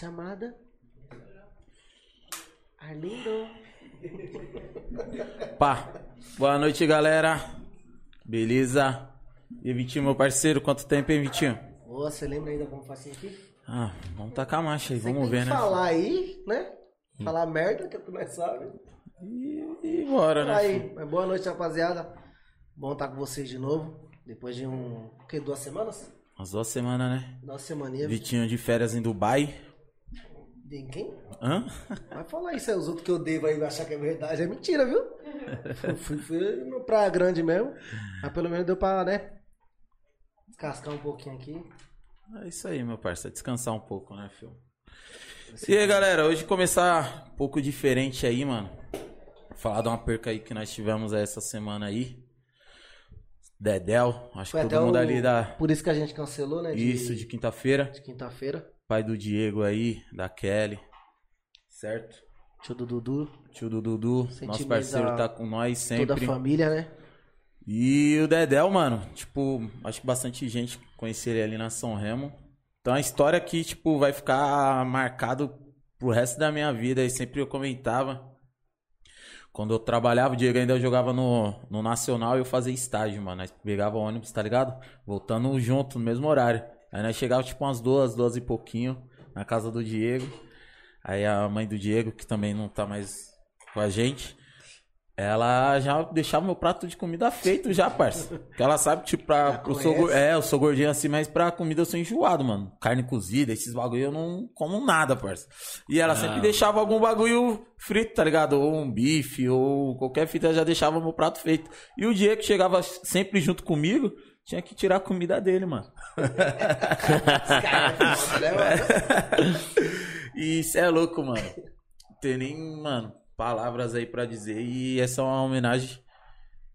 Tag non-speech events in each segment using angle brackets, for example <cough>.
chamada Arlindo. Pá, boa noite, galera. Beleza? E Vitinho, meu parceiro, quanto tempo, hein, Vitinho? Ô, você lembra ainda como faz aqui? Ah, vamos tacar a marcha aí, Você vamos ver, né? falar aí, né? Falar merda, que tu não sabe. E, e bora, né? Aí, mas boa noite, rapaziada. Bom estar com vocês de novo. Depois de um. O quê? Duas semanas? Umas duas semanas, né? Duas semaninhas. Vitinho de férias em Dubai. De quem? Hã? Vai falar isso aí, os outros que eu devo aí achar que é verdade. É mentira, viu? fui, fui no Praia Grande mesmo. Mas pelo menos deu pra, né? Descascar um pouquinho aqui. É isso aí, meu parceiro. Descansar um pouco, né, filho? E aí, galera, hoje começar um pouco diferente aí, mano. Falar de uma perca aí que nós tivemos essa semana aí. Dedel, acho Foi que todo mundo o- ali da. Por isso que a gente cancelou, né? Isso, de quinta-feira. de quinta-feira. Pai do Diego aí, da Kelly. Certo? Tio do Dudu. Tio do Dudu, nosso parceiro tá com nós Toda a sempre. família, né? E o Dedel, mano, tipo, acho que bastante gente conhecia ele ali na São Remo. Então a história aqui, tipo, vai ficar marcado pro resto da minha vida. E sempre eu comentava. Quando eu trabalhava, o Diego ainda jogava no, no Nacional e eu fazia estágio, mano. Nós pegava o ônibus, tá ligado? Voltando junto, no mesmo horário. Aí nós chegava, tipo, umas duas, duas e pouquinho, na casa do Diego. Aí a mãe do Diego, que também não tá mais com a gente, ela já deixava meu prato de comida feito já, parça. Porque ela sabe, tipo, pra, eu sou, é, eu sou gordinho assim, mas pra comida eu sou enjoado, mano. Carne cozida, esses bagulho eu não como nada, parça. E ela sempre deixava algum bagulho frito, tá ligado? Ou um bife, ou qualquer fita, já deixava meu prato feito. E o Diego que chegava sempre junto comigo, tinha que tirar a comida dele, mano. <laughs> E isso é louco, mano. Não tem nem, mano, palavras aí pra dizer. E essa é uma homenagem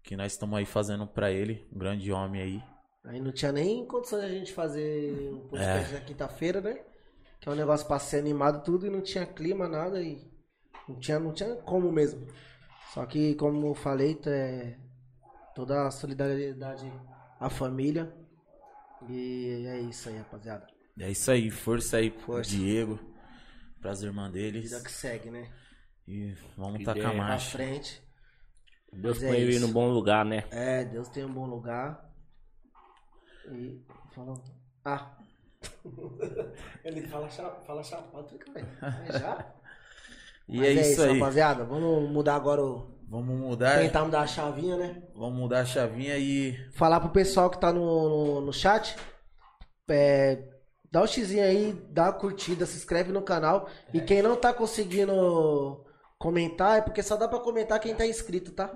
que nós estamos aí fazendo pra ele. Um grande homem aí. Aí não tinha nem condições de a gente fazer um podcast É. na quinta-feira, né? Que é um negócio pra ser animado tudo e não tinha clima, nada e não tinha, não tinha como mesmo. Só que, como eu falei, é toda a solidariedade à família. E é isso aí, rapaziada. É isso aí, força aí pro Força. Diego, pras irmãs deles. Vida que segue, né? E vamos Que tacar ideia. Pra frente. Deus Mas é põe ele no bom lugar, né? É, Deus tem um bom lugar. E falou. Ah. <laughs> Ele fala, fala chapado, fica bem. É já? <laughs> E Mas é, isso aí. rapaziada. Vamos mudar agora o. Vamos mudar, Tentar mudar a chavinha, né? vamos mudar a chavinha e Falar pro pessoal que tá no, no, no chat. É, dá o xizinho aí, dá a curtida, se inscreve no canal. E quem não tá conseguindo comentar, é porque só dá pra comentar quem tá inscrito, tá?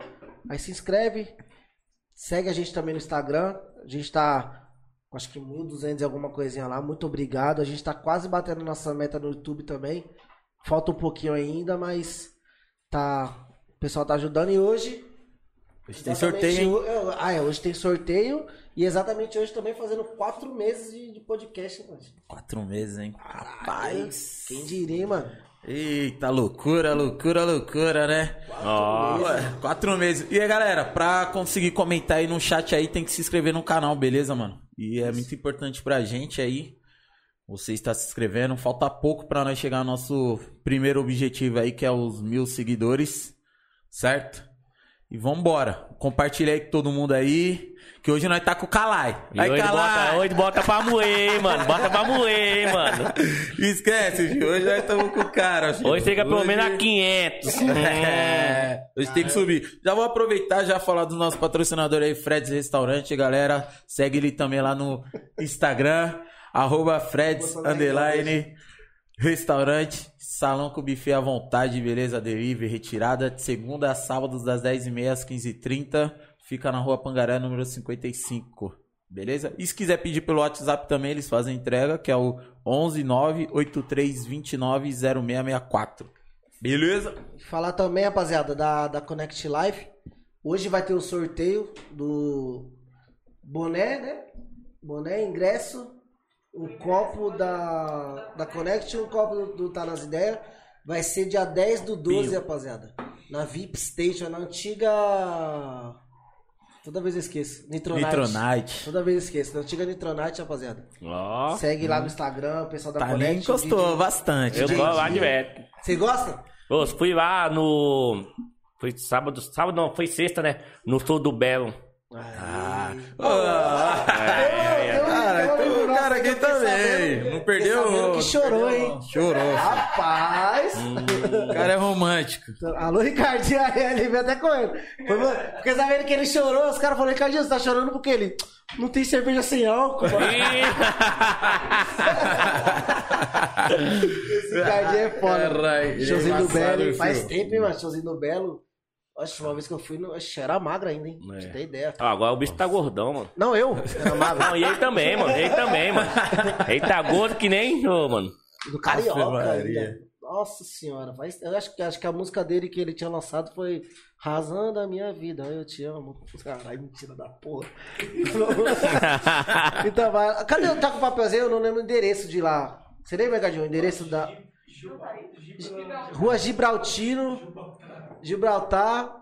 Aí se inscreve, segue a gente também no Instagram. A gente tá, acho que 1.200 e alguma coisinha lá. Muito obrigado. A gente tá quase batendo nossa meta no YouTube também. Falta um pouquinho ainda, mas tá. O pessoal tá ajudando e hoje hoje tem sorteio, hein? ho- eu- Ah, é, hoje tem sorteio e exatamente hoje também fazendo quatro meses de, de podcast, mano. Quatro meses, hein? Rapaz. Quem diria, hein, mano? Eita, loucura, loucura, loucura, né? Ó, Ué, quatro meses. E aí, galera, pra conseguir comentar aí no chat aí, tem que se inscrever no canal, beleza, mano? E é muito importante pra gente aí. Você está se inscrevendo. Falta pouco pra nós chegar ao nosso primeiro objetivo aí, que é os mil seguidores. Certo? E vambora. Compartilha aí com todo mundo aí. Que hoje nós tá com o Kalai. E Aí, hoje bota, Kalai! hoje bota pra moer, hein, mano. Bota pra moer, hein, mano. <laughs> Esquece, filho. Hoje nós estamos com o cara. filho. Hoje chega pelo menos a 500. <laughs> É, hoje tem que subir. Já vou aproveitar já falar do nosso patrocinador aí, Freds Restaurante, galera. Segue ele também lá no Instagram, arroba Freds underline Restaurante, salão com buffet à vontade, beleza? Delivery, retirada de segunda a sábados das 10h30 às 15h30. Fica na rua Pangaré, número 55. Beleza? E se quiser pedir pelo WhatsApp também, eles fazem entrega, que é o 11 98329 0664. Beleza? Falar também, rapaziada, da, da Connect Live. Hoje vai ter o sorteio do boné, né? Boné, ingresso, um copo da, da Connect e um copo do, do Tá Nas Ideias. Vai ser dia 10 do 12, Pinho. rapaziada. Na VIP Station, na antiga. Toda vez eu esqueço. Nitronite. Nitronite. Toda vez eu esqueço. Da antiga Nitronite, rapaziada. Ó. Segue lá no Instagram, o pessoal da Tá nem Connect. encostou bastante. Eu DJ. gosto lá direto. Você gosta? Ô, fui lá no. Foi sábado, sábado não, foi sexta, né? No Sul do Belo. Ah. Ah, cara aqui também. Não perdeu. que chorou, hein? Chorou. Rapaz! O cara é romântico. Alô, Ricardinho, <laughs> aí ele veio até correndo. Porque sabendo que ele chorou, os caras falaram, Ricardinho, você tá chorando porque ele não tem cerveja sem álcool. <laughs> <laughs> Esse Ricardinho é foda. Caralho, ele é Showzinho do Belo, faz tempo, hein, mano? Showzinho do Belo. Oxe, uma vez que eu fui, no... Oxe, era magra ainda, hein? Pra É. ter ideia. Ah, agora o bicho tá gordão, mano. Não, eu. Era <laughs> magro. Não, e ele também, mano. Ele também, mano. <laughs> Ele tá gordo que nem eu, mano. Do Carioca ainda. Nossa senhora, faz... eu acho, que- acho que a música dele que ele tinha lançado foi Razando a Minha Vida. Eu te amo. Caralho, mentira da porra. <laughs> então vai. Cadê? Tá com o papelzinho? Eu não lembro o endereço de lá. Você lembra, Gadinho? O endereço da. Rua Gibraltino. Gibraltar.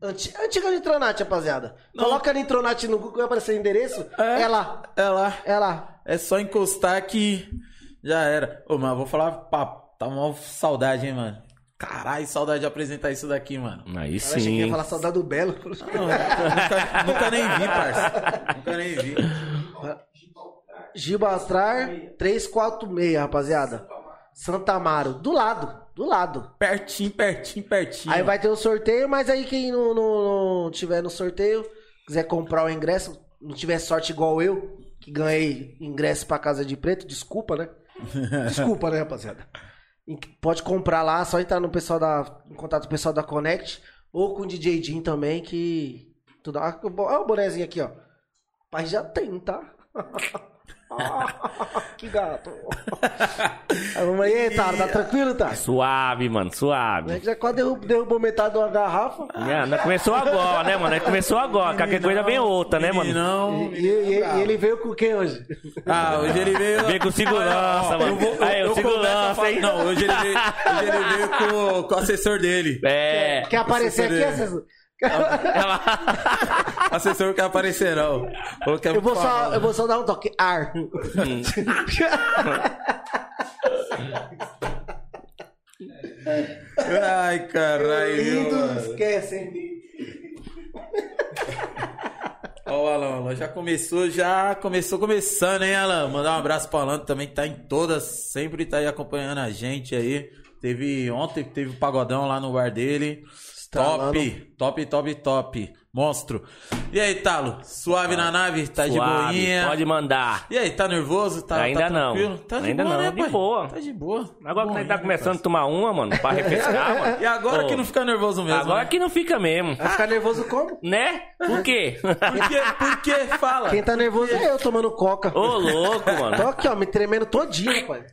Anti- Antiga Nitronate, rapaziada. Coloca Nitronate no Google, vai aparecer o endereço. É. É lá. É lá. É lá. É só encostar que já era. Ô, mas vou falar, papo. Tá uma saudade, hein, mano. Caralho, saudade de apresentar isso daqui, mano. Aí Eu achei que ia sim. falar saudade do Belo. Não, nunca, nunca nem vi, parça. Nunca nem vi. Gibraltar 346, rapaziada. Santa Amaro, do lado, do lado. Pertinho, pertinho, pertinho. Aí vai ter o sorteio, mas aí quem não, não- não tiver no sorteio, quiser comprar o ingresso, não tiver sorte igual eu, que ganhei ingresso pra Casa de Preto, desculpa, né? <laughs> Desculpa, né, rapaziada? Pode comprar lá, só entrar no pessoal da. em contato com o pessoal da Connect ou com o DJ Jim também, que. Tudo, ah, olha o bonezinho aqui, ó. Pai já tem, tá? <laughs> Ah, <laughs> que gato. Aí, vamos aí, tá? Tá tranquilo, tá? Suave, mano, A suave. gente já quase derrubou, derrubou metade de uma garrafa. Já, não começou agora, né, mano? Começou agora. Qualquer coisa vem outra, né, mano? Não. E, e- e ele veio com quem hoje? Ah, hoje ele veio. Vem com segurança, mano. Eu vou, Aí, eu, o eu segurança, falar- hein? Não, hoje ele veio, hoje ele veio com, com o assessor dele. É. Quer aparecer aqui, Assessor O assessor quer aparecer, não. Quer Eu vou, só, eu vou só dar um toque. Ar. Ai, caralho, viu, Lindo, mano? esquece, hein? Ó, o Alan, Alan já começou, já começou começando, hein, Alan? Mandar um abraço pro Alan também, que tá em todas, sempre tá aí acompanhando a gente aí. Teve ontem, teve o pagodão lá no bar dele. Estralando. Top, top, top, top. Monstro. E aí, Talo? Suave na nave? Tá de Suave, boinha? Pode mandar. E aí, tá nervoso? Tá, Ainda tá não. tranquilo? Tá de Ainda boa, não, né, de pai? boa. Tá de boa. Agora que Bom, nós tá né, começando a tomar uma, mano, pra refrescar, mano. <laughs> E agora Ô, que não fica nervoso mesmo. Agora né? que não fica mesmo. Vai ficar nervoso como? Né? Por quê? Por quê? Por quê? Fala. Quem tá nervoso é eu tomando coca. Ô, louco, Tô mano. aqui, ó, me tremendo todinho, pai.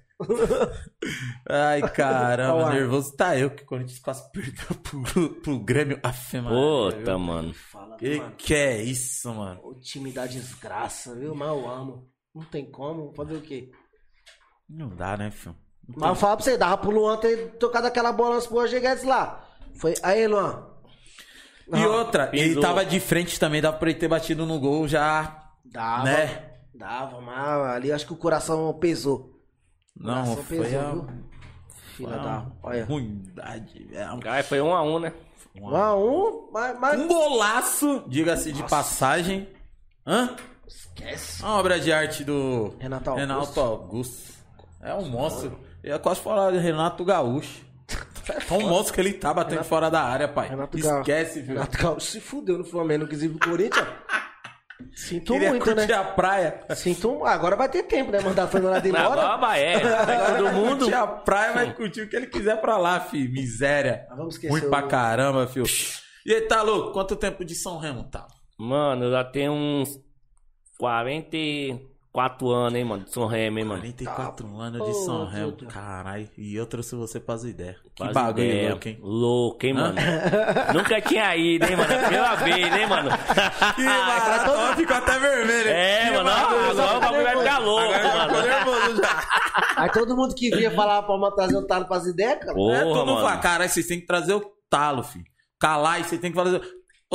Ai, caramba, Olha lá. nervoso tá eu, que o Corinthians quase perdeu pro, pro Grêmio. Maria, Puta, viu? mano. Fala, Que mano. que é isso, mano? O time da desgraça, viu? Mas eu amo. Não tem como. Fazer o quê? Não dá, né, filho? Mas eu falo pra você, dava pro Luan ter tocado aquela bola pro Roger Guedes lá. Foi. Aí, Luan. E Não, outra, ele tava de frente também, dava pra ele ter batido no gol já. Dava. Né? Dava, mas ali acho que o coração pesou. Não, foi pesou, a, viu? Filha da. Olha. ruindade, velho. Ai, foi um a um, né? Um a um, mas. mas... Um golaço, diga-se de passagem. Hã? Esquece. Uma obra de arte do Renato Augusto. Renato Augusto. É um monstro. Eu ia quase falar de Renato Gaúcho. <laughs> É um monstro que ele tá batendo fora da área, pai. Renato Gaúcho. Esquece, viu? Renato Gaúcho se fudeu no Flamengo, no quesito do Corinthians. Sinto Queria muito, curtir né? a praia. Sinto um- Agora vai ter tempo, né? Mandar a Fernanda embora. Agora vai, é. <laughs> Todo mundo. Curtir a praia, vai curtir o que ele quiser pra lá, fi. Miséria. Mas vamos esquecer pra o- caramba, fio. E aí, tá louco? Quanto tempo de São Remo, tá? Mano, eu já tenho uns 44 anos, hein, mano, de São Remo, hein, mano. 44 anos de Ô, São Remo. Caralho. E eu trouxe você pras ideias. Que Faz bagulho ideia. louco, hein? Louco, hein, mano. <laughs> Nunca tinha ido, hein, mano. É Primeira vez, né, mano. Que barato, ó, ficou até vermelho. É, Que mano, agora o bagulho vai ficar louco, Agora ficou mano. nervoso já. <laughs> Aí todo mundo que vinha falar pra uma trazer o talo pras ideias, cara. Porra, é, todo mundo mano. fala, caralho, vocês têm que trazer o talo, filho. Calar e você tem que fazer.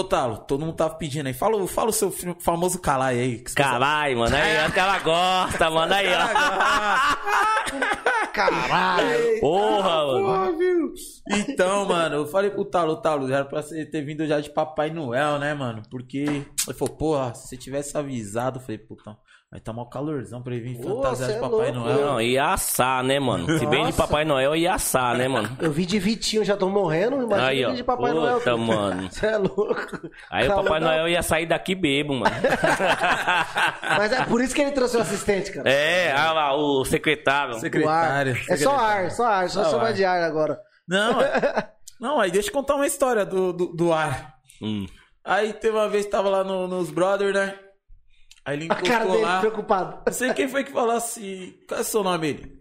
Ô, Talo, todo mundo tava pedindo aí. Fala, o- fala o seu famoso calai aí. Caralho, mano. Aí que ela gosta, mano. Aí, ó. <laughs> Caralho! Porra, mano. Porra, viu? Então, mano, eu falei pro Talo, Talo, era pra você ter vindo já de Papai Noel, né, mano? Porque ele falou, porra, se você tivesse avisado, eu falei, puta, vai tá mó calorzão pra ele vir cê de é Papai louco, Noel. Não, ia assar, né, mano? Se vem de. Papai Noel, ia assar, né, mano? Eu vi de Vitinho, já tô morrendo. Imagina Aí, ó. de Papai Noel. Puta, mano. Você é louco. Aí o Papai da- Noel ia sair daqui bebo, mano. <laughs> Mas é por isso que ele trouxe o assistente, cara. É, olha lá, o secretário. O ar. Secretário. É só ar, só ar, só Só chamar ar. de ar agora. Não, é- <laughs> não, aí deixa eu contar uma história do, do, do ar. Hum. Aí teve uma vez que tava lá no- nos brothers, né? Aí ele A cara encostou dele, lá. preocupado. Não sei quem foi que falou assim. Qual é o seu nome ele?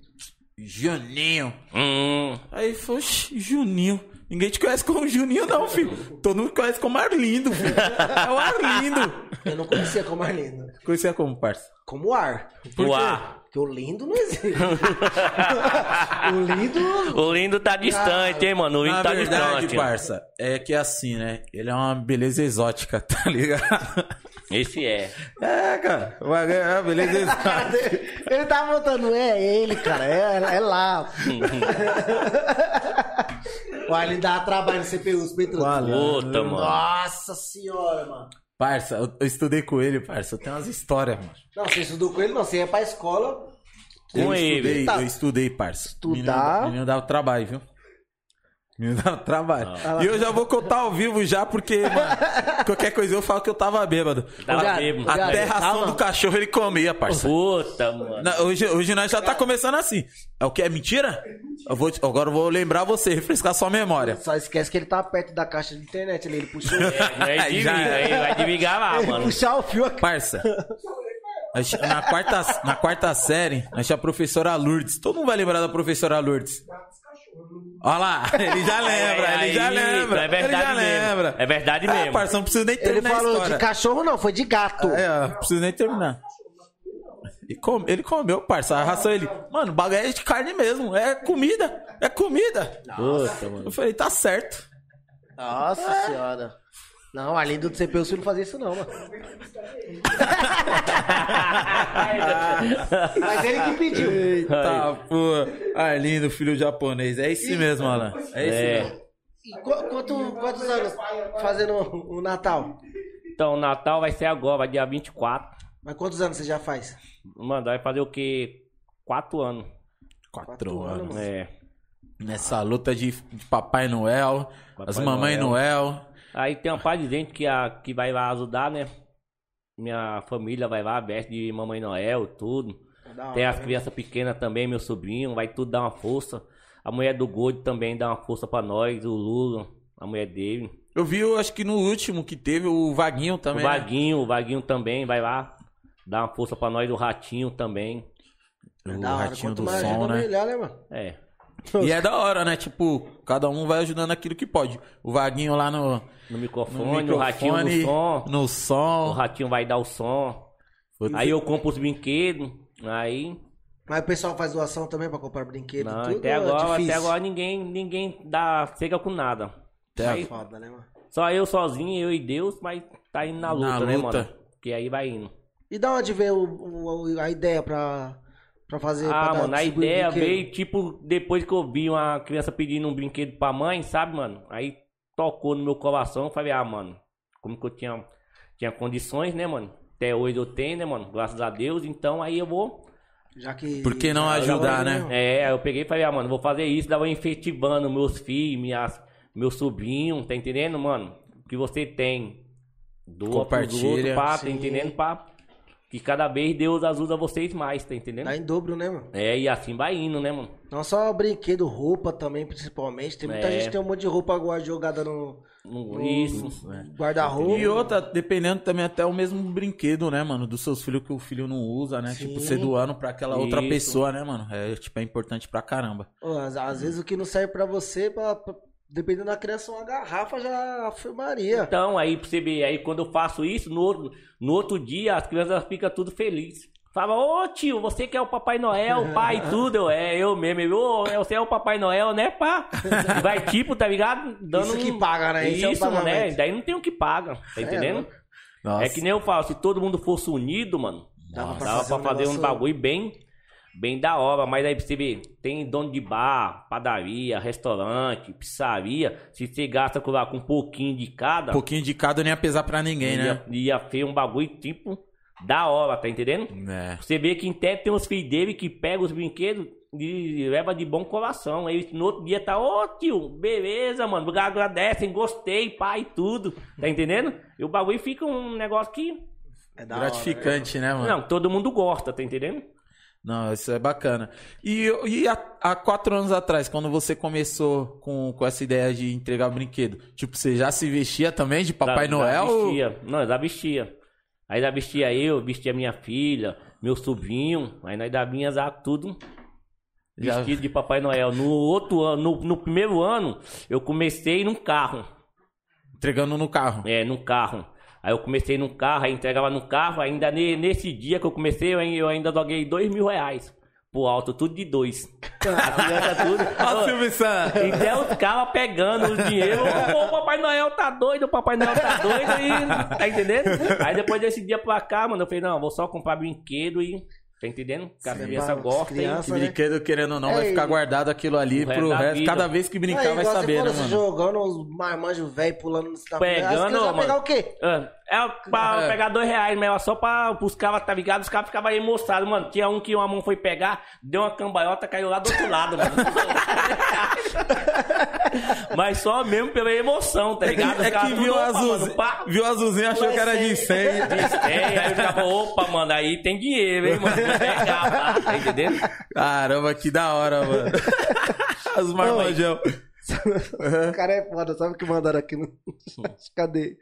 Juninho. Hum. Aí "Oxi, Juninho. Ninguém te conhece como Juninho, não, filho. Todo mundo conhece como Arlindo, filho. É o Arlindo. Eu não conhecia como Arlindo. Conhecia como, parça? Como ar. Por O quê? ar. Porque o lindo não existe. <laughs> o lindo. O lindo tá distante, hein, mano? O lindo Na tá verdade, distante. parça, é que assim, né? Ele é uma beleza exótica, <laughs> tá ligado? Esse é. É, cara. É beleza. Ele <laughs> tava botando, é ele, cara, é, é lá. <laughs> o Arlindo dá trabalho no CPU, os Petros. Puta, mano. Nossa senhora, mano. Parça, eu, eu estudei com ele, parça. Eu tenho umas histórias, mano. Não, você estudou com ele, não. Você ia pra escola. Com eu ele. Estudei, Tá. Eu estudei, parça. Estudar? Menino, menino dava trabalho, viu? Menino dava trabalho. Ah. E eu já vou contar ao vivo já, porque, mano, qualquer coisa eu falo que eu tava bêbado. Tava bêbado. Até ração Calma. do cachorro ele comia, parça. Puta, mano. Não, hoje, hoje nós já tá começando assim. É o que? É mentira? Eu vou, agora eu vou lembrar você, refrescar sua memória. Só esquece que ele tá perto da caixa de internet ali. Ele puxou. É, é de <laughs> Já é. aí vai desligar lá, ele mano. puxar o fio aqui. Parça. Na quarta, na quarta série, nós tinha a professora Lourdes. Todo mundo vai lembrar da professora Lourdes. Olha lá, <laughs> ele já lembra, ele já lembra. É verdade ele já mesmo. lembra. É verdade Ah, mesmo. parça, não preciso nem Ele terminar a falou de cachorro, não, foi de gato. É, não preciso nem terminar. E come- ele comeu, parça. A ração ele. Mano, o bagulho é de carne mesmo. É comida. É comida. Mano. Eu falei, tá certo. Nossa senhora. Não, além do CPU, você não fazia isso não, mano. <laughs> Mas ele que pediu. Eita, pô. Arlindo, filho japonês. É esse mesmo, Alan. É esse É. mesmo. E qu- quanto- quantos anos fazendo o Natal? Então, o Natal vai ser agora, vai dia 24. Mas quantos anos você já faz? Mano, vai fazer o quê? Quatro anos. Quatro, Quatro anos. anos. É. Nessa luta de, de Papai Noel, Papai as Mamãe Noel. Aí tem uma parte de gente que, a, que vai lá ajudar, né? Minha família vai lá, veste de Mamãe Noel, tudo. Da Tem as né? crianças pequenas também, meu sobrinho, vai tudo dar uma força. A mulher do Gordo também dá uma força pra nós, o Lula, a mulher dele. Eu vi, eu acho que no último que teve, o Vaguinho também. o né? Vaguinho, o Vaguinho também vai lá. Dá uma força pra nós, o Ratinho também. O Da hora. ratinho do mais som, né? melhor, né, mano? É. <laughs> E é da hora, né? Tipo, cada um vai ajudando aquilo que pode. O Vaguinho lá no, No no microfone, o Ratinho no microfone, som. no O som. Ratinho vai dar o som. Aí eu compro os brinquedos. Aí. Mas o pessoal faz doação também pra comprar brinquedo e Não, tudo? até é agora, difícil? até agora ninguém, ninguém dá cega com nada. Até Aí, Foda, né, mano? só eu sozinho, eu e Deus, mas tá indo na luta, Na né, luta. mano? Que aí vai indo. E da onde veio o- o- a ideia pra, pra fazer? pra Ah, dar- mano, a ideia veio, tipo, depois que eu vi uma criança pedindo um brinquedo pra mãe, sabe, mano? Aí tocou no meu coração, eu falei, ah, mano, como que eu tinha, tinha condições, né, mano? Até hoje eu tenho, né, mano? Graças a Deus, então aí eu vou. Já que... Por que não já ajudar, né? É, aí eu peguei e falei, ah, mano, vou fazer isso, dava efetivando meus filhos, minhas, meu sobrinho, tá entendendo, mano? O que você tem. Doa pros Compartilha. outros, pá, tá entendendo? Pá. Que cada vez Deus ajuda vocês mais, tá entendendo? Dá em dobro, né, mano? É, e assim vai indo, né, mano? Não só brinquedo, roupa também, principalmente. Tem muita É. gente que tem um monte de roupa agora jogada no, No- Isso. no guarda-roupa. E outra, dependendo também até o mesmo brinquedo, né, mano? Dos seus filhos que o filho não usa, né? Sim. Tipo, você doando pra aquela outra Isso. pessoa, né, mano? É, tipo, é importante pra caramba. Ô, às, às vezes o que não serve pra você, pra, pra- dependendo da criança, uma garrafa já afirmaria. Então, aí pra você ver, aí quando eu faço isso, no outro, no outro dia as crianças ficam tudo felizes. Fala, ô tio, você que é o Papai Noel, o pai e <laughs> tudo. Eu, é, eu mesmo. Eu, ô, você é o Papai Noel, né, pá? <laughs> Vai tipo, tá ligado? Dando Isso que um- paga, né? Isso é o Isso, mano, é. pagamento. Daí não tem o que paga, tá entendendo? Nossa. É que nem eu falo, se todo mundo fosse unido, mano, Dava pra dava fazer pra um fazer um negócio- bagulho bem, bem da hora. Mas aí pra você ver, tem dono de bar, padaria, restaurante, pizzaria. Se você gasta com, lá, com um pouquinho de cada, Um pouquinho de cada não ia pesar pra ninguém, né? ia, ia ter um bagulho tipo da hora, tá entendendo? É. Você vê que em tem uns filhos dele que pegam os brinquedos e leva de bom coração. Aí no outro dia tá, ô tio, beleza, mano. Agradecem, gostei, pai, tudo. Tá entendendo? E o bagulho fica um negócio que. É da hora, né? Gratificante, né, mano? Não, todo mundo gosta, tá entendendo? Não, isso é bacana. E, e há, quatro anos atrás, quando você começou com, com essa ideia de entregar brinquedo, tipo, você já se vestia também de Papai Já- já Noel? vestia. Não, já vestia. Aí já vestia eu, vestia minha filha, meu sobrinho. Aí nós da vinha já tudo Já- vestido de Papai Noel. No outro ano, no, no primeiro ano, eu comecei num carro. Entregando no carro. É, num carro. Aí eu comecei num carro, aí entregava no carro. Ainda ne- nesse dia que eu comecei, eu, ai- eu ainda joguei dois mil reais. Pro alto, tudo de dois. <laughs> Tudo. Ó, Silvio Santos! E até os caras pegando o dinheiro. Ô, o Papai Noel tá doido, o Papai Noel tá doido aí. Tá entendendo? Aí depois desse dia pra cá, mano, eu falei, não, vou só comprar brinquedo e. Tá entendendo? Que a Sim, criança gosta. criança- e... Brinquedo, querendo ou não, vai É, ficar e- guardado aquilo ali O pro resto da resto. Cada vez que brincar, Aí, vai saber, né, mano? jogando os marmanjos velho pulando na Pegando, As crianças vão mano. pegar o quê? Ah, É pra É. pegar dois reais, mas era só pra os caras, tá ligado? Os caras ficavam aí moçados, mano. Tinha um que uma mão foi pegar, deu uma cambalhota, caiu lá do outro lado, mano. <laughs> mas só mesmo pela emoção, tá ligado? Os é que viu, opa, azul, mano, pá. viu azulzinho, achou que era de ser. 100. É, <laughs> aí eu ficava, opa, mano, aí tem dinheiro, hein, mano. Pegar, pá, tá entendendo? Caramba, que da hora, mano. <laughs> Os marmanjão. O cara é foda, sabe o que mandaram aqui no. Cadê?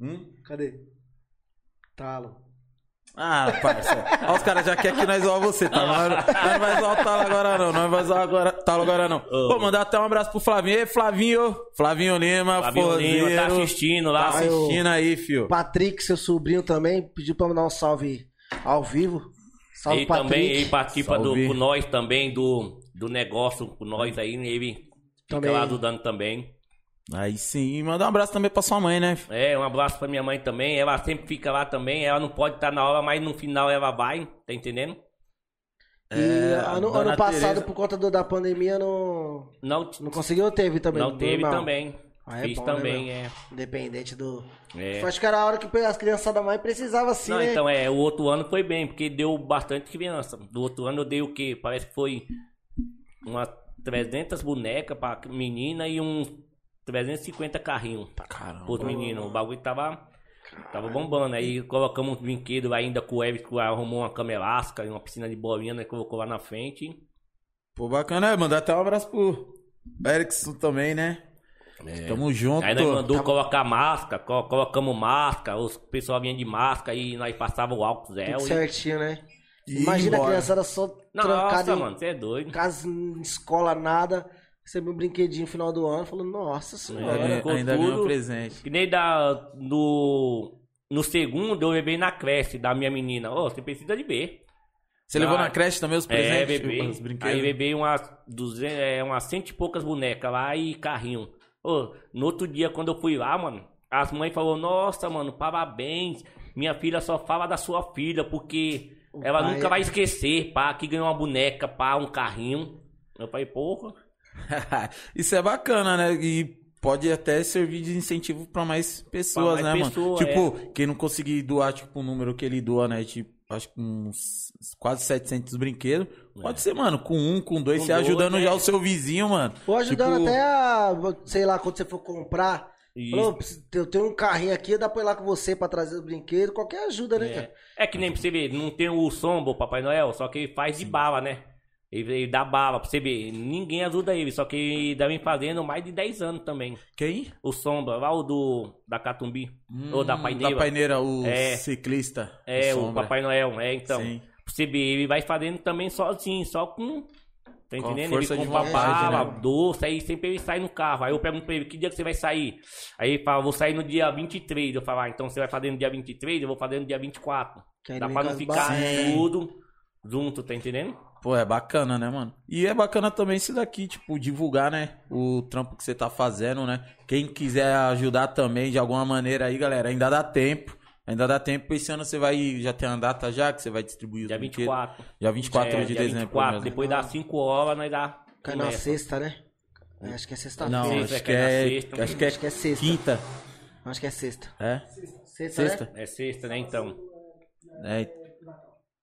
Hum? Cadê? Talo. Ah, parça. Ó, os caras já querem que nós zoar você, tá? Nós, nós não vai zoar o Talo agora, não. Nós não vai zoar agora, Talo agora, não. Pô, mandar até um abraço pro Flavinho. Ei, Flavinho. Flavinho Lima, Fabinho Lima tá assistindo Tá lá. Eu- assistindo aí, fio. Patrick, seu sobrinho também, pediu pra mandar um salve ao vivo. Salve, Ele Patrick. também, ele participa do, com nós também, do, do negócio com nós aí, ele fica Também. lá ajudando também. Aí sim. E manda um abraço também pra sua mãe, né? É, um abraço pra minha mãe também. Ela sempre fica lá também. Ela não pode estar na hora, mas no final ela vai, tá entendendo? E É, ano, ano passado, Tereza. por conta do- da pandemia, não, Não, não conseguiu, teve também. não teve normal. também. Ah, é Fiz bom, né, também, meu? é. Independente do. É. Acho que era a hora que as criançadas mais precisavam assim, Não, né? então é, o outro ano foi bem, porque deu bastante criança. Do outro ano eu dei o quê? Parece que foi umas 300 bonecas pra menina e uns 350 carrinhos Caramba. pros meninos. O bagulho tava, tava bombando. Aí colocamos uns brinquedos ainda com o Everton, que arrumou uma cama elástica e uma piscina de bolinha, né? Colocou lá na frente. Pô, bacana. É, mandar até um abraço pro Erickson também, né? Tamo junto. Aí nós mandou Tá- colocar máscara, co- colocamos máscara, os pessoal vinha de máscara e nós passava o álcool Tudo e- certinho, né? E Imagina a criançada só trancada Nossa, em mano, você é doido. casa, em escola, nada. Recebeu um brinquedinho no final do ano. Falou, nossa senhora. É, Ainda, ficou ainda ganhou tudo. presente. Que nem da, no, no segundo eu levei na creche da minha menina. Ô, você precisa de ver. Você levou Ah, na creche também os É, presentes? bebê. Os brinquedos? Aí levei umas, duzentas, é, umas cento e poucas bonecas lá e carrinho. Ô, no outro dia, quando eu fui lá, mano, as mães falaram, nossa, mano, parabéns. Minha filha só fala da sua filha, porque O ela pai nunca é- vai esquecer, pá, que ganhou uma boneca, pá, um carrinho. Eu falei, porra. <laughs> Isso é bacana, né? E pode até servir de incentivo pra mais pessoas, Pra mais né, pessoa, mano? Tipo, quem não conseguir doar, tipo, o número que ele doa, né? Tipo, acho que uns quase 700 brinquedos. Pode ser, mano, com um, com dois, Com você dois, ajudando né? já o seu vizinho, mano. Ou ajudando Tipo, até a, sei lá, quando você for comprar. Isso. Falou, "Preciso- eu tenho um carrinho aqui, dá pra ir lá com você pra trazer os brinquedos. Qualquer ajuda, né, cara? É, é que nem pra você ver, não tem o sombra, o Papai Noel, só que ele faz de bala, né? Ele, ele dá bala pra você ver. Ninguém ajuda ele, só que ele dá vem fazendo mais de 10 anos também. Quem? O sombra, lá o do da Catumbi. ou da Hum, paineira. Da paineira, o É. ciclista. É, o Sombra. Papai Noel, é, então. Sim. Pra você ver, ele vai fazendo também sozinho, só com. Tá Com entendendo? força ele de compra vontade, bala, né? doce, aí sempre ele sai no carro. Aí eu pergunto pra ele, que dia que você vai sair? Aí ele fala, vou sair no dia 23. Eu falo, ah, então você vai fazer no dia 23, eu vou fazer no dia 24. Que Dá pra não fica ficar tudo junto, tá entendendo? Pô, é bacana, né, mano? E é bacana também isso daqui, tipo, divulgar, né? O trampo que você tá fazendo, né? Quem quiser ajudar também de alguma maneira aí, galera, ainda dá tempo. Ainda dá tempo. Esse ano você vai. Já tem a data já que você vai distribuir os Dia brinquedos? 24. Dia 24 É, de dia dezembro. 24, mesmo. depois das 5 horas nós dá. Cai na sexta, né? É, Acho que é sexta-feira. Não, Sexta, acho é que é é. sexta. Acho que é Acho que é sexta. quinta. Acho que é sexta. É? Sexta, Sexta? né? É sexta, né? Então. É.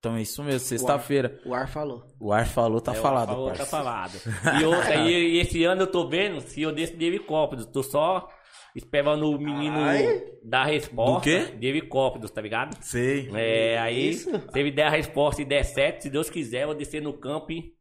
Então é isso mesmo, sexta-feira. O ar falou. O ar falou, tá É, o falado, falou, tá parça. falado. <laughs> E, outra, e, e esse ano eu tô vendo se eu desço de helicóptero. Tô só esperando o menino Ai. dar a resposta Do quê? de helicóptero, tá ligado? Sei. É, aí, Isso. se ele der a resposta e der certo, se Deus quiser, eu vou descer no campo e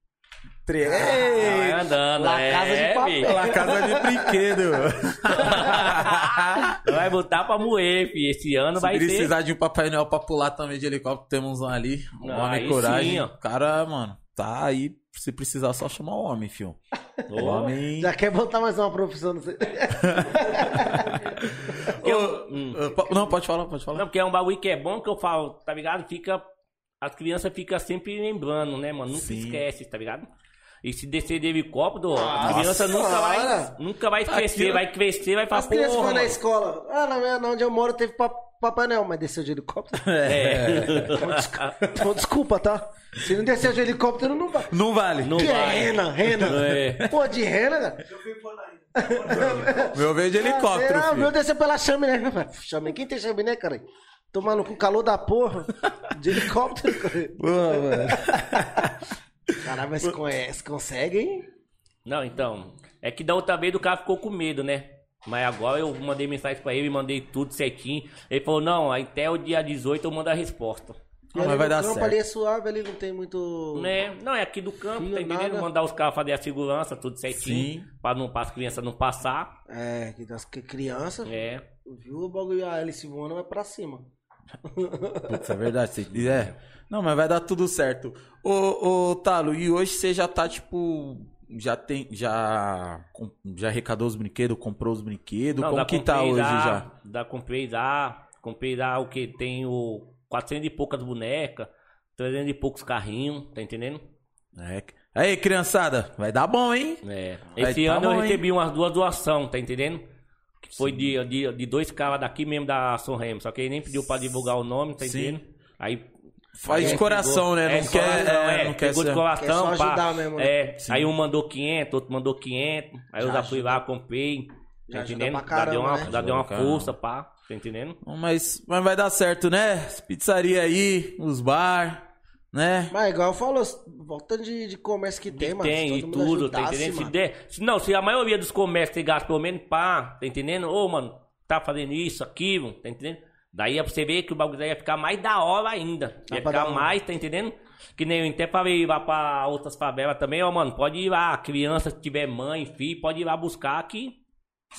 Tre... vai andando. La é, Casa de Papel. filho. La casa de brinquedo. <laughs> Vai botar pra moer, filho. Esse ano Se vai ser. precisar de um Papai Noel pra pular também de helicóptero, temos um ali. Um Ah, homem coragem. sim, ó. Cara, mano, tá aí. Se precisar, só chamar o homem, fio. O homem. Já quer botar mais uma profissão no Ô, <laughs> Hum. Não, pode falar, pode falar. Não, porque é um bagulho que é bom que eu falo, tá ligado? Fica. As crianças ficam sempre lembrando, né, mano? Nunca Sim. esquece, tá ligado? E se descer de helicóptero, a criança nunca vai, nunca vai esquecer, Aqui, ó. vai crescer, vai falar, As crianças porra, vão na escola. Ah, na, minha- na onde eu moro teve pa- Papai Noel, mas desceu de helicóptero. <laughs> É. Então, desculpa, tá? Se não desceu de helicóptero, não vai. Não vale. Não que vai. é rena, rena. É. Pô, de rena, cara. <laughs> Meu veio de helicóptero, Ah, meu desceu pela chaminé. Chaminé, quem tem chaminé, cara? Tomando com calor da porra. De helicóptero, cara. Pô, mano. <laughs> Caralho, mas conhece, consegue, hein? Não, então. É que da outra vez o cara ficou com medo, né? Mas agora eu mandei mensagem pra ele, mandei tudo certinho. Ele falou, não, até o dia 18 eu mando a resposta. E Ah, mas vai dar campo certo. ali é suave, ali não tem muito... Né? Não, é aqui do campo, Fio, tá entendendo? nada. Mandar os caras fazer a segurança, tudo certinho. Sim. Pra, não, pra as crianças não passar. É, que das que criança, É. viu o bagulho, a hélice voando, vai pra cima. Putz, é verdade. Você... É. Não, mas vai dar tudo certo. Ô, ô, Talo, e hoje você já tá, tipo. Já tem. Já. Já arrecadou os brinquedos, comprou os brinquedos? Como dá que tá hoje já, já? Dá, comprei já. Comprei já o que? Tenho 400 e poucas bonecas, 300 e poucos carrinhos, tá entendendo? É. Aí, criançada, vai dar bom, hein? É. Vai Esse tá ano bom, eu hein? recebi umas duas doações, tá entendendo? Que foi de, de, de dois caras daqui mesmo da São Remo. Só que ele nem pediu pra divulgar o nome, tá Sim. entendendo? Aí. Faz de coração, pegou- né? é, Não de quer, coração, é, é, não quer pegou de coração, Quer ajudar mesmo, né? É, Sim. aí um mandou 500, outro mandou 500. Aí eu Já já fui lá, comprei. Já Tá entendendo? pra já deu caramba, uma, né? já deu uma caramba. força, pá. Tá entendendo? Mas, mas vai dar certo, né? As Pizzaria aí, os bar, né? Mas igual falou, voltando de, de comércio que tem, mano. se Tem e tudo, tá entendendo? Se der, se, não, se a maioria dos comércios tem gasto pelo menos pá, tá entendendo? Ô, mano, tá fazendo isso, aquilo, tá entendendo? Daí é pra você ver que o bagulho ia ficar mais da hora ainda. Dá Ia ficar mais, tá entendendo? Que nem eu até falei lá pra outras favelas também, ó, mano, pode ir lá, criança que tiver mãe, filho, pode ir lá buscar que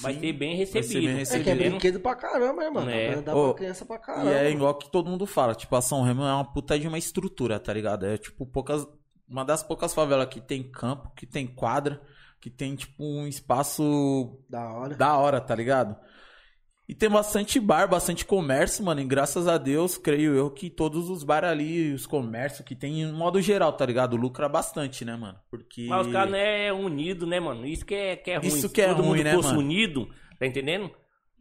vai Sim, ser bem vai ser recebido. bem É recebido. que é brinquedo pra caramba, né, mano? É. Dá pra criança pra caramba. E é igual que todo mundo fala, tipo, a São Remo é uma puta de uma estrutura, tá ligado? É tipo poucas. Uma das poucas favelas que tem campo, que tem quadra, que tem, tipo, um espaço Da hora. da hora, tá ligado? E tem bastante bar, bastante comércio, mano. E graças a Deus, creio eu, que todos os bar ali, os comércios que tem, em modo geral, tá ligado? Lucra bastante, né, mano? Porque. Mas os caras não é unido, né, mano? Isso que é, que é ruim. Isso que é todo ruim, mundo né, fosse mano? unido, tá entendendo?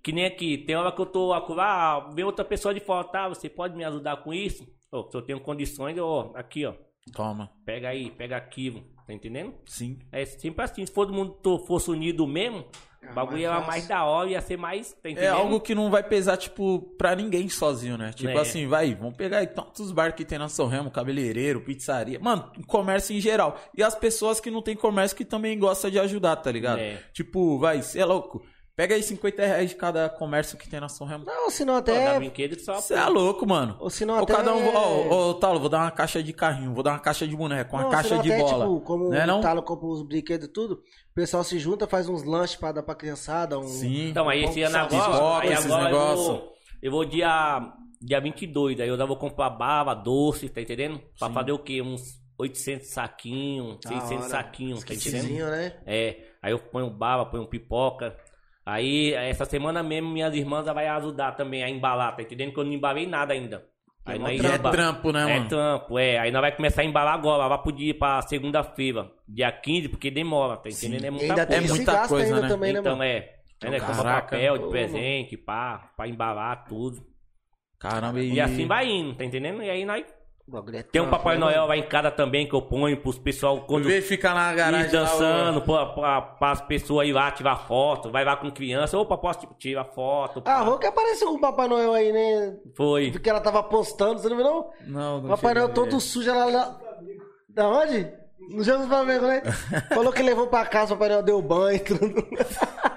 Que nem aqui, tem hora que eu tô lá, vem outra pessoa de fora, tá? Você pode me ajudar com isso? Ô, se eu tenho condições, ó, aqui, ó. Toma. Pega aí, pega aquilo, tá entendendo? Sim. É sempre assim, se todo mundo fosse unido mesmo, o bagulho mais ia fácil. mais da hora, ia ser mais, tá É algo que não vai pesar, tipo, pra ninguém sozinho, né? Tipo É. assim, vai, vamos pegar aí tantos bar que tem na São Remo, cabeleireiro, pizzaria. Mano, comércio em geral. E as pessoas que não tem comércio que também gostam de ajudar, tá ligado? É. Tipo, vai, cê é louco. Pega aí 50 reais de cada comércio que tem na São Remo. Não, se não até... Você é louco, mano. Ou se não Ou até... cada um, ó, ô, Talo, vou dar uma caixa de carrinho, vou dar uma caixa de boneco, uma Não, caixa senão de até, bola. Tipo, como né, o não? Talo compra os brinquedos e tudo, o pessoal se junta, faz uns lanches pra dar pra criançada. Um... Sim. Então, aí esse ano agora, aí esses agora eu negócios. vou, eu vou dia, dia 22, aí eu já vou comprar baba, doce, tá entendendo? Pra Sim. fazer o quê? Uns 800 saquinhos, Da 600 hora. saquinhos, tá entendendo? né? É, aí eu ponho baba, ponho pipoca. Aí, essa semana mesmo, minhas irmãs já vai ajudar também a embalar, tá entendendo? Que eu não embalei nada ainda. Aí É nós é trampo, né, É mano? trampo, é. Aí nós vai começar a embalar agora, vai pro dia pra segunda-feira, dia 15, porque demora, tá entendendo? É E muita ainda É coisa. esse muita coisa, ainda né? também, né, Então mano? é. É, né? Comprar Caraca. papel de presente, pá, pra embalar tudo. Caramba, e... E assim vai indo, tá entendendo? E aí nós. É Tem um Papai né, Noel lá em casa também que eu ponho pros pessoal quando Em vez de ficar na garagem ir lá, dançando, pra, pra, pras pessoas ir lá tirar foto, vai lá com criança, opa, posso tirar foto. pá. A Rô que apareceu com o Papai Noel aí, né? Foi. Porque ela tava postando, você não viu não? Não, não Papai Noel todo sujo, ela lá... Da onde? No jogo do Flamengo, né? <laughs> Falou que levou pra casa, o Papai Noel deu banho e tudo. <laughs>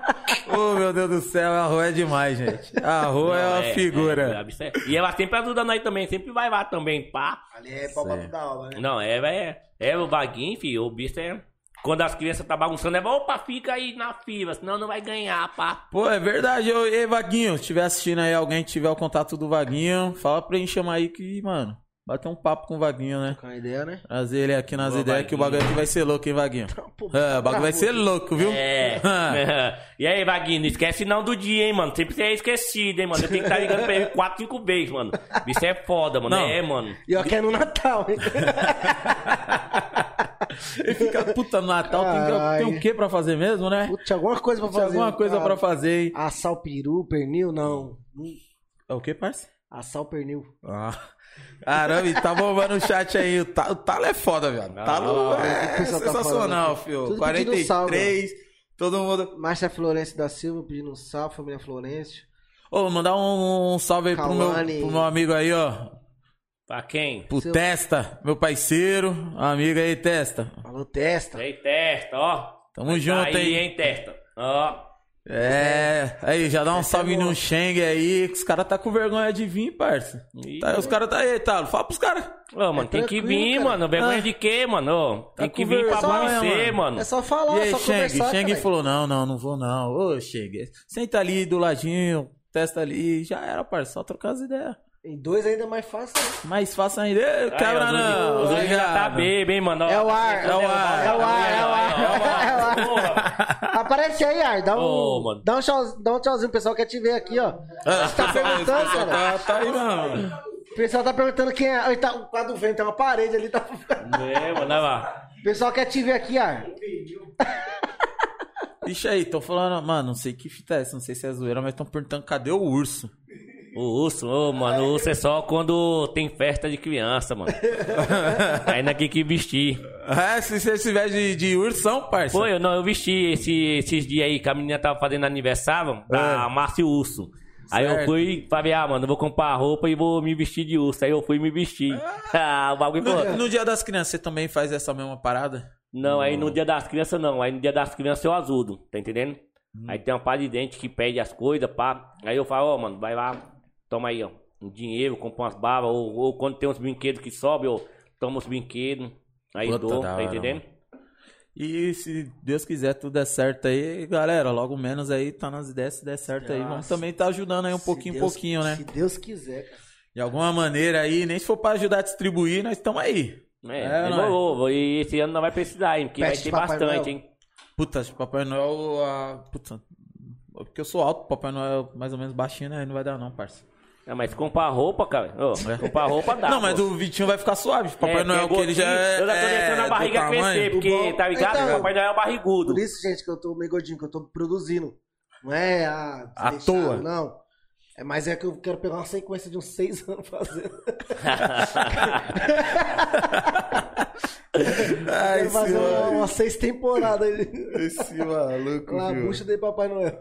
Ô, meu Deus do céu, a rua é demais, gente. A rua é uma figura. é, é, e ela sempre ajuda nós também, sempre vai lá também, pá. Ali é pau pra da aula, né? Não, é, é, é o vaguinho, filho, o bicho é... Quando as crianças tá bagunçando, é opa, fica aí na fila, senão não vai ganhar, pá. Pô, é verdade. Ô, ei, Vaguinho, se estiver assistindo aí, alguém tiver o contato do Vaguinho, fala pra ele chamar aí que, mano, bater um papo com o Vaguinho, né? Com a ideia, né? Trazer ele aqui nas Boa, ideias que o Vaguinho. bagulho aqui vai ser louco, hein, Vaguinho? Pô, É, o bagulho vai ser louco, viu? É. <laughs> e aí, Vaguinho, não esquece não do dia, hein, mano. Sempre você é esquecido, hein, mano. Eu tenho que estar ligando pra ele quatro, cinco vezes, mano. Isso é foda, mano. Não. É, mano. E ó que é no Natal, hein? <laughs> Ele fica, puta, no Natal tem, tem o que pra fazer mesmo, né? Putz, tinha alguma coisa pra Tinha fazer. alguma coisa cara. pra fazer, hein? Assar o peru, pernil, não. É o que, parça? Assar o pernil. Ah. Caramba, e tá bombando o chat aí. O Ta- o Talo é foda, velho. O Talo é o pessoal tá sensacional, falando fio. Tudo pedindo salve, 43, todo mundo. Márcia Florencio da Silva pedindo um salve, família Florencio. Ô, mandar um, um salve aí pro meu, pro meu amigo aí, ó. Pra quem? Pro Seu- Testa, meu parceiro. Amigo aí, Testa. Falou testa. Aí, testa, ó. Tamo junto aí, aí. hein, testa. Ó. É, aí, já dá um salve no Sheng aí, que os caras tá com vergonha de vir, parça. Tá, os caras tá aí, Talo. Fala pros caras. Ô, mano, tem que vir, cara. mano. Vergonha Ah. de quê, mano? Ô, tem Tá que vir pra conhecer, mano. mano. É só falar, E é aí, só Sheng? conversar, caralho. falou: não, não, não vou não. Ô, Sheng, senta ali do ladinho, testa ali, já era, parça. Só trocar as ideias. Em dois ainda é mais fácil. né? Mais fácil ainda. Ei, não. Os já tá bebo, hein, mano? É o ar, tá é o ar, é o ar, tá é o ar, é o. Aparece aí, Ar. Dá um, Ô, mano. dá um, tchau, dá um tchauzinho. O pessoal quer te ver aqui, ó. Ah, Tá perguntando, pessoal cara. Tá, tá aí, mano. O pessoal tá perguntando quem é. Aí tá o quadro do vento, tem uma parede ali. Tá... É, mano, olha lá. O pessoal quer te ver aqui, Ar. Bicho aí, tô falando, mano, não sei que fita é essa, não sei se é zoeira, mas tão perguntando cadê o urso. O urso, ô, mano, o urso é só quando tem festa de criança, mano. <laughs> Aí não tem que vestir. É, se você estiver de, de ursão, parça. Foi, eu não, eu vesti esse- esses dias aí que a menina tava fazendo aniversário da Márcio Urso. Aí eu É. Fui, falei, ah, mano, eu vou comprar roupa e vou me vestir de urso. Aí eu fui me vestir. Ah, <laughs> o bagulho foi. No, no dia das crianças, você também faz essa mesma parada? Não, aí no dia das crianças não. Aí no dia das crianças eu ajudo, tá entendendo? Aí tem uma par de dente que pede as coisas, pá. Aí eu falo, ó, mano, vai lá, toma aí, ó, um dinheiro, compra umas babas, ou, ou quando tem uns brinquedos que sobem, eu tomo os brinquedos. Aí Puta, dou, tá entendendo? E se Deus quiser tudo der certo aí, galera, logo menos aí, tá nas ideias, se der certo aí, vamos Nossa. também tá ajudando aí um Se pouquinho, Deus- pouquinho, né? Se Deus quiser, cara. De alguma maneira aí, nem se for pra ajudar a distribuir, nós estamos aí. É, É, demorou. E esse ano não vai precisar, hein? Porque Pet vai ter bastante, Noel. hein? Puta, acho que Papai Noel, a... puta, porque eu sou alto, Papai Noel é mais ou menos baixinho, né? Não vai dar não, parça. Não, mas comprar roupa, cara. Ô, comprar roupa dá. não, mas pô. o Vitinho vai ficar suave. Papai É, Noel, que ele já é. Eu já tô deixando é a barriga crescer, porque, bom- tá ligado? Então, Papai Noel é barrigudo. Por isso, gente, que eu tô meio gordinho, que eu tô produzindo. Não é a. À deixado, toa. Não. É, mas é que eu quero pegar uma sequência de uns seis anos fazendo. <laughs> <laughs> Ai, quero fazer uma, umas seis temporadas aí. Esse maluco, Lá, viu? bucha de Papai Noel.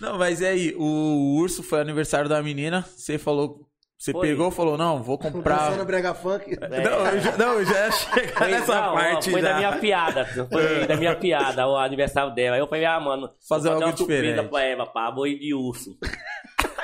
Não, mas e aí? O urso foi aniversário da menina. Você falou. Você Foi. pegou e falou: não, vou comprar. Dançando brega funk. <laughs> Não, eu já, não, eu já ia chegar Foi, nessa não, parte. foi já. da minha piada. Foi da minha piada, o aniversário dela. Aí eu falei, ah, mano, Fazer vou algo uma surpresa diferente. pra ela, pá, vou ir de urso.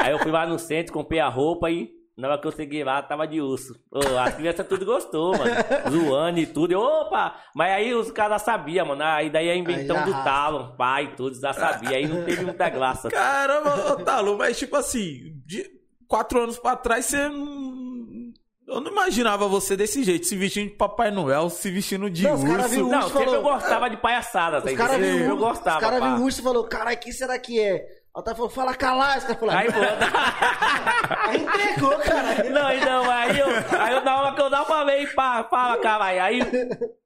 Aí eu fui lá no centro, comprei a roupa e na hora que eu cheguei lá, tava de urso. Ô, as crianças tudo gostou, mano. Zoando e tudo. Eu, opa! Mas aí os caras sabiam, mano. Aí daí é inventão Aí do arrasta. talo, pai, tudo, já sabia. Aí não teve muita graça. Caramba, ô, Talo, mas tipo assim, de quatro anos pra trás, você não. Eu não imaginava você desse jeito, se vestindo de Papai Noel, se vestindo de Não, os cara urso. viu- Não, urso sempre falou- eu gostava de palhaçada, tá Os caras entendendo? Eu gostava, Os caras viram o urso e falou: caralho, quem será que é? O Otávio falou, fala calar, esse cara falou, Aí, pô, <laughs> aí entregou, cara. Não, então, aí eu, aí eu na hora que eu dava pra ver, pá, fala, cara, aí,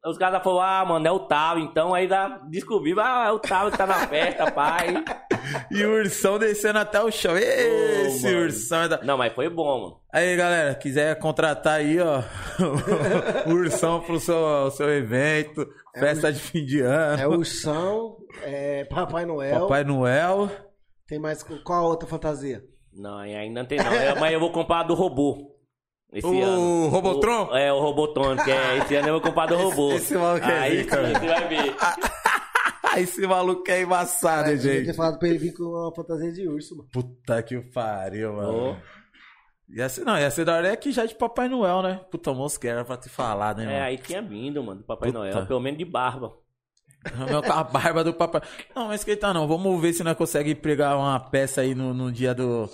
os caras falaram, ah, mano, é o tal, então aí dá, descobri, ah, é o tal que tá na festa, pai. E o ursão descendo até o chão. Esse mano. ursão é da... Não, mas foi bom, mano. Aí, galera, quiser contratar aí, ó, <laughs> o ursão pro seu, seu evento, festa de fim de ano, É Ursão, é Papai Noel. Papai Noel. Tem mais. Qual a outra fantasia? Não, ainda não tem não, Eu- mas eu vou comprar do robô. Esse O ano. Robotron? O- é, o Robotron, que é, esse ano eu vou comprar do robô. esse maluco é Aí você vai ver. <laughs> Esse maluco é embaçado, hein, Eu tinha gente. falado pra ele vir com uma fantasia de urso, mano. Puta que pariu, mano. Ô. Ia ser, não, ia ser da hora aqui já de Papai Noel, né? Puta, mosca era pra te falar, né, É, mano? aí tinha vindo, mano, do Papai Puta. Noel, pelo menos de barba. <laughs> Meu, com a barba do papai. Não, mas esquenta não. Vamos ver se nós conseguimos pregar uma peça aí no, no dia do,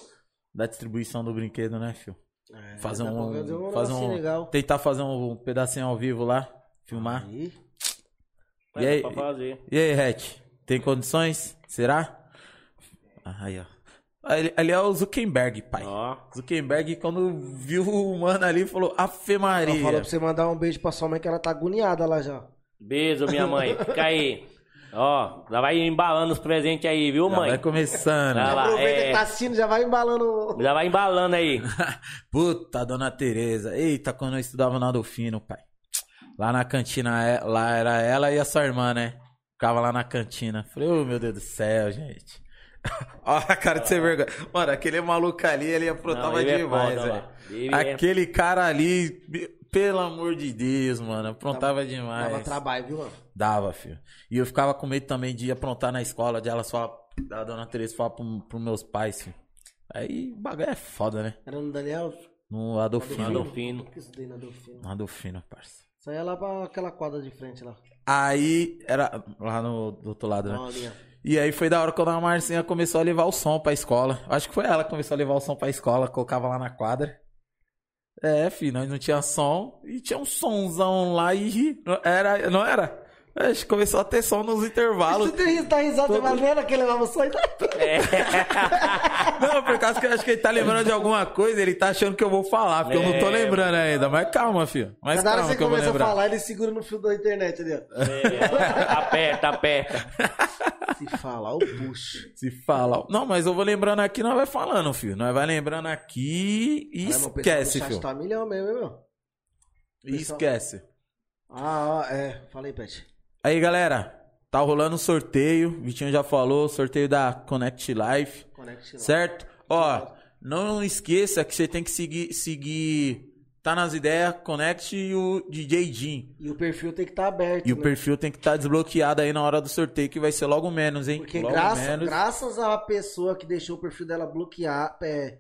da distribuição do brinquedo, né, filho? Um. fazer um fazer um legal. Tentar fazer um pedacinho ao vivo lá. Filmar. Aí, E aí? É. E aí, Hatch? Tem condições? Será? Aí, ó. Ali, ali é o Zuckerberg, pai. Ó, Zuckerberg, quando viu o mano ali, falou: Afe ela Maria. falou pra você mandar um beijo pra sua mãe que ela tá agoniada lá já. Beijo, minha mãe. Fica aí. Ó, já vai embalando os presentes aí, viu, Já mãe? vai começando. Já vai. Aproveita é. que tá assistindo, já vai embalando. Já vai embalando aí. <laughs> Puta, dona Tereza. Eita, quando eu estudava na Adolfino, pai. Lá na cantina, é- lá era ela e a sua irmã, né? Ficava lá na cantina. Falei, ô meu Deus do céu, gente. <laughs> Olha a cara de ser vergonha. Mano, aquele maluco ali, ele aprontava é demais, velho. lá. É- Aquele cara ali, pelo amor de Deus, mano, aprontava demais. Dava trabalho, viu, mano? Dava, filho. E eu ficava com medo também de aprontar na escola, de ela só, da dona Tereza falar pro, pros meus pais, filho. Aí o bagulho é foda, né? Era no Daniel. No Adolfino. Adolfino. Que eu estudei na Adolfino? No Adolfino, parça. É lá pra aquela quadra de frente lá. Aí, era lá no do outro lado, né? E aí foi da hora quando a Marcinha começou a levar o som pra escola. Acho que foi ela que começou a levar o som pra escola, colocava lá na quadra. É, filho, nós não tinha som e tinha um sonzão lá e era, não era? Acho que começou a ter som nos intervalos. Você tem- tá risado, você vai vendo que levava só e tá... É. <laughs> Não, por causa que eu acho que ele tá lembrando de alguma coisa, ele tá achando que eu vou falar, porque eu não tô É. lembrando ainda. Mas calma, filho. Mas Cada hora calma você que eu vou começa a falar, ele segura no fio da internet ali, ó. É, aperta, aperta. <laughs> Se falar, eu puxo. Se fala. Não, mas eu vou lembrando aqui, nós vai falando, filho. Nós vai lembrando aqui e Caramba, o esquece, filho. Tá milhão mesmo, hein, meu? E esquece. Ah, ó, é. Falei, Pet. Aí, galera, tá rolando o sorteio. O Vitinho já falou, sorteio da Connect Life, Conect lá. certo? Ó, não esqueça que você tem que seguir, seguir Tá nas ideias, Connect e o DJ Jim. E o perfil tem que estar aberto. E o né? perfil tem que estar desbloqueado aí na hora do sorteio, que vai ser logo menos, hein? Porque logo graça- menos. graças à pessoa que deixou o perfil dela bloquear, é,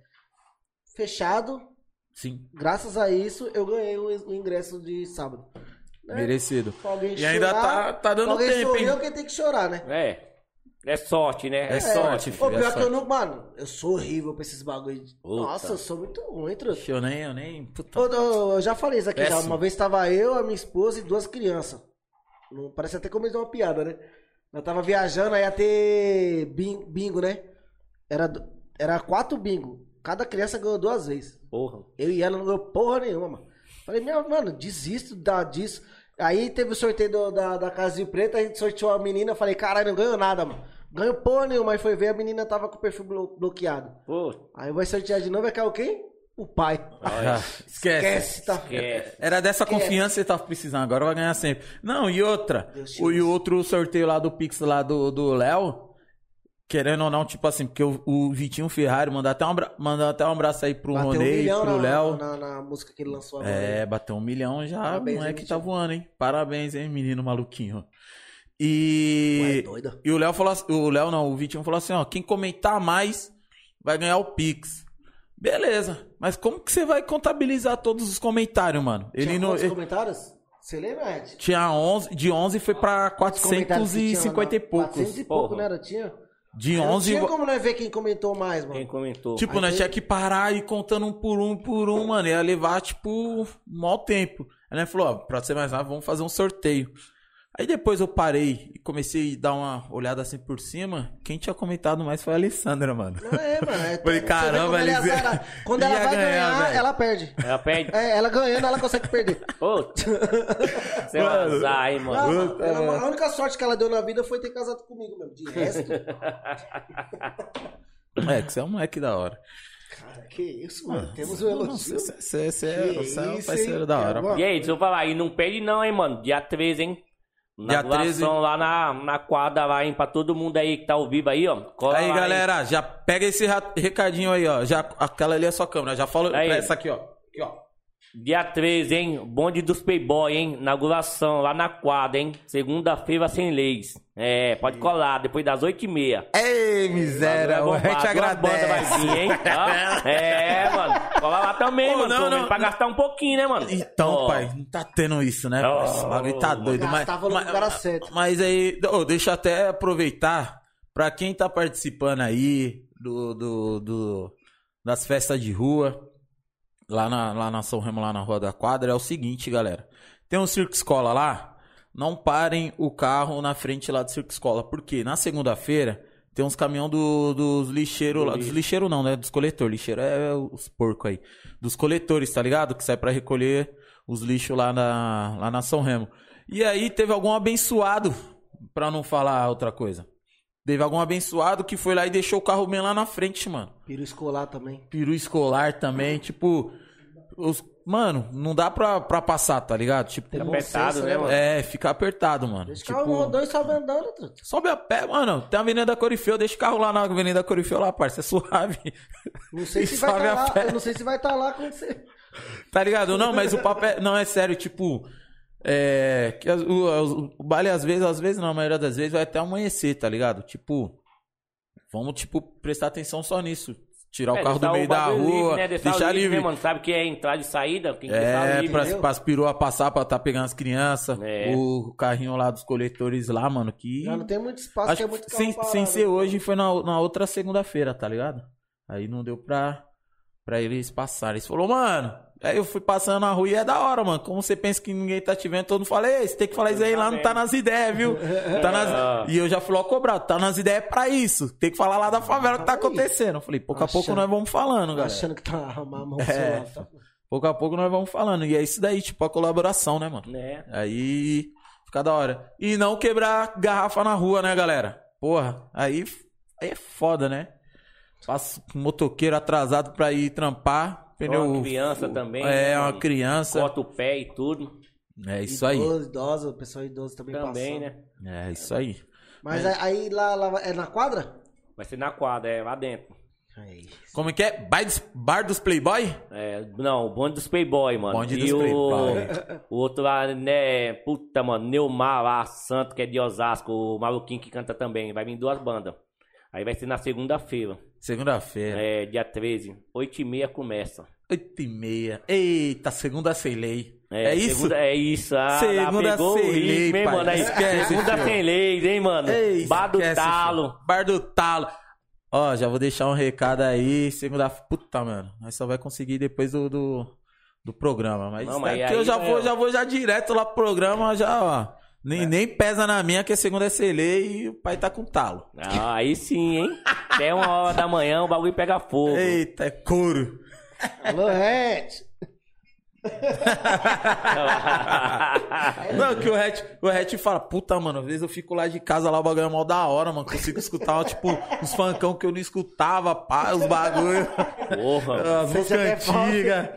fechado, Sim, graças a isso eu ganhei o, o ingresso de sábado. Né? merecido. Alguém E ainda tá- tá dando alguém tempo, sorrir, hein? alguém tem que chorar, né? É. É sorte, né? É sorte, Ô, filho. pior é que eu sorte. não. Mano, eu sou horrível pra esses bagulho. de-. Nossa, eu sou muito ruim, truta. Eu nem, eu nem. Puta. Ô, ô, Eu já falei isso aqui já. Péssimo. Uma vez tava eu, a minha esposa e duas crianças. Não, parece até como eles dão uma piada, né? Nós tava viajando, aí ia ter bin- bingo, né? Era, era quatro bingo. Cada criança ganhou duas vezes. Porra. Eu e ela não ganhou porra nenhuma, mano. Falei, meu, mano, desisto da, disso. Aí teve o sorteio do- da, da Casinho Preta, a gente sorteou a menina, falei, caralho, não ganhou nada, mano. Ganhou porra nenhuma, aí foi ver, a menina tava com o perfil blo- bloqueado. Pô, Aí vai sortear de novo, vai cair o quem? O pai. Ah, <laughs> esquece. Esquece, tá? esquece. Era dessa Esquece. confiança que você tava precisando, agora vai ganhar sempre. Não, e outra, o, e outro sorteio lá do Pix lá do do Léo, querendo ou não, tipo assim, porque o, o Vitinho Ferrari mandou até um, mandou até um abraço aí pro Bateu um Ronei, milhão pro na, Léo. na, na música que ele lançou agora. É, bateu um milhão já, Parabéns, não é hein, que tá voando, hein? Parabéns, hein, menino maluquinho. Ué, E. doida. E o Léo falou assim, o Léo não, o Vitinho falou assim, ó, quem comentar mais vai ganhar o Pix. Beleza, mas como que você vai contabilizar todos os comentários, mano? Ele Tinha não quantos ele- comentários? Você lembra, Ed? tinha 11, de 11 foi pra Quantos comentários que tinha lá 450 e na- poucos. 400 e pouco, Porra. né? Era, tinha? De Não 11 tinha vo- como nós ver quem comentou mais, mano. Quem comentou? Tipo, Aí nós tem- tinha que parar e ir contando um por um, por um, mano. Ia levar, tipo, mó tempo. Aí nós falou, ó, pra ser mais rápido, vamos fazer um sorteio. Aí depois eu parei e comecei a dar uma olhada assim por cima. Quem tinha comentado mais foi a Alessandra, mano. Não é, mano. É, <laughs> Falei, caramba, ela é azarada. Quando ela vai ganhar, ganhar, ela perde. Ela perde. É, ela ganhando, ela consegue perder. <laughs> Ô, você é um azar, hein, Não, mano. mano, ela- a única sorte que ela deu na vida foi ter casado comigo mesmo. De resto, <laughs> É, que você é um moleque da hora. cara, que isso, mano. Temos um elogio. Você é, é um parceiro hein? da hora. E aí, deixa eu falar, e não perde não, hein, mano. Dia 13, hein? Na Dia doação 13. lá na, na quadra lá, hein? Pra todo mundo aí que tá ao vivo aí, ó. Cola Aí, lá, hein. galera, já pega esse recadinho aí, ó. Já, aquela ali é sua câmera. Já fala Aí. pra essa aqui, ó. Aqui, ó. Dia 13, hein? Bonde dos Playboy, hein? Inauguração lá na quadra, hein? Segunda-feira sem leis. É, pode colar, depois das 8h30. Ei, miséria, o Vai bombar, Ret duas bandas vai agradece. vir, hein? <laughs> Ó, É, mano. Cola lá também, Ô, mano. não, não, pra gastar um pouquinho, né, mano? Então, Ó, pai, não tá tendo isso, né? Pai? Esse bagulho tá doido. Mas, mas, lugar certo. mas aí, ô, deixa eu até aproveitar pra quem tá participando aí do, do, do- das festas de rua, lá na, lá na São Remo, lá na Rua da Quadra, é o seguinte, galera. Tem um circo escola lá, não parem o carro na frente lá do circo escola. Por quê? Na segunda-feira tem uns caminhão do- dos lixeiros lá. Dos lixeiros não, né? Dos coletores. Lixeiro é os porcos aí. Dos coletores, tá ligado? Que sai pra recolher os lixos lá na, lá na São Remo. E aí teve algum abençoado, pra não falar outra coisa. Teve algum abençoado que foi lá e deixou o carro bem lá na frente, mano Piro escolar também. peru escolar também, tipo. Os, mano, não dá pra, pra passar, tá ligado? Tipo, Tem apertado, senso, né, mano? é, fica apertado, mano. Deixa o tipo, carro rodando e sobe andando, truta. sobe a pé, mano. Tem a Avenida Corifeu, deixa o carro lá na Avenida Corifeu lá, parça, é suave. Não sei <laughs> se vai a lá. Eu não sei se vai estar lá quando você. Tá ligado? Não, mas o papel. Não, é sério, tipo. É. Que as- o, o- o baile, às vezes, às vezes, não, a maioria das vezes, vai até amanhecer, tá ligado? Tipo. Vamos, tipo, prestar atenção só nisso. Tirar o É, carro do meio o da rua. livre, né? Deixar, deixar o livre, livre. né, mano? Sabe que é entrada e saída? Tem que deixar É, livre. pra, pras perua passar pra tá pegando as crianças. É. O carrinho lá dos coletores lá, mano, que. Já não tem muito espaço, Acho tem que muito carro sem, parado. sem ser hoje, foi na, na outra segunda-feira, tá ligado? Aí não deu pra, pra eles passarem. Eles falou, mano. Aí eu fui passando na rua e é da hora, mano. Como você pensa que ninguém tá te vendo, todo mundo fala, ei, você tem que falar isso aí lá, não tá nas ideias, viu? <laughs> Tá nas... E eu já fui logo cobrado, tá nas ideias pra isso. Tem que falar lá da favela o que tá acontecendo. Eu falei, pouco a pouco Achando- nós vamos falando, galera. Achando que tá <laughs> arrumando a mão É. tá? Pouco a pouco nós vamos falando. E é isso daí, tipo, a colaboração, né, mano? Né? Aí fica da hora. E não quebrar garrafa na rua, né, galera? Porra, aí, aí é foda, né? Passa um motoqueiro atrasado pra ir trampar. Pneu. Uma criança também, É, né, uma criança. Corta o pé e tudo. É isso aí. Idoso, idoso, o pessoal idoso também, Também, passando. né? É isso aí. Mas aí- aí lá, lá é na quadra? Vai ser na quadra, é lá dentro. Aí. Como é que é? Bar dos, bar dos Playboy? É, não, o bonde dos Playboy, mano. Bonde e dos o, Playboy. <laughs> o outro lá, né? Puta, mano, Neumar lá, Santo, que é de Osasco, o maluquinho que canta também. Vai vir duas bandas. Aí vai ser na segunda-feira, Segunda-feira. é, dia 13. 8h30 começa. Oito e meia. Eita, segunda sem lei. É, isso? segunda- é isso. Ah, Segunda sem o ritmo, lei, hein, mano? Aí, Esquece, segunda sem leis, hein, mano? Ei, Bar do esquece, talo. filho. Bar do talo. Ó, já vou deixar um recado aí. Segunda. Puta, mano. Nós só vai conseguir depois do, do, do programa. Mas, Não, mas aqui eu já vou, ó. já vou já direto lá pro programa, já, ó. Nem, nem pesa na minha, que a segunda é celê e o pai tá com talo. Ah, aí sim, hein? Até uma hora da manhã o bagulho pega fogo. Eita, é couro. Alô, Red. Não, que o Hatch, o Hatch fala, puta, mano, às vezes eu fico lá de casa lá, o bagulho é mal da hora, mano. Consigo escutar, tipo, os funkão que eu não escutava, pá, os bagulho. Porra. As Você músicas antigas.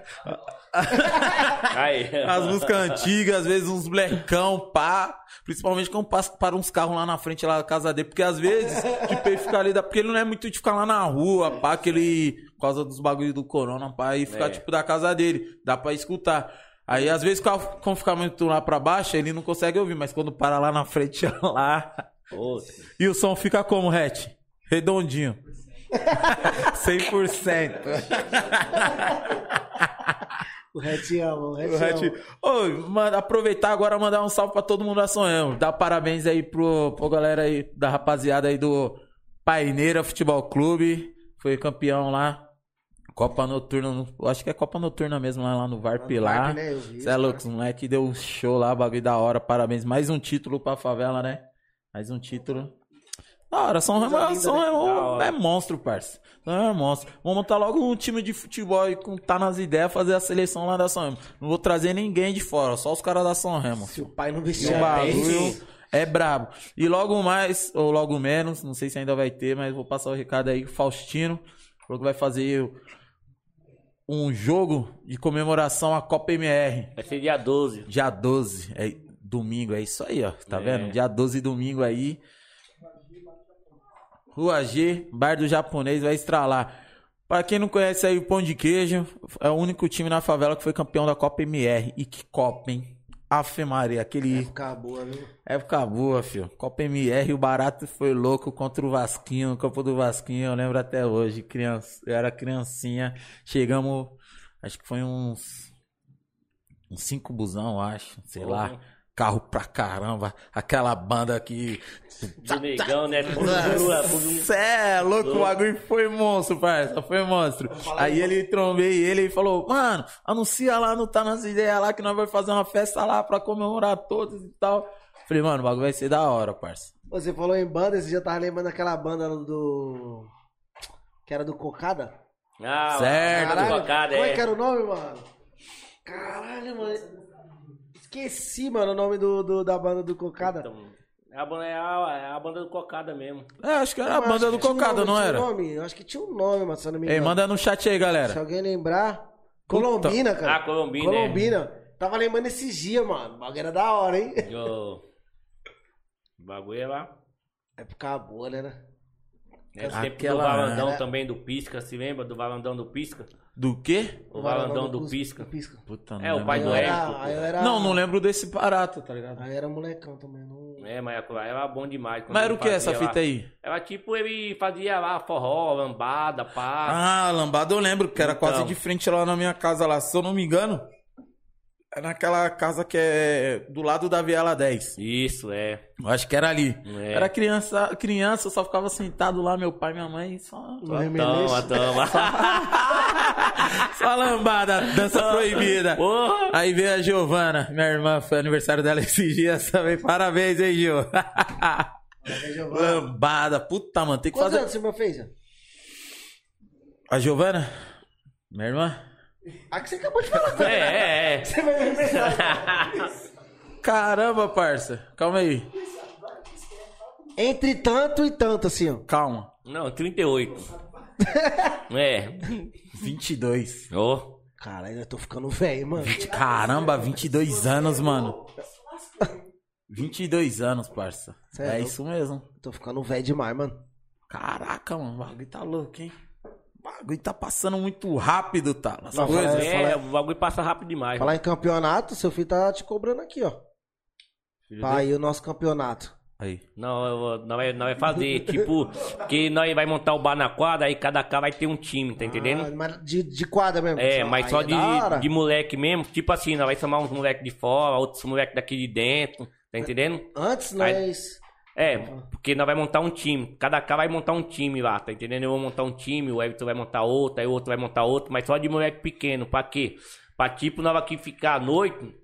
<laughs> Aí. As músicas antigas, às vezes uns blecão, pá. Principalmente quando passa para uns carros lá na frente lá da casa dele. Porque às vezes, tipo, ele fica ali, porque ele não é muito de ficar lá na rua, pá, que ele. Por causa dos bagulhos do corona, pá, e ficar, É. tipo, da casa dele. Dá pra escutar. Aí, às vezes, quando fica muito lá pra baixo, ele não consegue ouvir, mas quando para lá na frente, <laughs> lá. E o som fica como, Hatch? Redondinho. <laughs> 100%. O Red ama, o Red O. Ô, manda- aproveitar agora e mandar um salve pra todo mundo da Sonhão. Dar parabéns aí pro, pro galera aí, da rapaziada aí do Paineira Futebol Clube. Foi campeão lá Copa Noturna, acho que é Copa Noturna mesmo, lá, no Varp lá. Varp, né? Vi Você é louco, moleque deu um show lá, bagulho da hora, parabéns. Mais um título pra favela, né? Mais um título. Da hora, São Remo, linda, São né? Remo é monstro, parça. São Remo é monstro. Vamos montar logo um time de futebol e com, tá nas ideias, fazer a seleção lá da São Remo. Não vou trazer ninguém de fora, só os caras da São Remo. Se o pai não vestir o bagulho é brabo. E logo mais, ou logo menos, não sei se ainda vai ter, mas vou passar o recado aí. o Faustino falou que vai fazer um jogo de comemoração à Copa MR. Vai ser dia 12. Dia 12, é domingo, é isso aí, ó. Tá É. vendo? Dia 12, domingo aí. Rua G, Bar do Japonês, vai estralar. Pra quem não conhece aí o Pão de Queijo, é o único time na favela que foi campeão da Copa MR. E que Copa, hein? Afe Maria, aquele Época boa, viu? Época boa, filho. Copa MR, o barato foi louco contra o Vasquinho, no campo do Vasquinho, eu lembro até hoje. Criança, eu era criancinha. Chegamos, acho que foi uns. Uns cinco busão, acho. Sei lá. Carro pra caramba. Aquela banda que. Do negão, né? <laughs> Cê é louco, o bagulho foi monstro, parça. Foi monstro. Aí ele trombei ele e falou: Mano, anuncia lá, não tá nas ideias lá que nós vamos fazer uma festa lá pra comemorar todos e tal. Falei, mano, o bagulho vai ser da hora, parça. Você falou em banda, esse dia eu tava lembrando daquela banda do. Que era do Cocada? Ah, Certo. Caralho, cocada, Como é é. que era o nome, mano? Caralho, mano. Esqueci, mano, o nome do, do- da banda do Cocada. Então, é a, banda, é, a, é a banda do Cocada mesmo. É, acho que era a Eu acho banda do tinha um Cocada, nome, não tinha era? nome, eu acho que tinha um nome, mano, se eu não me Ei, engano. manda no chat aí, Se galera. alguém lembrar. Colombina, cara. Ah, Colombina, é. Colombina. Tava lembrando esses dias, mano. O bagulho era da hora, hein? Yo. O bagulho é lá. Época boa, né? É sempre Aquela- do Valandão É. também do Pisca, se lembra do Valandão do Pisca? Do quê? O Valandão do Cus- Pisca. do Pisca. Puta, não É, o pai Aí do Érico, era, era... Não, não lembro desse barato, tá ligado? Aí era molecão também. Não... É, mas lá era bom demais. Mas era o que essa fita lá. aí? Era tipo, ele fazia lá forró, lambada, pá. Ah, lambada eu lembro, que era Então. quase de frente lá na minha casa lá. Se eu não me engano, é naquela casa que é do lado da Viela 10. Isso, é. Eu acho que era ali. É. Era criança, criança, eu só ficava sentado lá, meu pai e minha mãe, só. Toma, toma. <laughs> Só lambada, dança proibida. Porra! Aí veio a Giovana, minha irmã, foi aniversário dela <laughs> esses dias também. Parabéns, hein, Gil? <laughs> Giovana. lambada, puta, mano, tem que Quantos fazer. anos você fez? A Giovana? Minha irmã? Ah, que você acabou de falar. É, é, é. <laughs> Você vai lembrar. Caramba, parça. Calma aí. Entre tanto e tanto, assim, ó. Calma. Não, 38. <laughs> É. 22. Ô. Caralho, eu tô ficando velho, mano. Caramba, 22 anos, mano. 22 anos, parça. Cê é é isso mesmo. Tô ficando velho demais, mano. Caraca, mano, o bagulho tá louco, hein? O bagulho tá passando muito rápido, tá? As Não, coisas. fala- É, o bagulho passa rápido demais. Falar em campeonato, seu filho tá te cobrando aqui, ó. Filho Pra ir o nosso campeonato. Aí. Não, nós vai, nós vai fazer, <laughs> tipo, que nós vai montar o bar na quadra, aí cada cara vai ter um time, tá entendendo? Ah, mas de, de quadra mesmo. É, Aí mas só é de, de moleque mesmo, tipo assim, nós vai chamar uns moleques de fora, outros moleques daqui de dentro, tá entendendo? Antes Aí- nós. É, porque nós vai montar um time, cada cara vai montar um time lá, tá entendendo? Eu vou montar um time, o Everton vai montar outro, aí o outro vai montar outro, mas só de moleque pequeno, pra quê? Pra tipo, nós aqui ficar à noite,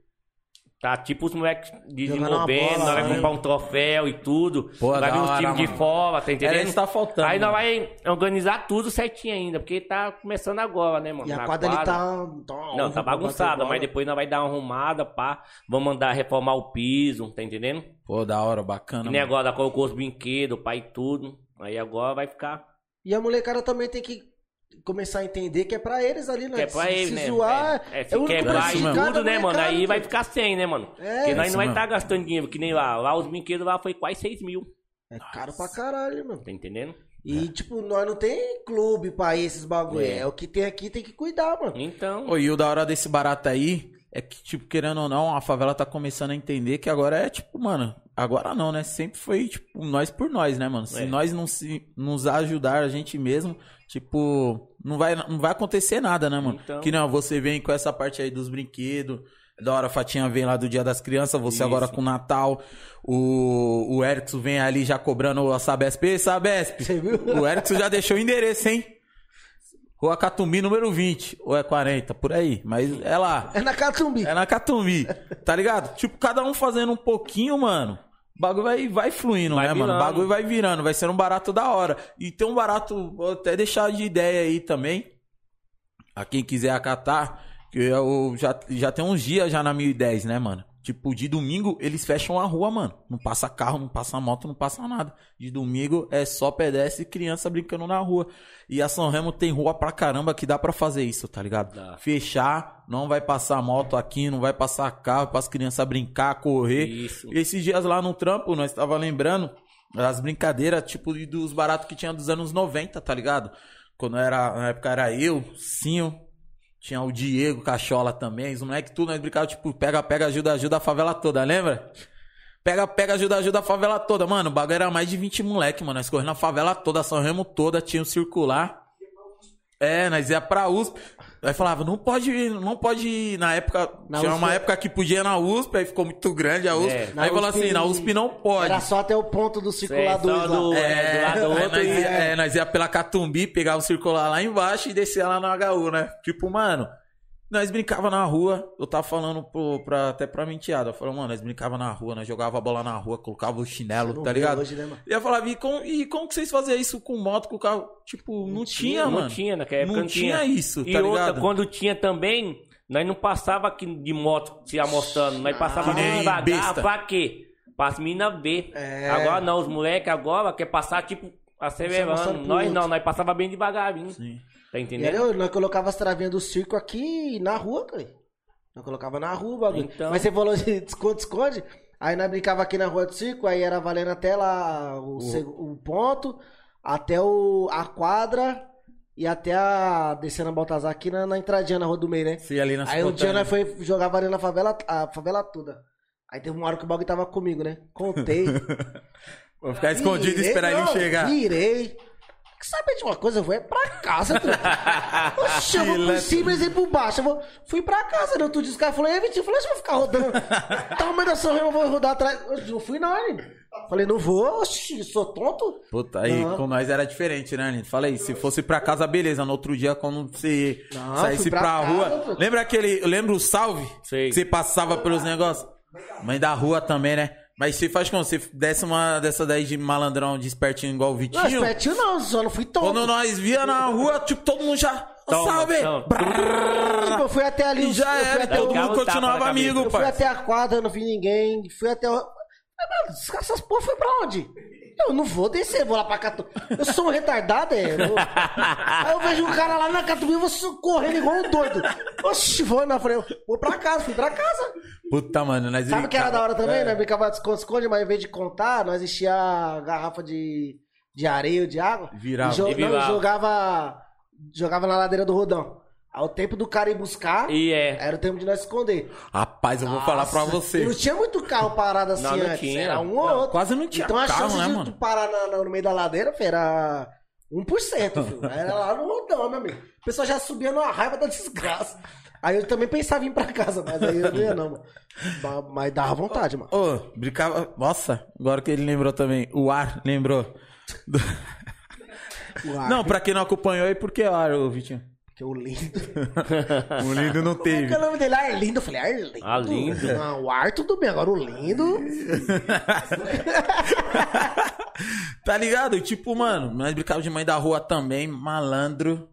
tá tipo os moleques desenvolvendo, bola, nós vai né? comprar um troféu e tudo, Pô, vai vir hora, times de fora, tá entendendo? Era isso tá faltando. Aí nós vai organizar tudo certinho ainda, porque tá começando agora, né, mano? E a Na quadra ali tá. tá Não, tá bagunçada, mas depois nós vai dar uma arrumada, pá. Vamos mandar reformar o piso, tá entendendo? Pô, da hora, bacana. Mano. negócio, colocou os brinquedos, pai e tudo. Aí agora vai ficar. E a molecada também tem que começar a entender que é pra eles ali, né? Que é pra se, ele, se né? zoar. é, é, se é quebrar isso e tudo, né, mano? molecada, Aí vai ficar sem, né, mano? É, Porque nós isso não vai estar gastando dinheiro, que nem lá. Lá os brinquedos lá foi quase 6 mil. É caro pra caralho, mano. Tá entendendo? E, tipo, nós não tem clube pra esses bagulho. É. É. o que tem aqui, tem que cuidar, mano. Então. Ô, e o da hora desse barato aí é que, tipo, querendo ou não, a favela tá começando a entender que agora é, tipo, mano, agora não, né? Sempre foi, tipo, nós por nós, né, mano? Se É. nós não se, nos ajudar a gente mesmo, tipo, não vai, não vai acontecer nada, né, mano? Então. Que não, você vem com essa parte aí dos brinquedos. Da hora a Fatinha vem lá do Dia das Crianças, você Isso. agora com o Natal. O, o Erickson vem ali já cobrando a Sabesp. Ei, Sabesp! Você viu? O Erickson já deixou o endereço, hein? Rua Catumbi, número 20. Ou é 40, por aí. Mas é lá. É na Catumbi. É na Catumbi. Tá ligado? Tipo, cada um fazendo um pouquinho, mano. O bagulho vai, vai fluindo, Vai né, mano? O virando. bagulho vai virando, vai ser um barato da hora. E tem um barato, vou até deixar de ideia aí também. A quem quiser acatar, que eu já, já tem uns dias já na 1010, né, mano? Tipo, de domingo eles fecham a rua, mano. Não passa carro, não passa moto, não passa nada. De domingo é só pedestre e criança brincando na rua. E a São Remo tem rua pra caramba que dá pra fazer isso, tá ligado? Dá. Fechar, não vai passar moto aqui, não vai passar carro para as crianças brincar, correr. Isso. Esses dias lá no trampo, nós tava lembrando as brincadeiras, tipo, dos baratos que tinha dos anos 90, tá ligado? Quando era, na época era eu, Sinho, tinha o Diego, Cachola também, os moleques tudo, nós brincava, tipo, pega, pega, ajuda, ajuda a favela toda, lembra? Pega, pega, ajuda, ajuda a favela toda. Mano, o bagulho era mais de 20 moleque, mano. Nós correndo a favela toda, São Remo toda, tinha o circular. É, nós ia pra USP. Aí falava, não pode não pode ir. Na época, Na tinha uma USP época que podia ir na USP, aí ficou muito grande a USP. É. aí Na falou USP assim, na USP não pode. Era só até o ponto do circulador. do- lá. É, do lado do aí outro nós, ia, é, nós ia pela Catumbi, pegava o circular lá embaixo e descia lá no HU, né? Tipo, mano, nós brincava na rua, eu tava falando pro, pra, até pra menteada, eu falava, mano, nós brincava na rua, nós jogava a bola na rua, colocava o chinelo, Não tá ligado? hoje, né, mano? E eu falava, e como, e como que vocês faziam isso com moto, com carro? Tipo, não, tinha, não mano. tinha naquela época. Não tinha isso, E tá outra, ligado? quando tinha também, nós não passava aqui de moto se amostrando. Nós passava nem devagar. besta. Pra quê? Pra as minas ver. É. Agora não, os moleques agora quer passar tipo acelerando. Nós outro. não, nós passava bem devagarinho. Sim. Tá entendendo? aí, eu- nós colocava as travinhas do circo aqui na rua, cara. Nós colocava na rua o bagulho. Então- Mas você falou de <laughs> esconde-esconde. Aí nós brincava aqui na rua do circo, aí era valendo até lá o, o ponto, até o, a quadra e até a descendo a Baltazar aqui na, na entradinha na rua do meio, né? Sim, ali nas Aí um dia nós foi jogar valendo a favela, a favela toda. Aí teve uma hora que o bagulho tava comigo, né? Contei. <laughs> Vou ficar escondido e esperar ele chegar. Virei. Sabe de uma coisa? Eu vou é pra casa, truta. Oxi, eu vou por cima e por baixo. Eu vou... Fui pra casa, outro dia os caras falaram, ei, Vitinho, eu falei, você vai ficar rodando. Tamanho da São Remo, eu vou rodar atrás. Eu não fui não, hein? Falei, não vou, oxi, sou tonto. Puta, aí Não. com nós era diferente, né, Aline? Falei, se fosse pra casa, beleza. No outro dia, quando você Não, saísse pra pra, casa, rua. pô. Lembra aquele. Lembra o salve? Sei. Que você passava pelos negócios? Mãe da rua também, né? Mas você faz como? Você desse uma dessa daí de malandrão, de espertinho igual o Não, Vitinho? espertinho não, só não fui tonto. Quando nós via na rua, tipo, todo mundo já. Toma, salve! Tipo, eu fui até ali. E já era, até todo mundo continuava amigo, Eu fui pai. até a quadra, não vi ninguém. Fui até mano, essas porra foi pra onde? Eu não vou descer, vou lá pra Catu. Eu sou um retardado, é. Eu... <laughs> Aí eu vejo um cara lá na Catuí, eu vou correndo igual um doido. Oxi, vou na frente. Vou pra casa, fui pra casa. Puta, mano, nós Sabe o que era da hora também? É. Nós brincava de esconde-esconde, mas ao invés de contar, nós enchia a garrafa de, de areia ou de água. Virava. E, jo- E não, virava. jogava. Jogava na ladeira do rodão. Ao tempo do cara ir buscar, E é. era o tempo de nós esconder. Rapaz, eu vou falar pra Nossa, você. E não tinha muito carro parado assim Não, não antes. tinha. Era um ou outro. quase não tinha então a carro, chance né, de mano? tu parar na- na- no meio da ladeira, filho, era 1%, filho. <laughs> Era lá no rodão, meu amigo. O pessoal já subia numa raiva da desgraça. Aí eu também pensava em ir pra casa, mas aí eu não ia não, mano. Mas- dava vontade, mano. Ô, brincava. Nossa, agora que ele lembrou também. O ar lembrou. <laughs> Do- Uai, Não, pra quem não acompanhou aí, por que ar, ô Vitinho? Que o lindo. <laughs> O lindo não Qual que teve. é o nome dele? Arlindo. Eu falei, Arlindo. Arlindo. Não, o ar tudo bem, agora o lindo. <laughs> tá ligado? Tipo, mano, nós brincávamos de mãe da rua também, malandro.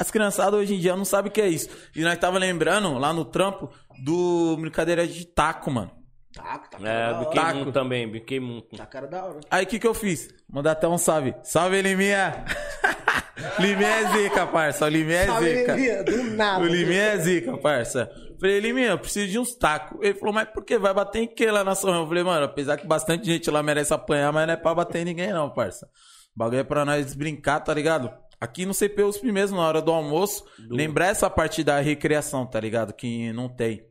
As criançadas hoje em dia não sabem o que é isso. E nós tava lembrando lá no trampo do brincadeira de taco, mano. Taco, taco. É, biquei muito também, biquei muito. Taco era da hora. Aí o que que eu fiz? Mandar até um salve. Salve, Liminha! <laughs> Liminha é zica, parça. O Liminha é Salve, zica. Liminha, do nada. O Liminha é zica, parça. Falei, Liminha, eu preciso de uns tacos. Ele falou, mas por que? Vai bater em que lá na São Remo? Eu falei, mano, apesar que bastante gente lá merece apanhar, mas não é pra bater em ninguém não, parça. O bagulho é pra nós brincar, tá ligado? Aqui no CP os primeiros, na hora do almoço, lembrar essa parte da recreação, tá ligado? Que não tem.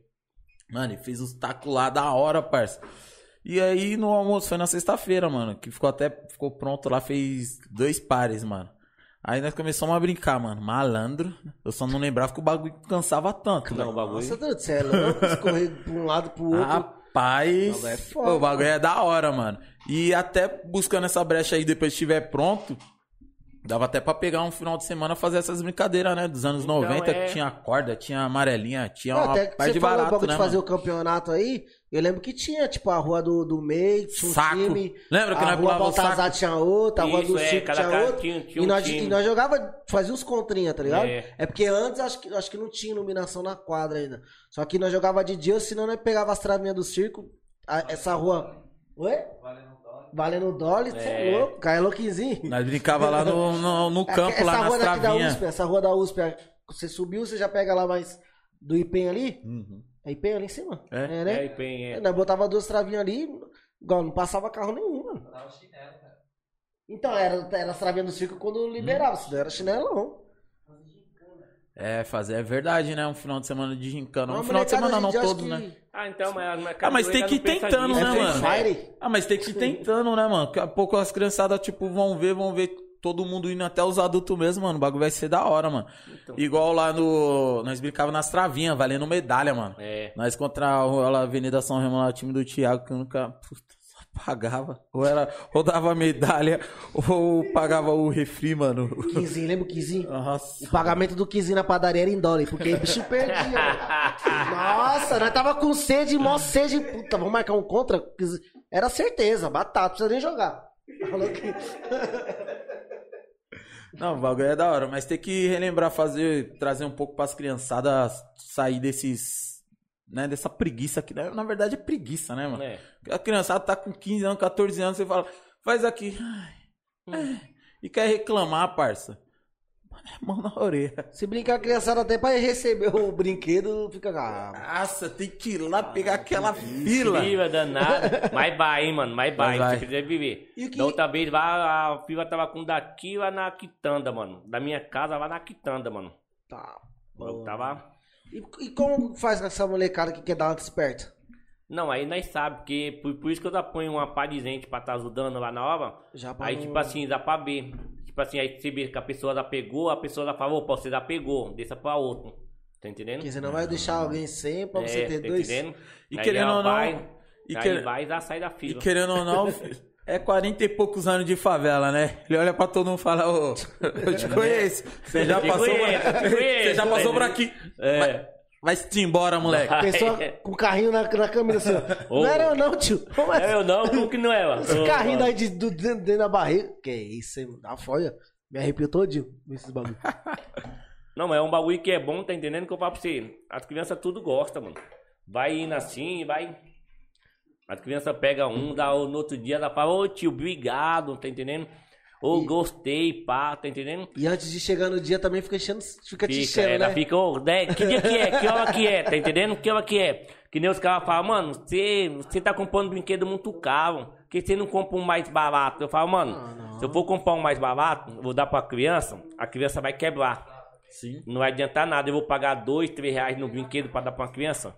Mano, ele fez os tacos lá da hora, parça. E aí no almoço, foi na sexta-feira, mano, que ficou até, ficou pronto lá, fez dois pares, mano. Aí nós começamos a brincar, mano. Malandro. Eu só não lembrava que o bagulho cansava tanto, Não, o bagulho. Nossa, Deus do céu, é louco, escorrer pra um lado pro outro. Rapaz, O bagulho é foda, o bagulho é da hora, mano. E até buscando essa brecha aí, depois que estiver pronto, Dava até pra pegar um final de semana fazer essas brincadeiras, né? Dos anos Então, 90, é- que tinha corda, tinha amarelinha, tinha Não, uma até que parte você de barato, bagulho né? de fazer mano? o campeonato aí, eu lembro que tinha, tipo, a rua do, do meio, tinha um Saco. time. Lembra que a nós rua pulava o Baltazar tinha outra, a rua Isso, do é, Chico tinha outra. tinha- tinha e, um nós, time. e nós jogava, fazia os contrinha, tá ligado? É, É. porque antes acho que, acho que não tinha iluminação na quadra ainda. Só que nós jogava de dia, senão nós pegava as travinhas do circo, a- essa rua. Oi? Valendo dólar, você é. É. louco, cara, é louquinzinho. Nós brincava lá no, no, no campo, essa lá nas travinhas. USP, essa rua da USP, você subiu, você já pega lá mais do IPEM ali? Uhum. É IPEM ali em cima? É? né? É, tem, é. Nós botava duas travinhas ali, igual, não passava carro nenhum, mano. Então, era, era as travinhas do circo quando liberava, se não era chinelão. É, fazer, é verdade, né? Um final de semana de gincana. Um Uma final de semana não todo, acho né? que Ah, então, mas, mas, Ah, mas tem que ir tentando, É né, Free mano? Ah, mas tem que ir tentando, né, mano? Daqui a pouco as criançadas, tipo, vão ver, vão ver todo mundo indo até os adultos mesmo, mano. O bagulho vai ser da hora, mano. Então. Igual lá no. Nós brincava nas travinhas, valendo medalha, mano. É. Nós contra a Avenida São Remo lá, o time do Thiago, que eu nunca. Puta, pagava. Ou era. Ou dava medalha, ou pagava o refri, mano. Quinzinho, lembra o quinzinho? Nossa. O pagamento do quinzinho na padaria era em dólar, porque o bicho perdia. mano. Nossa, nós tava com sede, mó sede. Puta, vamos marcar um contra? Era certeza, batata, precisa nem jogar. Falou que... Não, o bagulho é da hora, mas tem que relembrar, fazer, trazer um pouco pras criançadas sair desses. Né, dessa preguiça que na na verdade é preguiça, né, mano? É. A criançada tá com 15 anos, 14 anos, você fala, faz aqui. Ai, ai, e quer reclamar, parça. Mano, é mão na orelha. Se brincar, a criançada até pra receber o brinquedo, fica. Ah, Nossa, tem que ir lá pegar aquela fila. Fila danada. Mas vai, hein, mano. Mas vai, se você quiser viver. E que- Da outra vez, lá, a fila tava com daqui lá na quitanda, mano. Da minha casa lá na quitanda, mano. tá. Eu tava. E, e como faz com essa molecada que quer dar uma desperta? Não, aí nós sabemos, porque por, por isso que eu já ponho uma pá de gente pra tá ajudando lá na hora. Já pra Aí, não- tipo assim, dá pra ver. Tipo assim, aí você vê que a pessoa já pegou, a pessoa já falou, opa, você já pegou, deixa pra outro. Tá entendendo? Porque você não vai deixar alguém sem pra você É, ter tá dois. entendendo? E Aí querendo ou não, vai, e aí quer- vai e já sai da E fila. querendo ou não, <laughs> é 40 e poucos anos de favela, né? Ele olha pra todo mundo e fala, ô, eu te <laughs> conheço. Você já Te passou por conheço, te <laughs> Você conheço, já passou por né? aqui. É. Vai-se embora, moleque. Pessoa com o carrinho na, na câmera assim, ó. Ô. Não era eu não, tio. Como é É eu não, como que não é, mano? Esse Ô, carrinho mano. daí de, do, dentro, dentro da barriga. Que isso, hein? Dá folha. Me arrepiou todinho com esses bagulho. <laughs> Não, mas é um bagulho que é bom, tá entendendo? Que eu falo pra você. As crianças tudo gostam, mano. Vai indo assim, vai. As crianças pegam um, dá, no outro dia ela fala, ô tio, obrigado, tá entendendo? Ô, gostei, pá, tá entendendo? E antes de chegar no dia também fica enchendo, fica te Fica, enchendo, ela né? fica, ô, né, que dia que é? Que hora que é? Tá entendendo? Que hora que é? Que nem os caras falam, mano, você, você tá comprando brinquedo muito caro. Por que você não compra um mais barato? Eu falo, mano, Ah, se eu for comprar um mais barato, vou dar pra criança, a criança vai quebrar. Sim. Não vai adiantar nada, eu vou pagar dois, três reais no brinquedo pra dar pra uma criança.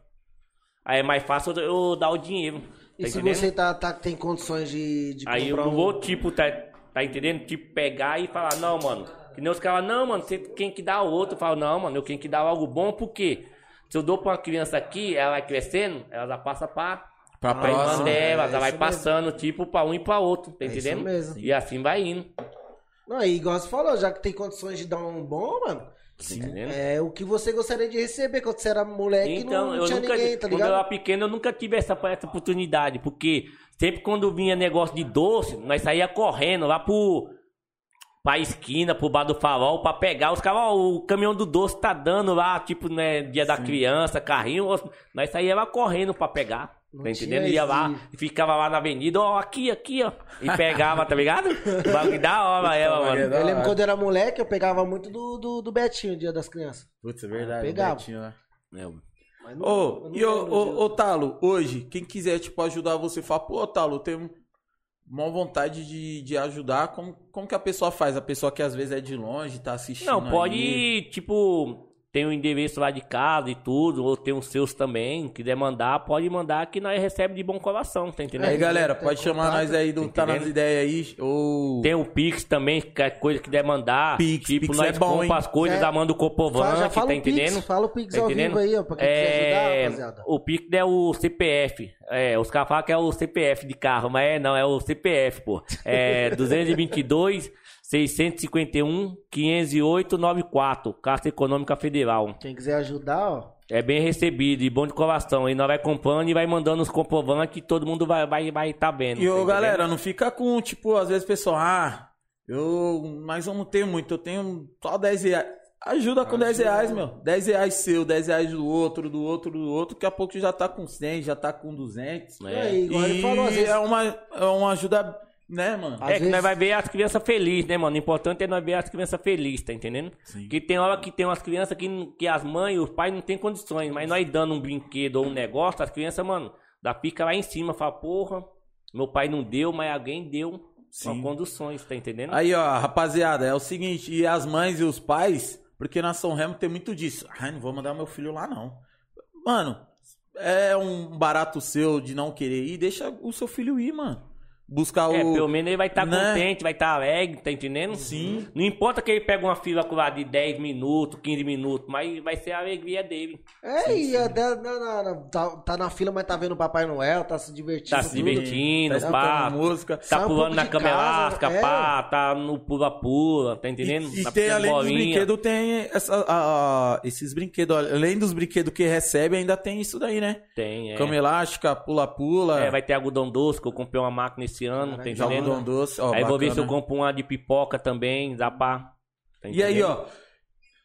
Aí é mais fácil eu eu dar o dinheiro. E tá se entendendo? você tá, tá, tem condições de, de Aí eu não um... vou, tipo, tá, tá entendendo? Tipo, pegar e falar, não, mano. Que nem os caras, não, mano, você tem que dar outro. Eu falo, não, mano, eu tenho que dar algo bom, por quê? Se eu dou pra uma criança aqui, ela vai crescendo, ela já passa pra, Pra pra irmã próxima. dela, é já vai isso passando, tipo, pra um e pra outro, tá É isso entendendo? mesmo. E assim vai indo. Não, e igual você falou, já que tem condições de dar um bom, mano, entendendo? é o que você gostaria de receber quando você era moleque Então, não, não tinha nunca, ninguém, tá quando eu ligado? era pequeno, eu nunca tive essa, essa oportunidade, porque sempre quando vinha negócio de doce, nós saía correndo lá pro, pra esquina, pro bar do farol, pra pegar os caras, ó, o caminhão do doce tá dando lá, tipo, né, dia da criança, carrinho, nós saía lá correndo pra pegar. Não tá entendendo? Ia lá e ficava lá na avenida, ó, aqui, aqui, ó. E pegava, tá ligado? O <laughs> bagulho da hora, ela, mano. Da Eu lembro quando eu era moleque, eu pegava muito do, do, do Betinho, Dia das Crianças. Putz, é verdade. Pegava. Betinho, né? É, não- Ô, eu e ô, lembro Talo, hoje, quem quiser, tipo, ajudar você, fala, pô, Talo, eu tenho uma vontade de, de ajudar, como, como que a pessoa faz? A pessoa que às vezes é de longe, tá assistindo Não, pode, aí. tipo, tem o endereço lá de casa e tudo, ou tem os seus também, quiser mandar, pode mandar que nós recebemos de bom coração, tá entendendo? Aí, galera, tem pode chamar contato, nós aí do tá Tá nas ideias aí, ou... Tem o Pix também, qualquer coisa que der mandar. Pix, tipo, Pix nós é bom, compra hein? as coisas, É. já manda o Fala- já fala tá o Pix, entendendo? fala o Pix Tá ao vivo entendendo? aí, ó, pra quem quiser ajudar, É, rapaziada. o Pix é o CPF, É, os caras falam que é o CPF de carro, mas é, não, é o CPF, pô. É <laughs> 222 651 508 94, Caixa Econômica Federal. Quem quiser ajudar, ó. É bem recebido e bom de coração. E nós vai comprando e vai mandando os comprovantes que todo mundo vai vai vai tá vendo. E ô, galera, não fica com, tipo, às vezes o pessoal, ah, eu. Mas eu não tenho muito, eu tenho só 10 reais. Ajuda com 10 reais, meu. 10 reais seu, 10 reais do outro, do outro, do outro. Daqui a pouco já tá com 100, já tá com 200. É. É, igual ele E falou, às vezes. é, uma, é uma ajuda, né, mano? Às É que vezes- nós vai ver as crianças felizes, né, mano? O importante é nós ver as crianças felizes, tá entendendo? Sim. Que tem hora que tem umas crianças que, que as mães, os pais não tem condições, mas nós dando um brinquedo ou um negócio, as crianças, mano, da pica lá em cima, fala, porra, meu pai não deu, mas alguém deu Sim. com condições, tá entendendo? Aí, ó, rapaziada, é o seguinte, e as mães e os pais, porque na São Remo tem muito disso. Ai, não vou mandar meu filho lá, não. Mano, é um barato seu de não querer ir, deixa o seu filho ir, mano. Buscar É, o. pelo menos ele vai estar né? contente, vai estar alegre, tá entendendo? Sim. Não importa que ele pegue uma fila lá de 10 minutos, 15 minutos, mas vai ser a alegria dele. É, e até na- na- na- tá, tá na fila, mas tá vendo o Papai Noel, tá se divertindo. Tá se tudo. divertindo, tá pá. música. Tá um pulando pouco na cama elástica, é. pá, tá no pula-pula, tá entendendo? E, e tá tem, além dos brinquedos, tem essa, a- a- esses brinquedos. Além dos brinquedos que recebe, ainda tem isso daí, né? Tem, é. Cama elástica, pula-pula. É, vai ter algodão doce, que eu comprei uma máquina esse ano, tá Caralho, entendendo? algodão doce. Ó, Aí vou ver se eu bacana. compro uma de pipoca também, dá pra... tá E aí, ó.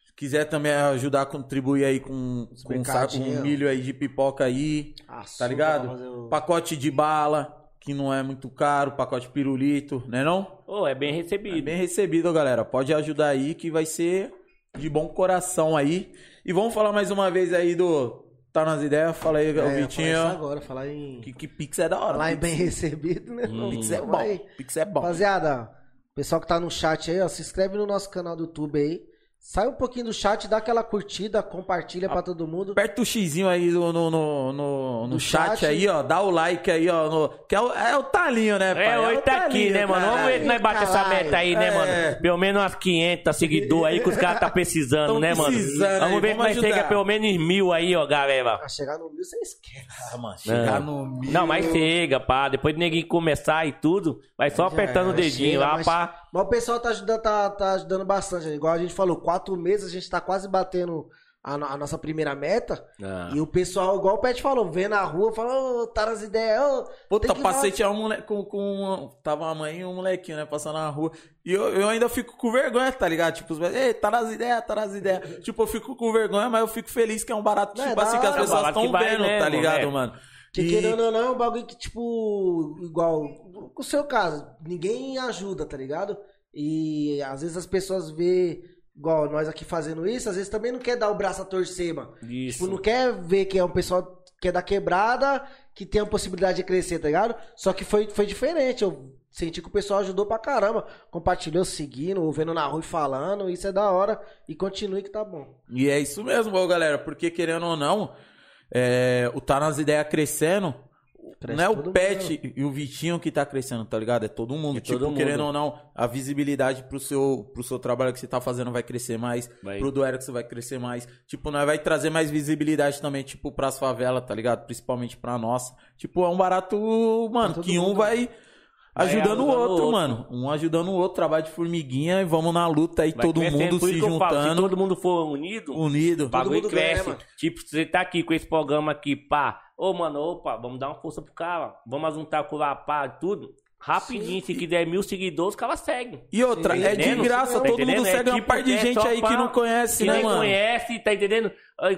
Se quiser também ajudar a contribuir aí com, com um, saco, um milho aí de pipoca aí, Açúcar tá ligado? o- Pacote de bala, que não é muito caro, pacote pirulito, né não? Ô, é bem É recebido. bem recebido, galera. Pode ajudar aí que vai ser de bom coração aí. E vamos falar mais uma vez aí do Tá nas ideias? Fala aí, É, falar Vitinho. isso agora, falar em. Que, que Pix é da hora. Falar em bem recebido, né? Hum. Pix é Vamos bom. Pix é bom. Rapaziada, pessoal que tá no chat aí, ó, se inscreve no nosso canal do YouTube aí. Sai um pouquinho do chat, dá aquela curtida, compartilha pra todo mundo. Aperta o xizinho aí no, no, no, no, no chat, chat. aí, ó. Dá o like aí, ó. no- que é o, é o talinho, né, pai? É, hoje o tá aqui, talinho, né, mano? Vamos ver se nós batemos essa meta aí, né, É. mano? Pelo menos umas 500 seguidores aí que os caras tá <laughs> precisando, Tão né, mano? precisando Vamos aí, ver se vamos nós ajudar. chega pelo menos mil aí, ó, galera. Pra chegar no mil, você esquece. Ah, mano, chegar Não. no mil. Não, mas chega, pá. Depois de ninguém começar e tudo, vai só Já apertando o era, dedinho chega, lá, mas- pá. Mas o pessoal tá ajudando, tá, tá ajudando bastante. né? Igual a gente falou, quatro meses, a gente tá quase batendo a, a nossa primeira meta. Ah. E o pessoal, igual o Pet falou, vê na rua, fala, ô, tá nas ideias, ô. Puta, passei, dar- tinha um moleque com, com. Tava a mãe e um molequinho, né? Passando na rua. E eu, eu ainda fico com vergonha, tá ligado? Tipo, os ei, tá nas ideias, tá nas ideias. <laughs> tipo, eu fico com vergonha, mas eu fico feliz que é um barato, Não, é tipo da assim, que as pessoas estão que vai vendo, tá mesmo, ligado, é. mano? Que querendo ou não, é um bagulho que, tipo, igual, o seu caso, ninguém ajuda, tá ligado? E às vezes as pessoas vê, igual nós aqui fazendo isso, às vezes também não quer dar o braço a torcer, mano. Isso. Tipo, não quer ver que é um pessoal que é da quebrada, que tem a possibilidade de crescer, tá ligado? Só que foi, foi diferente. Eu senti que o pessoal ajudou pra caramba. Compartilhou, seguindo, vendo na rua e falando. Isso é da hora. E continue que tá bom. E é isso mesmo, galera, porque querendo ou não, é, o Tá nas ideias crescendo. Cresce não é o Pet e o Vitinho que tá crescendo, tá ligado? É todo mundo. É tipo, todo mundo. querendo ou não, a visibilidade pro seu, pro seu trabalho que você tá fazendo vai crescer mais. Vai. Pro do Eric vai crescer mais. Tipo, nós vai trazer mais visibilidade também, tipo, pras favelas, tá ligado? Principalmente pra nossa. Tipo, é um barato, mano, que um mundo. Vai ajudando o o outro, outro. mano. Um ajudando o outro, trabalho de formiguinha e vamos na luta aí, Vai todo crescendo. mundo Por se que falo, se juntando, todo mundo for unido, unido. o bagulho mundo ganha, cresce. né, mano? tipo, você tá aqui com esse programa aqui, pá. Ô, mano, opa, vamos dar uma força pro cara. Vamos juntar com lá, pá, tudo. Rapidinho, se quiser mil seguidores, os caras seguem. E outra, Sim, é de graça, Tá todo entendendo? mundo É segue uma tipo, par de é gente aí que pra- não conhece, Que né, nem mano? conhece, tá entendendo?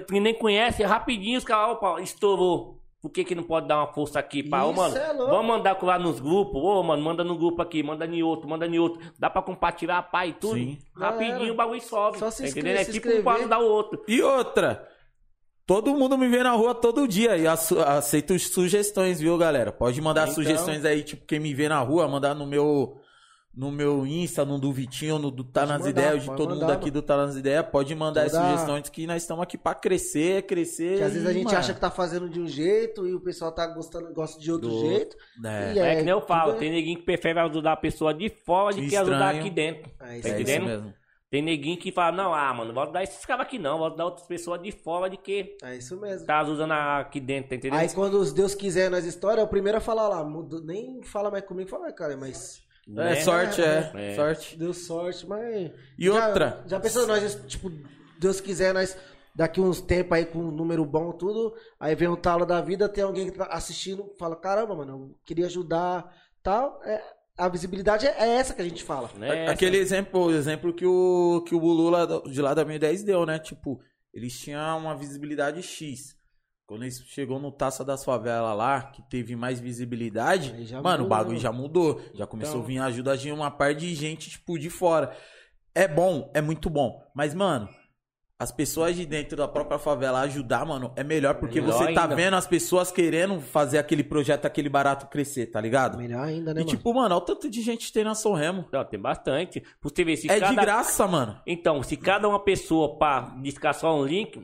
Que nem conhece, rapidinho os caras, opa, estourou. Por que que não pode dar uma força aqui, pá? Ô, mano, é louco. vamos mandar lá nos grupos. Ô, mano, manda no grupo aqui, manda em outro, manda em outro. Dá pra compartilhar, pá, e tudo. Sim. Rapidinho o bagulho sobe. Só se tá inscre- entendendo? É se tipo um inscrever. quadro da outro. E outra, todo mundo me vê na rua todo dia e ace- aceito sugestões, viu, galera? Pode mandar Então. sugestões aí, tipo, quem me vê na rua, mandar no meu no meu Insta, no do Vitinho, no do Tá Pode nas mandar, Ideias, de todo mandar, mundo aqui do Tá nas Ideias, pode mandar Toda- as sugestões que nós estamos aqui pra crescer, crescer. Que às vezes a gente mano, acha que tá fazendo de um jeito e o pessoal tá gostando, gosta de outro Do- jeito. É, E É, que nem eu falo, é- tem neguinho que prefere ajudar a pessoa de fora do que ajudar aqui dentro. É, Tá isso é aí. isso entendendo? mesmo. Tem neguinho que fala, não, ah, mano, vou dar esses caras aqui não, vou dar outras pessoas de fora de que É isso mesmo. tá usando aqui dentro, tá entendendo? Aí quando os Deus quiser nas histórias, é o primeiro a falar lá. muda- Nem fala mais comigo, fala, cara, mas. É, Né? sorte, é. É. Sorte. Deu sorte, mas. E Já- outra? Já pensou, nós, tipo, Deus quiser, nós. Daqui uns tempos aí com um número bom, tudo. Aí vem um talo da vida, tem alguém que tá assistindo, fala: caramba, mano, eu queria ajudar, tal. É, a visibilidade é, é essa que a gente fala. Né? Aquele exemplo, o exemplo que o, que o do- de lá da 1010 deu, né? Tipo, eles tinham uma visibilidade X. Quando eles chegou no Taça das Favelas lá, que teve mais visibilidade, mano, o mudou, bagulho né? já mudou. Já começou Então- a vir ajuda de uma par de gente, tipo, de fora. É bom, é muito bom. Mas, mano, as pessoas de dentro da própria favela ajudar, mano, é melhor porque Melhor você tá ainda. vendo as pessoas querendo fazer aquele projeto, aquele barato crescer, tá ligado? Melhor ainda, né, E mano? tipo, mano, olha o tanto de gente que tem na São Remo. Não, tem bastante. Você ver, se É cada... de graça, mano. Então, se cada uma pessoa pá, discar só um link,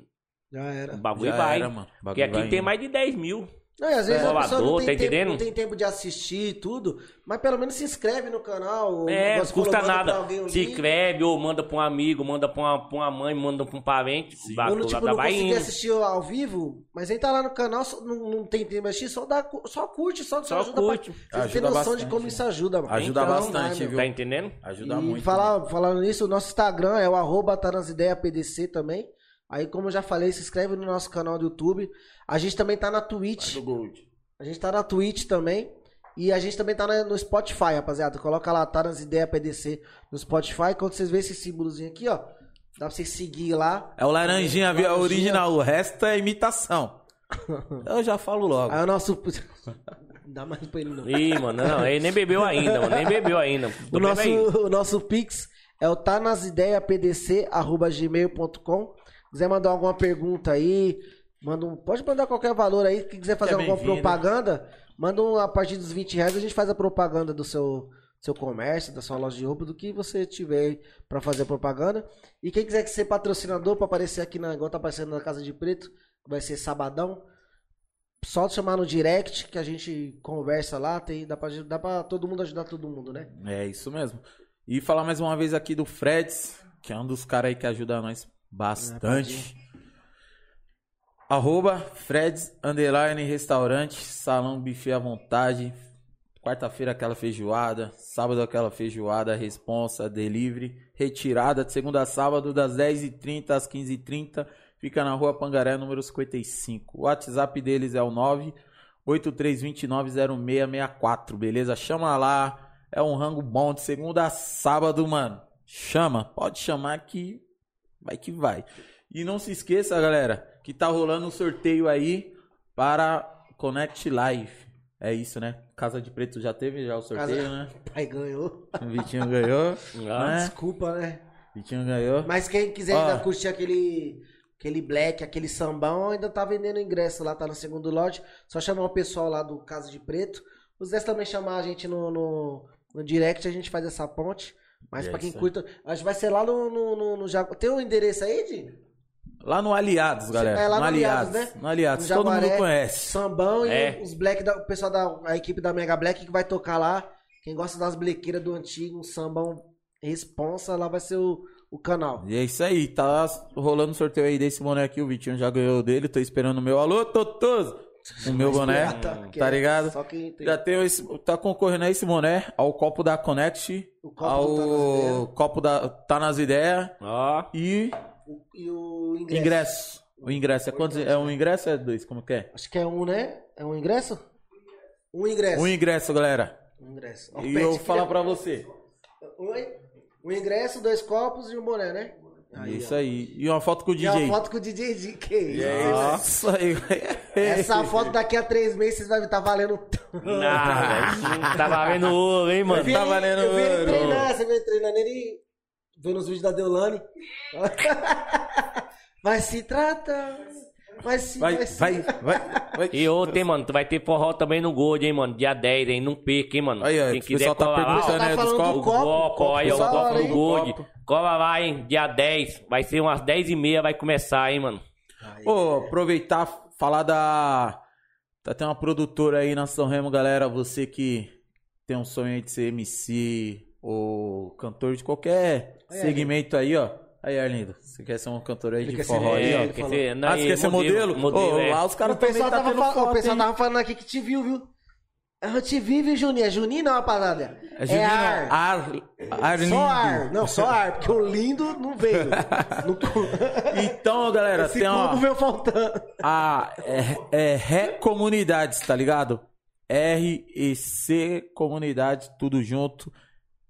Já era. o bagulho Já vai. era, mano. O Porque bagulho aqui vai tem indo. mais de 10 mil. Não, e às vezes a pessoa não tem, tá tempo, entendendo? não tem tempo de assistir e tudo, mas pelo menos se inscreve no canal. É, falou, custa nada. um Se inscreve ou manda pra um amigo, manda pra uma, pra uma mãe, manda pra um parente. Vai, Ou não, tipo, vai, não assistir ao vivo, mas entra lá no canal, só- não, não tem tempo de assistir, só, dá, só curte, só, Só ajuda curte. Pra, você tem Ajuda noção bastante, de como isso ajuda, mano. Ajuda Então, bastante, né, viu? Tá entendendo? Ajuda e muito. falar, falando nisso, o nosso Instagram é o arroba tá nas ideias PDC também. Aí, como eu já falei, se inscreve no nosso canal do YouTube. A gente também tá na Twitch. Do Gold. A gente tá na Twitch também. E a gente também tá no Spotify, rapaziada. Coloca lá, tá nas ideias PDC no Spotify. Quando vocês verem esse símbolozinho aqui, ó. Dá pra vocês seguir lá. É o laranjinha, viu? É o original. O resto é imitação. <laughs> Eu já falo logo. Aí o nosso. <laughs> Dá mais pra ele não. Ih, mano, não, ele nem bebeu ainda, mano, nem bebeu ainda. O nosso, aí. o nosso Pix é o tá nas ideias pdc@gmail.com. Quiser mandar alguma pergunta aí, manda um, pode mandar qualquer valor aí. Quem quiser fazer É alguma bem-vindo. propaganda, manda um, a partir dos 20 reais a gente faz a propaganda do seu seu comércio, da sua loja de roupa, do que você tiver aí pra fazer a propaganda. E quem quiser ser patrocinador pra aparecer aqui na igual tá aparecendo na Casa de Preto, vai ser sabadão. Só chamar no direct que a gente conversa lá, tem, dá, pra, dá pra todo mundo ajudar todo mundo, né? É isso mesmo. E falar mais uma vez aqui do Freds, que é um dos caras aí que ajuda nós bastante. Arroba Freds Underline Restaurante, Salão Buffet à vontade. Quarta-feira aquela feijoada, sábado aquela feijoada, responsa, delivery, retirada de segunda a sábado das 10h30 às 15h30. Fica na rua Pangaré, número 55. O WhatsApp deles é o 983290664, beleza? Chama lá, é um rango bom de segunda a sábado, mano. Chama, pode chamar que vai que vai. E não se esqueça, galera, que tá rolando um sorteio aí para Connect Live. É isso, né? Casa de Preto já teve já o sorteio, Casa- né? <laughs> Pai ganhou. O Vitinho ganhou, Ah, né? Desculpa, né? Vitinho ganhou. Mas quem quiser Ó. ainda curtir aquele, aquele black, aquele sambão, ainda tá vendendo ingresso lá, tá no segundo lote. Só chamar o pessoal lá do Casa de Preto. Os 10 também chamar a gente no, no, no direct, a gente faz essa ponte. Mas pra quem é. curta, acho que vai ser lá no, no, no, no Jagu- Tem um endereço aí, Di? Lá no Aliados, galera. É, lá no no Aliados, Aliados, né? No Aliados, No todo mundo Jaguaré, conhece. Sambão É. e os black, da, o pessoal da a equipe da Mega Black que vai tocar lá. Quem gosta das blequeiras do antigo, um sambão responsa, lá vai ser o, o canal. E é isso aí, tá rolando um sorteio aí desse boné aqui, o Vitinho já ganhou o dele, tô esperando o meu. Alô, Totoso! O meu boné, que tá é ligado? Só quem tem. Já tem esse, tá concorrendo a esse boné, ao copo da Connect, O copo ao Tá Nas Ideias. copo da Tá Nas Ideias Ó, e O- E o ingresso. ingresso. O ingresso é quantos? É um ingresso ou é dois? Como que é? Acho que é um, né? É um ingresso? Um ingresso. Um ingresso, galera. Um ingresso. E eu que falar já- pra você. Um, um ingresso, dois copos e um boné, né? Isso aí. E uma foto com o E a DJ. foto com o DJ D. Que isso? Nossa, aí. Essa foto daqui a três meses vocês vão estar valendo. nada, não tá valendo ouro, hein, mano. vi tá valendo eu vi ele ouro. treinar, você vê ele treinando ele vendo os vídeos da Deolane. <laughs> Mas se trata. Mas se Vai, se- vai, vai, vai. E ontem, mano, tu vai ter forró também no Gold, hein, mano. Dia 10, hein? Não perca, hein, mano. Aí, Quem o quiser tá colar lá, perguntando ó, Tá aí dos falando do copo, copo, copo aí, o copo hora, do? Gold. Cola lá, hein? Dia 10. Vai ser umas 10 e meia, vai começar, hein, mano. Pô, aproveitar, falar da. Tá tem uma produtora aí na São Remo, galera. Você que tem um sonho aí de ser MC, ou cantor de qualquer Aí, segmento aí, ó. Aí, Arlindo, você quer ser um cantor aí Ele de quer ser- forró aí, é, ó? quer ser, não, Ah, você quer ser modelo? modelo Ô, é. lá os caras o pessoal, também tá tava, tendo fal- o pessoal tava falando aqui que te viu, viu? Eu te vi, viu, Juninho? É Juninho não, rapaziada. É Juninho, não. ar. ar. Arlindo. Só ar. Não, só ar, porque o lindo não veio. <laughs> Não- Então, galera, Esse tem ó, veio faltando. a é, é Ré Comunidades, tá ligado? R e C Comunidades, tudo junto.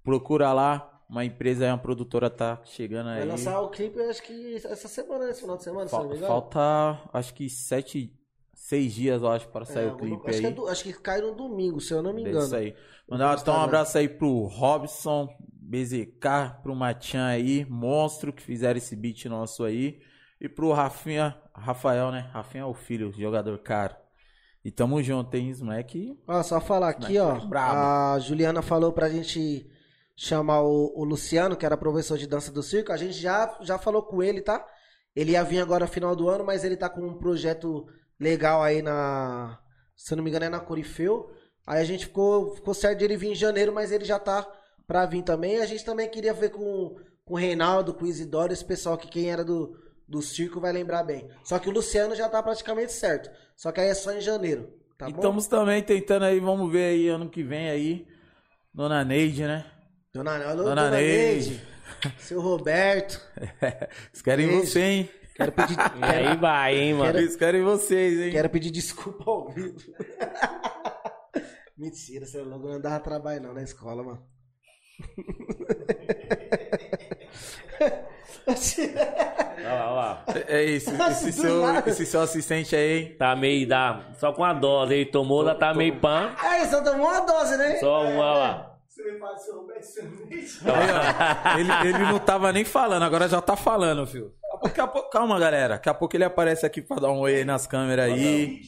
Procura lá. Uma empresa aí, uma produtora tá chegando Vai aí. lançar o clipe, acho que essa semana, esse final de semana, se não me engano. falta, acho que sete, seis dias, eu acho, para sair É, o clipe acho aí. Que é do- acho que cai no domingo, se eu não me engano. Isso aí. Mandar então um Instagram. abraço aí pro Robson, BZK, pro Matian aí, monstro que fizeram esse beat nosso aí. E pro Rafinha, Rafael, né? Rafinha é o filho, jogador caro. E tamo junto, hein, moleque. Ó, só falar aqui, ó. Brabo. A Juliana falou pra gente chamar o, o Luciano, que era professor de dança do circo. A gente já, já falou com ele, tá? Ele ia vir agora no final do ano, mas ele tá com um projeto legal aí na. Se não me engano, é na Corifeu. Aí a gente ficou, ficou certo de ele vir em janeiro, mas ele já tá pra vir também. A gente também queria ver com, com o Reinaldo, com o Isidoro, esse pessoal que quem era do, do circo vai lembrar bem. Só que o Luciano já tá praticamente certo. Só que aí é só em janeiro. Tá e bom? estamos também tentando aí, vamos ver aí ano que vem aí. Dona Neide, né? Dona, alô, Dona Dona, Neide. Neide. <laughs> Seu Roberto. <laughs> Eles querem Beijo. você, hein? Quero pedir, <laughs> E aí vai, hein, mano. Eles querem vocês, hein? quero pedir desculpa ao vivo. <laughs> Mentira, você logo não andava trabalho não na escola, mano. Olha lá, olha lá. É isso, <laughs> esse seu, esse seu assistente aí, hein? Tá meio da. Só com a dose. Ele tomou, ela tá meio pan. Aí, só tomou uma dose, né? Só uma, olha lá. Você me fala, seu Roberto, seu Neide. Aí, ó, ele, ele não tava nem falando, agora já tá falando, filho. Daqui a pouco- calma, galera. Daqui a pouco ele aparece aqui pra dar um oi aí nas câmeras aí.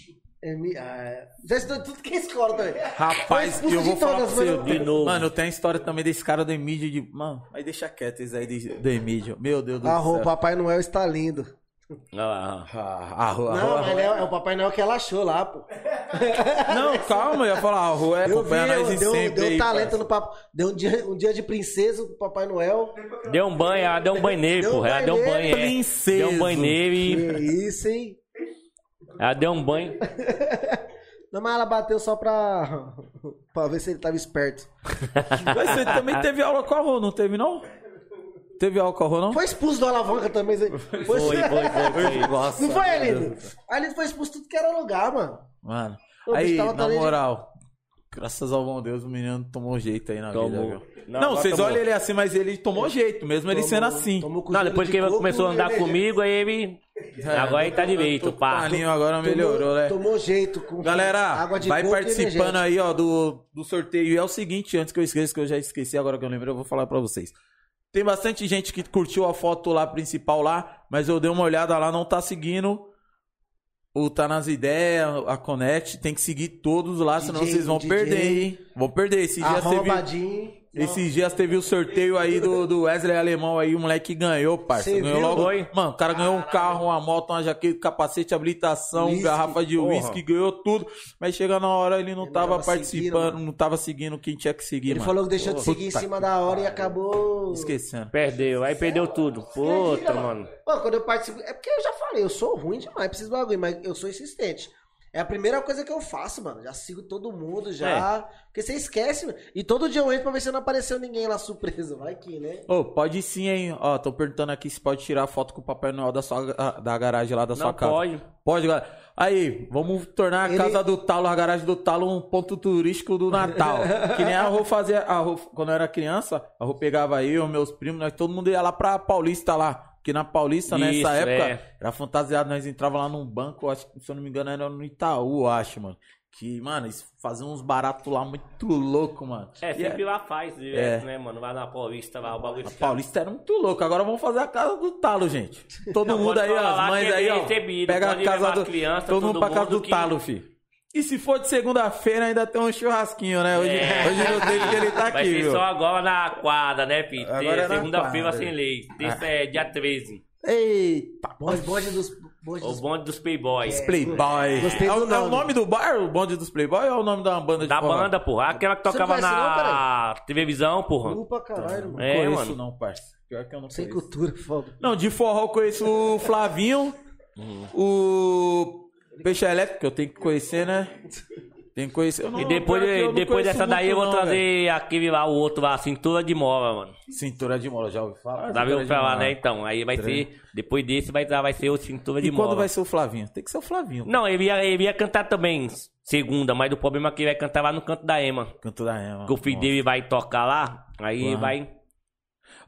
É, ah, já estou tudo que é escola também. Rapaz, eu vou falar pra você. De novo. Mano, tem a história também desse cara do Emílio de. Mano, mas deixa quieto isso aí do Emílio. Meu Deus do Ah, o céu. Papai Noel está lindo. Ah, a rua, a Não, rua- mas é, é o Papai Noel que ela achou lá, pô. <laughs> Não, calma, eu ia falar, a rua é Eu vi, acompanha nós e deu, sempre. deu aí, talento no papo. Deu um dia, um dia de princesa pro Papai Noel. Deu um banho, ela deu um banho nele, Deu um porra. Ela deu um banho é. princesa. Deu um banho nele Que e. isso, hein? Ela deu um banho. <laughs> Não, mas ela bateu só pra. pra ver se ele tava esperto. Mas você também teve aula com a Rô, não teve, não? Teve Rô, não? Foi expulso do alavanca também. Foi, Foi, foi, foi, foi. <laughs> Nossa, Não foi, meu Alindo? Deus do céu. Alindo foi expulso tudo que era lugar, mano. Mano, O aí, na também de- moral, graças ao bom Deus, o menino tomou jeito aí na Tomou. vida, viu? Não, Não, vocês tomou. olham ele assim, mas ele tomou jeito, mesmo ele sendo Tomou- assim. tomou Não, depois de que ele coco começou a andar energético. comigo, aí ele. <laughs> Agora ele tá direito, O pá. paninho agora melhorou, né? Tomou jeito com Galera, água de vai coco participando aí, ó, do, do sorteio. E é o seguinte, antes que eu esqueça, que eu já esqueci, agora que eu lembrei, eu vou falar pra vocês. Tem bastante gente que curtiu a foto lá principal lá, mas eu dei uma olhada lá, não tá seguindo o Tá Nas Ideias, a Connect. Tem que seguir todos lá, senão DJ, vocês vão DJ. perder, hein? Vão perder. Esses dias teve, Arrombadinho. Esses dias teve o sorteio aí do, do Wesley Alemão aí, o moleque ganhou, parça. Cê Ganhou viu? logo. Foi? Mano, o cara ganhou um carro, uma moto, uma jaqueta, capacete, habilitação, Whisky, garrafa de uísque, ganhou tudo. Mas chega na hora ele não Ele tava, tava participando, seguindo, não tava seguindo quem tinha que seguir, Ele mano. falou que deixou de seguir em cima da hora e acabou. Esquecendo. Perdeu, aí perdeu tudo. Puta, mano. Mano, quando eu participo. É porque eu já falei, eu sou ruim demais, preciso do bagulho, mas eu sou insistente. É a primeira coisa que eu faço, mano. Já sigo todo mundo, já. Porque você esquece, mano. E todo dia eu entro pra ver se não apareceu ninguém lá surpresa. Vai que, né? Ô, pode sim, hein? Ó, tô perguntando aqui se pode tirar foto com o Papai Noel da, sua, da garagem lá da sua Não casa. pode. Pode, galera. Aí, vamos tornar a Ele- casa do Talo, a garagem do Talo, um ponto turístico do Natal. <laughs> que nem a Rô fazia. A Rô, quando eu era criança, a Rô pegava eu, meus primos, nós todo mundo ia lá pra Paulista lá. Porque na Paulista, nessa Isso, época, é. era fantasiado, nós entrava lá num banco, acho que, se eu não me engano, era no Itaú, eu acho, mano. Que, mano, eles faziam uns baratos lá muito louco, mano. É, E sempre lá faz, É. direto, né, mano? Vai na Paulista lá, o bagulho. A Paulista era muito louco. Agora vamos fazer a casa do Talo, gente. Todo Não, mundo aí, as lá mães é aí, ó. recebido, Pega a casa do. as crianças, todo mundo todo pra casa mundo do que- Talo, fi. E se for de segunda-feira, ainda tem um churrasquinho, né? Hoje, É. hoje não tem porque ele tá Vai aqui, ser viu? só agora na quada, né? Agora é na Segunda-feira quadra. sem lei. Terça é dia 13. Eita, Bonde, bonde dos. Bonde O dos... bonde dos Playboys. Playboy. Gostei é, do o, é o nome. nome do bar, o bonde dos Playboy, ou é o nome da banda de Da forró? banda, porra. Aquela que tocava não conhece não, na televisão, porra. Culpa, caralho, mano. Não É, conheço mano. não, parça. Pior que eu não Sem conheço. cultura, foda. Não, de forró eu conheço o Flavinho, o Peixe Elétrico, que eu tenho que conhecer, né? Tem que conhecer. Não- E depois, depois dessa daí eu vou não, trazer aquele lá, o outro lá, cintura de mola, mano. Cintura de mola, já ouvi falar? Já Cintura viu de pra lá, mola. né? Então, aí vai ser. Depois desse vai, vai ser o cintura de E mola. quando vai ser o Flavinho? Tem que ser o Flavinho. Não, ele ia, ele ia cantar também segunda, mas o problema é que ele vai cantar lá no canto da Ema. Canto da Ema. Que o filho dele vai tocar lá, aí Aham. vai.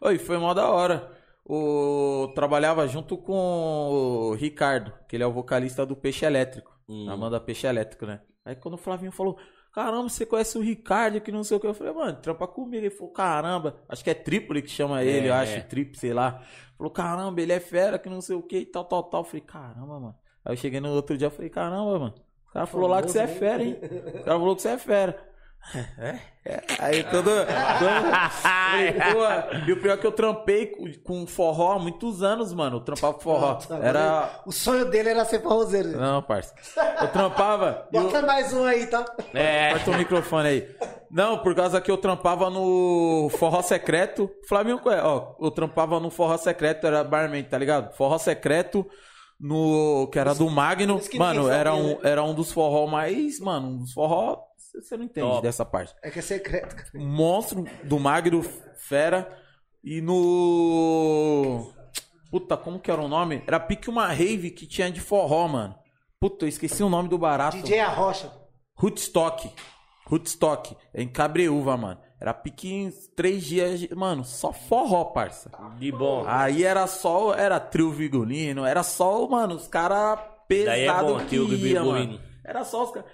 Oi, foi mó da hora. O... Trabalhava junto com o Ricardo, que ele é o vocalista do Peixe Elétrico. Hum. Na banda Peixe Elétrico, né? Aí quando o Flavinho falou, caramba, você conhece o Ricardo, que não sei o que. Eu falei, mano, trampa comigo. Ele falou, caramba, acho que é Trípoli que chama ele, eu É. acho, Trip, sei lá. Falou, caramba, ele é fera, que não sei o que e tal, tal, tal. Eu falei, caramba, mano. Aí eu cheguei no outro dia e falei, caramba, mano. O cara falou lá que você é fera, hein? O cara falou que você é fera. É, é. Aí todo. <laughs> E o pior é que eu trampei com, forró há muitos anos, mano. Eu trampava com forró. Era. O sonho dele era ser forrozeiro. Não, parça. Eu trampava. <laughs> e eu- Bota mais um aí, tá? É. Corta o microfone aí. Não, por causa que eu trampava no Forró Secreto. Flavinho, qual é? ó, eu trampava no Forró Secreto, era barman, tá ligado? Forró Secreto, no que era do Magno. Mano, era sabia, um, né? era um dos forró mais. Mano, um dos forró. Você não entende Top. dessa parte. É que é secreto. cara. Monstro do Magno Fera. E no. Puta, como que era o nome? Era pique uma rave que tinha de forró, mano. Puta, eu esqueci o nome do barato. DJ Arrocha. Hoodstock. Hoodstock. É em Cabreúva, mano. Era pique em três dias, de- mano, só forró, parça. De bom. Aí era só, era trio vigolino, era só, mano, os caras Daí é pesados bom, que trio ia, vigolino. mano. Era só os caras,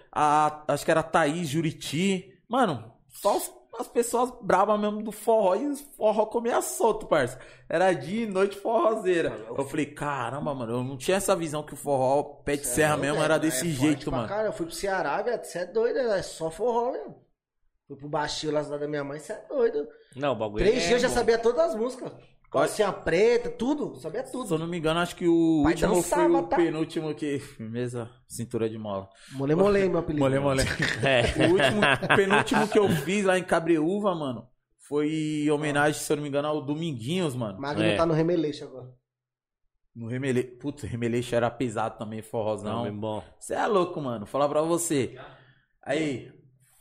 acho que era Thaís, Juriti, mano, só os- as pessoas bravas mesmo do forró e os forró comia solto, parça. Era dia e noite forrozeira. Eu falei, caramba, mano, eu não tinha essa visão que o forró pé de serra mesmo era desse É jeito, mano. Cara, eu fui pro Ceará, velho. Você é doido, é só forró mesmo. Fui pro baixinho lá da minha mãe, você é doido. Não, o bagulho Três é dias eu já sabia todas as músicas. Calcinha preta, tudo. Sabia Se eu tudo. não me engano, acho que o Pai último dançava, foi o tá? penúltimo que. <laughs> Firmeza, cintura de mola. Mole mole, meu apelido. Mole, mole. <laughs> É. O, último, o penúltimo que eu fiz lá em Cabreúva, mano, foi em homenagem, se eu não me engano, ao Dominguinhos, mano. Magno É. tá no remeleixo agora. No Remele... Putz, Remeleixo era pesado também, forrozão. É. Você é louco, mano. Falar pra você. Aí,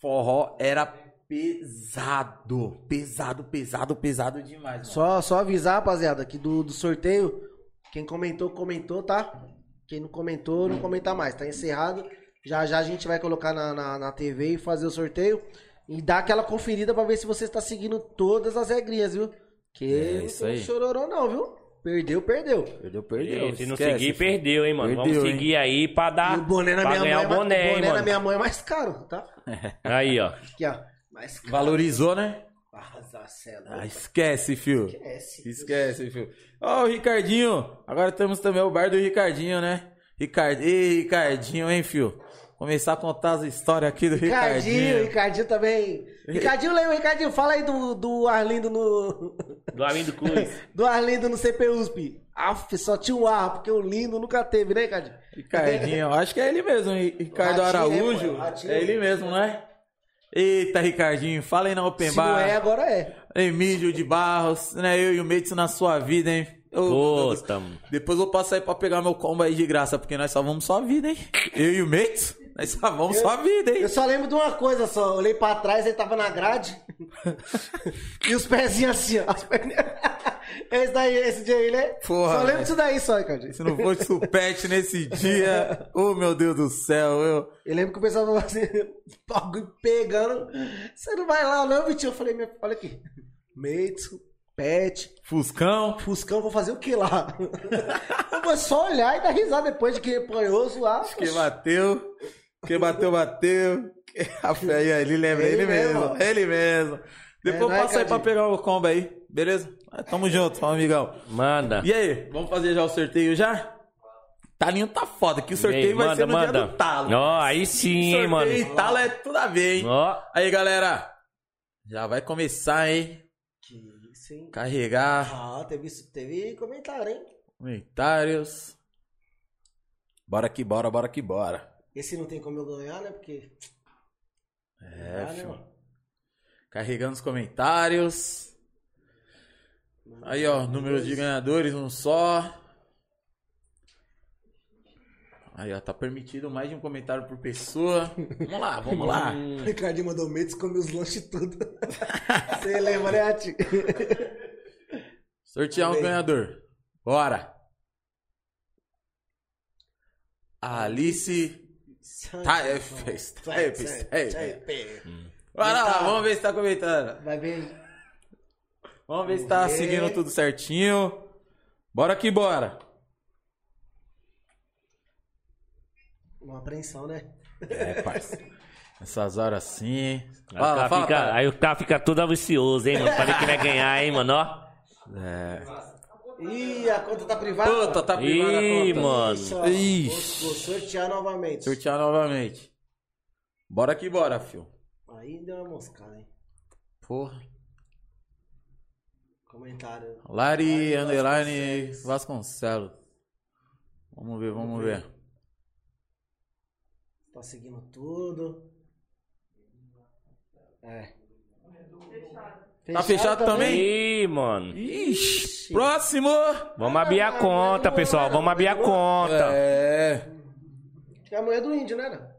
forró era pesado. Pesado, pesado, pesado demais, mano. Só, só avisar, rapaziada, que do, do sorteio, quem comentou, comentou, tá? Quem não comentou, não comenta mais. Tá encerrado. Já já a gente vai colocar na, na, na TV e fazer o sorteio. E dar aquela conferida pra ver se você está seguindo todas as regrinhas, viu? Que É, não isso aí. chororô não, viu? Perdeu, perdeu. Perdeu, perdeu. Se não Esquece, seguir, filho. perdeu, hein, mano. Perdeu, Vamos seguir aí pra dar. e o boné na minha mãe, o é boné, hein, o boné mano. na minha mãe é mais caro, tá? Aí, ó. Aqui, ó. Mais caro. Valorizou, né? Arrasar, Ah, esquece, fio. Esquece. Esquece, filho. Ó, o Ricardinho. Agora temos também o bar do Ricardinho, né? Ricard... Ei, Ricardinho, hein, fio? Começar a contar as histórias aqui do Ricardinho, Ricardinho. Ricardinho também. Ricardinho, lembra, Ricardinho, fala aí do, do Arlindo no. Do Arlindo Cruz. <laughs> do Arlindo no CPUSP. Aff, só tinha um ar, porque o lindo nunca teve, né, Ricardinho? Ricardinho, acho que é ele mesmo, Ri- Ricardo Ratinho, Araújo. é, Ratinho. É ele mesmo, né? Eita, Ricardinho, fala aí na Open Se não Bar. é, agora é. Emílio de Barros, né? Eu e o Meitz na sua vida, hein? Eu- Puta, mano. Depois eu vou passar aí pra pegar meu combo aí de graça, porque nós salvamos sua vida, hein? Eu e o Meitz, nós salvamos sua vida, hein? Eu só lembro de uma coisa só. Olhei pra trás, ele tava na grade. <laughs> e os pezinhos assim, ó. As perninhas- Esse daí, esse dia aí, né? Porra, Só lembro disso daí só, Ricardinho. Se não fosse supete nesse dia, oh meu Deus do céu, eu. Eu lembro que o pessoal falou assim, <laughs> bagulho pegando. Você não vai lá, não, Vitinho? Eu falei, meu, olha aqui. Meitsu, Pet, Fuscão. Fuscão, vou fazer o que lá? <laughs> eu vou só olhar e dar risada depois de que apanhou, zoar. Quem bateu, quem bateu, bateu. <laughs> A fé aí, ele lembra, ele, Ele mesmo, mesmo. ele mesmo. Depois É, é, passa aí pra pegar o combo aí, beleza? Ah, Tamo junto, amigão. Manda. E aí, vamos fazer já o sorteio já? Talinho tá foda, que o sorteio vai manda, ser no dia manda. do talo. Ó, aí sim, hein, sorteio mano. e talo é tudo a ver, hein? Ó, Aí, galera, já vai começar, hein? Que isso, hein? Carregar. Ah, teve, teve comentário, hein? Comentários. Bora que bora, bora que bora. Esse não tem como eu ganhar, né? Porque. É, Ah, né? Carregando os comentários. Aí, ó, número de ganhadores, um só. Aí, ó, tá permitido mais de um comentário por pessoa. Vamos lá, vamos lá. <laughs> O Ricardinho mandou Mendes come os lanches tudo. <laughs> Você lembra, né, Ati? Sortear um ganhador. Bora. Alice Taefes. Taefes. Taefes. Bora lá, vamos ver se tá comentando. Vai ver. Vamos ver se tá ver. seguindo tudo certinho. Bora que bora. Uma apreensão, né? É, parça. Essas horas assim. Aí, Fala, o cara fala, fica, cara. aí o cara fica todo vicioso, hein, mano? Pra ver quem vai ganhar, hein, mano? Ó. É. Ih, a conta tá privada? Puta, tá privada a Ih, conta. mano. Ó, Ixi. Vou, vou sortear novamente. Sortear novamente. Bora que bora, fio. Aí deu uma moscada, hein? Porra. Comentário. Lari Lari Underline Vasconcelos. Vasconcelos. Vamos ver, vamos ver. Tá seguindo tudo. É. Tá fechado também? Ih, mano. Ixi, próximo! Vamos abrir a conta, pessoal. Vamos abrir a conta. É. É a mulher do índio, né? Não?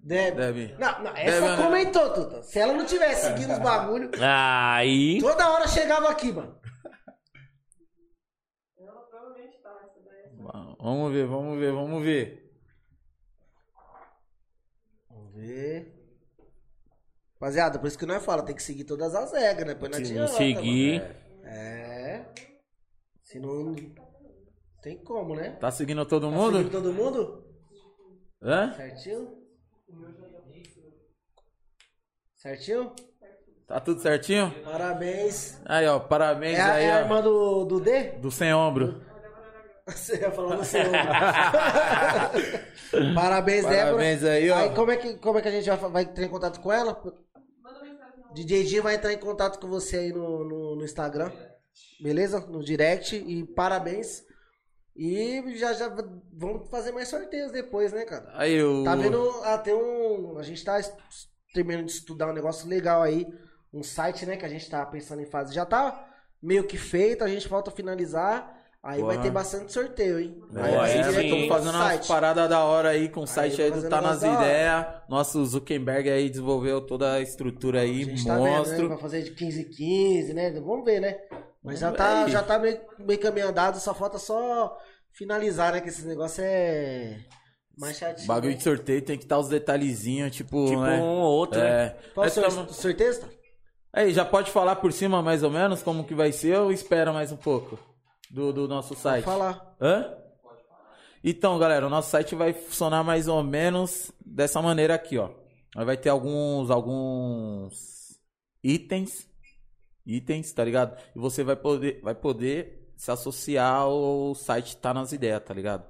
Deve. Deve. Não, não, Deve, essa né? comentou, Tuta. Se ela não tivesse seguindo os bagulho, Aí. toda hora chegava aqui, mano. Vamos ver, vamos ver, vamos ver. Vamos ver. Rapaziada, por isso que nós fala, tem que seguir todas as regras, né? Se tiota, não seguir. mano. É. Se não. Tem como, né? Tá seguindo todo Tá mundo? seguindo todo mundo? Hã? Certinho? Certinho? Tá tudo certinho? Parabéns. Aí, ó, parabéns É aí, é a ó. irmã do, do D? Do sem ombro. Você ia falar no seu. <laughs> Parabéns, Débora. Parabéns aí, ó. Aí como é que, como é que a gente vai, vai entrar em contato com ela? DJ G vai entrar em contato com você aí no, no, no Instagram. Beleza? No direct. E parabéns. E já, já vamos fazer mais sorteios depois, né, cara? Aí, o. Tá vendo? Ah, tem um. A gente tá terminando de estudar um negócio legal aí. Um site, né? Que a gente tá pensando em fazer. Já tá meio que feito, a gente falta finalizar. Aí vai Boa. ter bastante sorteio, hein? É, Aí vai no Estamos fazendo umas paradas da hora aí com o site Aí, aí do Tá Nas. Ideias. Nosso Zuckerberg aí desenvolveu toda a estrutura A aí, gente tá vendo, né? monstro. Vai fazer de 15 em 15, né? Vamos ver, né? Mas já tá, já tá meio, meio caminho andado, só falta só finalizar, né? Que esse negócio é mais chatinho. Bagulho né? de sorteio tem que estar os detalhezinhos, tipo, Tipo né? um ou outro, né? É. Qual o Nós sor- tamo- sorteio? tá? Aí, já pode falar por cima mais ou menos como que vai ser ou espera mais um pouco do, do nosso Pode site? falar. Hã? Então, galera, o nosso site vai funcionar mais ou menos dessa maneira aqui, ó. Vai ter alguns alguns itens, itens, tá ligado? E você vai poder vai poder se associar ao site Tá nas ideias, tá ligado?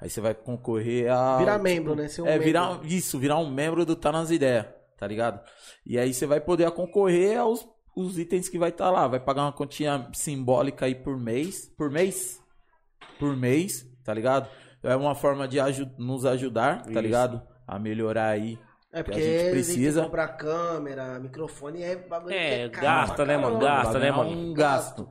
Aí você vai concorrer a Virar membro, né? Ser um é, membro. virar isso, virar um membro do Tá nas ideias, tá ligado? E aí você vai poder concorrer aos os itens que vai estar lá, vai pagar uma quantia simbólica aí por mês, por mês, por mês, tá ligado? É uma forma de aju- nos ajudar, tá Isso. ligado? A melhorar aí. É porque a gente precisa. comprar câmera, microfone, é bagulho É, caro gasta, né, mano? Gasta, né, ganhar mano? Um gasto.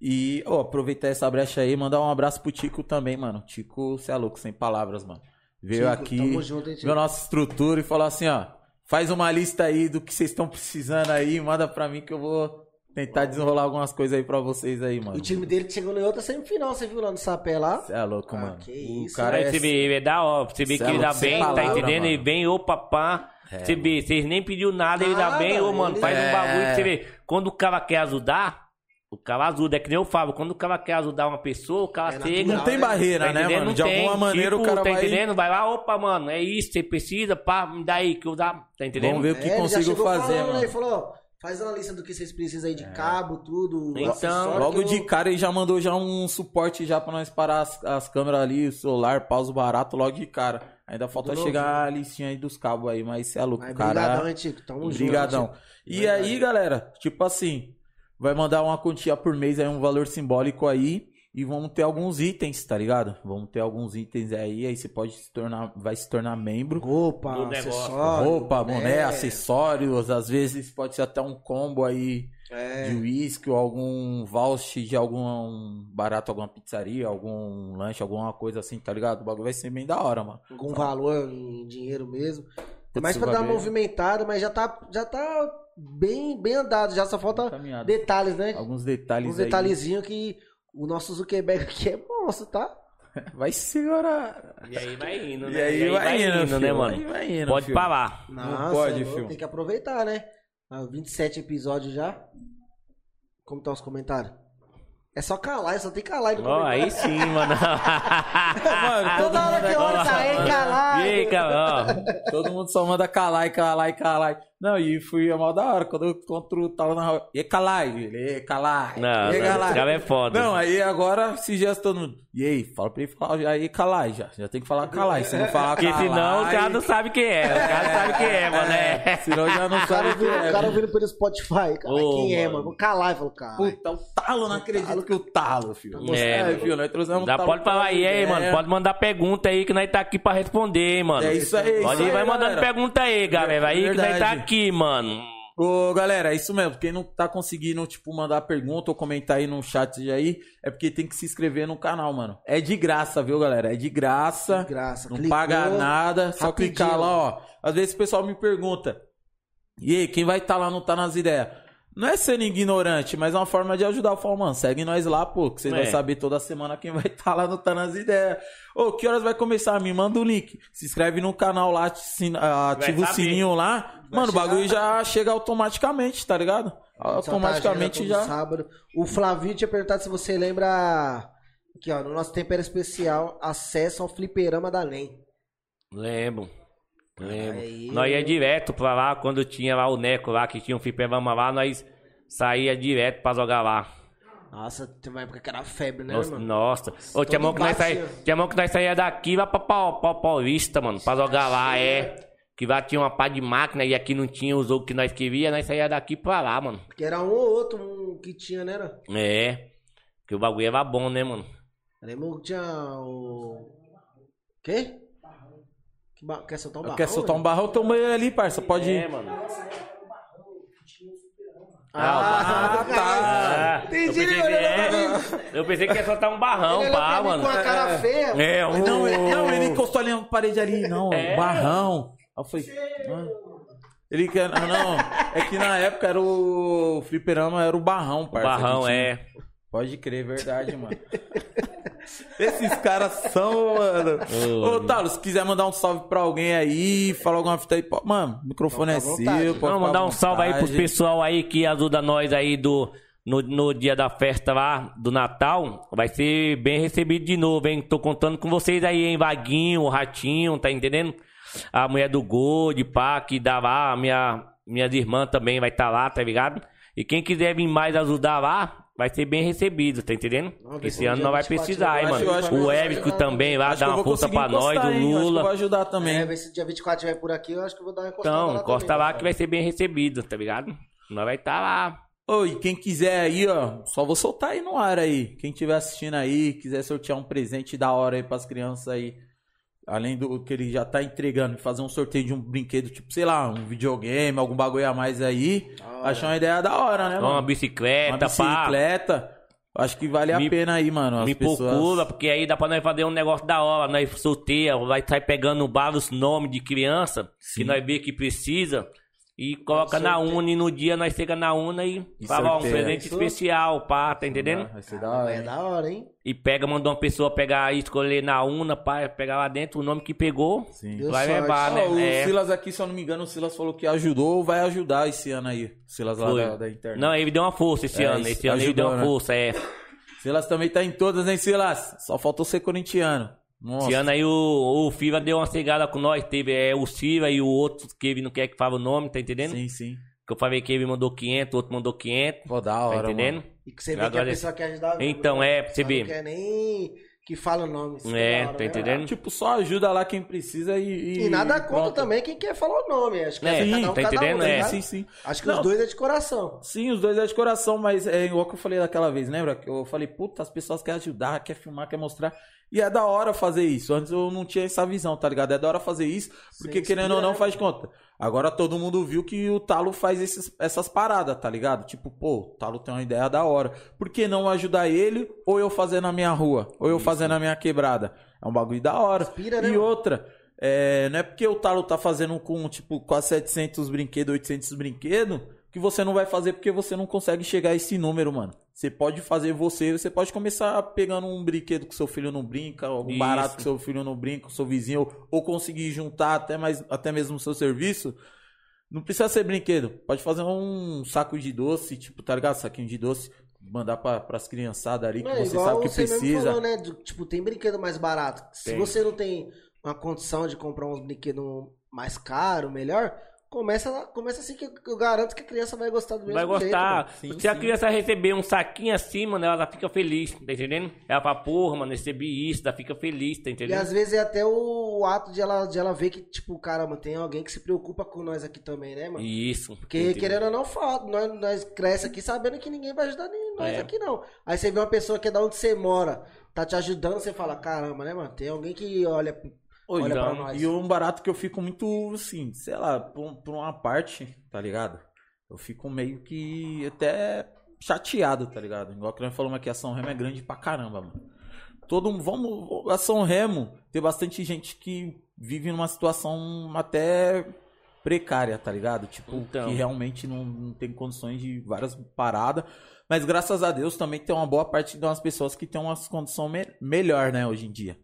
E, ó, aproveitar essa brecha aí, mandar um abraço pro Tico também, mano. Tico, você é louco, sem palavras, mano. Veio Tico, aqui, tamo junto, hein, viu nossa estrutura e falou assim, ó, faz uma lista aí do que vocês estão precisando aí, manda pra mim que eu vou tentar desenrolar algumas coisas aí pra vocês aí, mano. O time dele que chegou em outra semifinal, você viu lá no Sapé lá? Você é louco, Ah, mano. que o isso, cara Aí é... você vê, é da hora, você vê que é ele dá sem bem, tá palavra, entendendo? Ele mano. vem, ô papá. É, Você vê, vocês nem pediu nada, ele dá bem, ô mano, ele- faz É. um bagulho que você vê. Quando o cara quer ajudar, o cara ajuda. É que nem eu falo, quando o cara quer ajudar uma pessoa, o cara É chega. natural, Não tem né? barreira, Tá né, mano? Não De tem. alguma maneira o Tipo, cara tá vai... entendendo? Vai lá, opa, mano, é isso, você precisa, pá, me dá aí que eu dá. Tá entendendo? Vamos ver o que É, consigo fazer, falando, né? mano. Ele falou, ó, faz uma lista do que vocês precisam aí de cabo, tudo. Então, Logo eu- de cara ele já mandou já um suporte já pra nós parar as, as câmeras ali, o celular, pausa barato logo de cara. Ainda falta chegar a listinha aí dos cabos aí, mas cê é louco, Mas cara. brigadão, hein, Tico? Tamo junto. Obrigadão. E aí, galera, tipo assim, vai mandar uma quantia por mês aí, um valor simbólico aí. E vamos ter alguns itens, tá ligado? Vamos ter alguns itens aí, aí você pode se tornar, vai se tornar membro. Roupa, Do acessório. Roupa, boné, boné. acessórios, às vezes pode ser até um combo aí É. de uísque ou algum voucher de algum barato, alguma pizzaria, algum lanche, alguma coisa assim, tá ligado? O bagulho vai ser bem da hora, mano. algum valor em dinheiro mesmo. É Putz, mais pra vai dar uma movimentada, mas já tá, já tá bem, bem andado, já só falta Caminhada. detalhes, né? Alguns detalhes Uns aí. detalhezinhos que o nosso Zuckerberg aqui é monstro, tá? <laughs> Vai segurar. E aí vai indo, E né? aí vai indo, né, filho. mano? Aí vai indo, Pode filho. falar. Não pode, filho. Tem que aproveitar, né? Ah, 27 episódios já. Como estão os comentários? É só calar, só tem calar no Ó, comentário. aí sim, mano. <laughs> Mano, todo Toda hora mundo que eu olho, tá aí, calar. E aí, cara, ó. Todo mundo só manda calar e calar e calar. Não, e fui a mal da hora. Quando eu encontro o tal na rua. E calar, ele, e calar. Não, e não, esse cara é foda. Não, aí agora se já todo mundo. E aí, fala pra ele falar aí calar já. Já tem que falar calar. Se não falar Porque calar. senão o cara não sabe quem é. O cara não sabe quem é, mano. É. Senão já não sabe o que ouvindo, é. o cara ouvindo pelo Spotify. Cara, Ô, quem é, mano. mano? Vou calar e falo, cara. Puta, o talo, não acredito que o talo, filho. É, filho, nós trouxemos talo pode falar aí, aí, é. mano. Pode mandar pergunta aí que nós tá aqui pra responder, hein, mano. É isso aí, Pode isso ir, vai mandando pergunta aí, galera. Aí que nós tá Verdade. Aqui, mano. Ô, galera, é isso mesmo. Quem não tá conseguindo, tipo, mandar pergunta ou comentar aí no chat aí, é porque tem que se inscrever no canal, mano. É de graça, viu, galera? É de graça. De graça. Não Clicou, paga nada. Só rapidinho. clicar lá, ó. Às vezes o pessoal me pergunta. E aí, quem vai estar lá não tá nas ideias? Não é sendo ignorante, mas é uma forma de ajudar. Eu falo, mano, segue nós lá, pô, que vocês É. vão saber toda semana quem vai estar lá não tá nas ideias. Ô, que horas vai começar? Me manda o link. Se inscreve no canal lá, ah, ativa o sininho lá. Mano, o bagulho já chega automaticamente, tá ligado? Tá Automaticamente todo já. Sábado. O Flavio tinha perguntado se você lembra. Aqui, ó, no nosso tempero especial, acesso ao fliperama da NEM. Lembro. Lembro. Aí, nós ia direto pra lá, quando tinha lá o Neco lá, que tinha um fliperama lá, nós saía direto pra jogar lá. Nossa, tem uma época que era febre, né, Nossa, mano? nossa. Ô, tinha Todo mão que nós saía, ó. tinha mão que nós saía daqui lá pra Pau- Pau- Paulista, mano, pra jogar lá, é. Que lá tinha uma pá de máquina e aqui não tinha o jogo que nós queríamos, nós saía daqui pra lá, mano. Porque era um ou outro um que tinha, né? era? É. Que o bagulho era bom, né, mano? Lembra que tinha o. Quê? Que ba... Quer soltar um barrão? Quer soltar um né? barrão? Toma ele ali, parça. Pode É, ir. mano. Ah, tá. Ah, Entendi, eu, pensei é, eu pensei que ia soltar um barrão, Ele pá, mano. com a cara feia. É, um... Não, ele, não, ele encostou ali na parede ali, não, É. barrão. Aí eu falei, ah. ele quer, ah, não, é que na época era o fliperama, era o barrão, parça. barrão, é. Pode crer, verdade, mano. Esses caras são, mano. Ô, Talo, se quiser mandar um salve pra alguém aí, falar alguma fita aí, pô, mano, o microfone é seu. pode Vamos mandar um salve aí pros vontade. pessoal aí que ajuda nós aí do, no, no dia da festa lá, do Natal. Vai ser bem recebido de novo, hein? Tô contando com vocês aí, hein? Vaguinho, Ratinho, tá entendendo? A mulher do Gold, pá, que dá lá, a minha, minhas irmãs também vai estar lá, tá ligado? E quem quiser vir mais ajudar lá, vai ser bem recebido, tá entendendo? Não, Esse ano não vai 24 precisar, hein, mano? O Érico também vai dar uma força pra nós, do Lula. ajudar também. É, se dia 24 estiver por aqui, eu acho que eu vou dar uma encostada Então, lá encosta também, lá que vai ser bem recebido, tá ligado? Nós vai estar lá. Ô, e quem quiser aí, ó, só vou soltar aí no ar aí. Quem estiver assistindo aí, quiser sortear um presente da hora aí pras crianças aí. Além do que ele já tá entregando, fazer um sorteio de um brinquedo, tipo, sei lá, um videogame, algum bagulho a mais aí. Achei uma ideia da hora, né, Uma mano? bicicleta, Uma pá. bicicleta. Acho que vale a Me- pena aí, mano. As Me pessoas... procura, porque aí dá pra nós fazer um negócio da hora. Nós sorteia, vai sair pegando vários nomes de criança que Sim. nós vê que precisa. E coloca na e no dia nós chega na UNA e, E fala ó, um presente Isso. especial, pá, tá entendendo? Vai ser da hora. É hein? da hora, hein? E pega, manda uma pessoa pegar, escolher na UNA, pá, pegar lá dentro o nome que pegou, Sim. Deu vai sorte. levar, Ó, né? o É. Silas aqui, se eu não me engano, o Silas falou que ajudou ou vai ajudar esse ano aí. O Silas lá Foi. da, da internet. Não, ele deu uma força esse É, ano. Esse ano ele ajudou, deu uma né? força, é. Silas também tá em todas, hein, Silas? Só faltou ser corintiano. Nossa. Esse ano aí o, o Fiva deu uma cegada com nós. Teve é, o Silva e o outro que ele não quer que fale o nome, tá entendendo? Sim, sim. Que eu falei que ele mandou 500, o outro mandou 500. Pô, da Tá hora, entendendo? mano. E que você vê que a pessoa quer ajudar. Então, né? é, pra você ver. Não quer nem que fala o nome. Isso É, hora, tá né? entendendo? Tipo, só ajuda lá quem precisa e. E nada contra pronto. também quem quer falar o nome. Acho que É, é, sim, cada um, tá cada entendendo? um, tá É? Sim, sim. Acho que Não. os dois é de coração. Sim, os dois é de coração, mas é igual que eu falei daquela vez, lembra? Que eu falei, puta, as pessoas querem ajudar, quer filmar, quer mostrar. E é da hora fazer isso. Antes eu não tinha essa visão, tá ligado? É da hora fazer isso, porque Você querendo ou não né? faz conta. Agora todo mundo viu que o Talo faz esses- essas paradas, tá ligado? Tipo, pô, o Talo tem uma ideia da hora. Por que não ajudar ele ou eu fazer na minha rua? Ou eu fazer na minha quebrada? É um bagulho da hora. Inspira, né, e mano? outra, é, não é porque o Talo tá fazendo com, tipo, quase 700 brinquedos, 800 brinquedos, que você não vai fazer porque você não consegue chegar a esse número, mano. Você pode fazer você, você pode começar pegando um brinquedo que seu filho não brinca, algum Isso. barato que seu filho não brinca, seu vizinho, ou, ou conseguir juntar até, mais, até mesmo o seu serviço. Não precisa ser brinquedo. Pode fazer um saco de doce, tipo, tá ligado? Saquinho de doce. Mandar pra, pras criançadas ali que Não, você sabe que você mesmo precisa. falou, né? do- tipo, tem brinquedo mais barato. Se Tem. você não tem uma condição de comprar uns brinquedos mais caros, melhor, começa, começa assim que eu garanto que a criança vai gostar do mesmo Vai jeito, gostar. mano. Sim, Se a sim. criança receber um saquinho assim, mano, ela fica feliz, tá entendendo? Ela fala, porra, mano, recebi isso, ela fica feliz, tá E entendendo? às vezes é até o, o ato de ela, de ela ver que, tipo, caramba, tem alguém que se preocupa com nós aqui também, né, mano? Isso. Porque, entendeu? querendo ou não, falta. Nós, nós cresce aqui sabendo que ninguém vai ajudar nem nós É. aqui, não. Aí você vê uma pessoa que é da onde você mora, tá te ajudando, você fala, caramba, né, mano? Tem alguém que olha. Olha então, pra nós. E um barato que eu fico muito, assim, sei lá, por, por uma parte, tá ligado? Eu fico meio que até chateado, tá ligado? Igual que nós falamos aqui, a São Remo é grande pra caramba, mano. Todo mundo, vamos, a São Remo, tem bastante gente que vive numa situação até precária, tá ligado? Tipo, Então. que realmente não, não tem condições de várias paradas. Mas graças a Deus também tem uma boa parte de umas pessoas que tem uma condição me melhor, né, hoje em dia.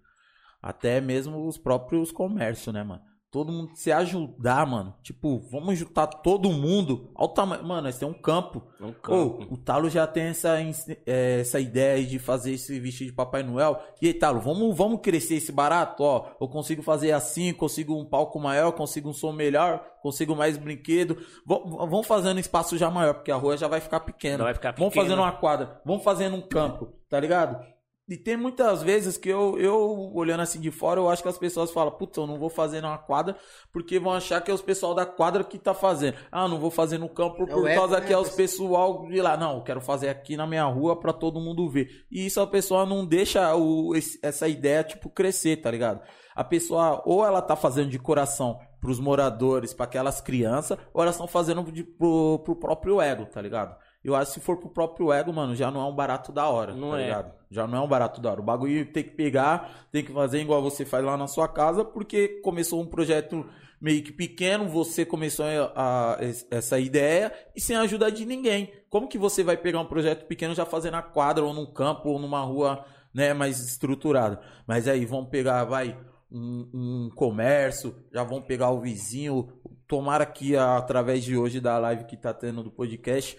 Até mesmo os próprios comércios, né, mano? Todo mundo se ajudar, mano. Tipo, vamos juntar todo mundo ao tamanho. Mano, nós temos um campo. Um Ô, campo. o Talo já tem essa, é, essa ideia aí de fazer esse vestido de Papai Noel. E aí, Talo, vamos, vamos crescer esse barato? Ó, eu consigo fazer assim, consigo um palco maior, consigo um som melhor, consigo mais brinquedo. Vamos fazendo espaço já maior, porque a rua já vai ficar pequena. Vai ficar Vamos pequena. fazendo uma quadra, vamos fazendo um campo, tá ligado? E tem muitas vezes que eu, eu, olhando assim de fora, eu acho que as pessoas falam, puta, eu não vou fazer numa quadra, porque vão achar que é os pessoal da quadra que tá fazendo. Ah, não vou fazer no campo É por causa né, que é os pessoal? de lá. Não, eu quero fazer aqui na minha rua pra todo mundo ver. E isso a pessoa não deixa o, esse- essa ideia, tipo, crescer, tá ligado? A pessoa, ou ela tá fazendo de coração pros moradores, pra aquelas crianças, ou elas estão fazendo de, pro, pro próprio ego, tá ligado? Eu acho que se for pro próprio ego, mano, já não é um barato da hora, Não tá é. ligado? Já não é um barato da hora. O bagulho tem que pegar, tem que fazer igual você faz lá na sua casa, porque começou um projeto meio que pequeno, você começou a, a- essa ideia e sem a ajuda de ninguém. Como que você vai pegar um projeto pequeno já fazer na quadra ou num campo ou numa rua, né, mais estruturada? Mas aí vamos pegar, vai um, um comércio, já vão pegar o vizinho. Tomara que através de hoje da live que tá tendo do podcast,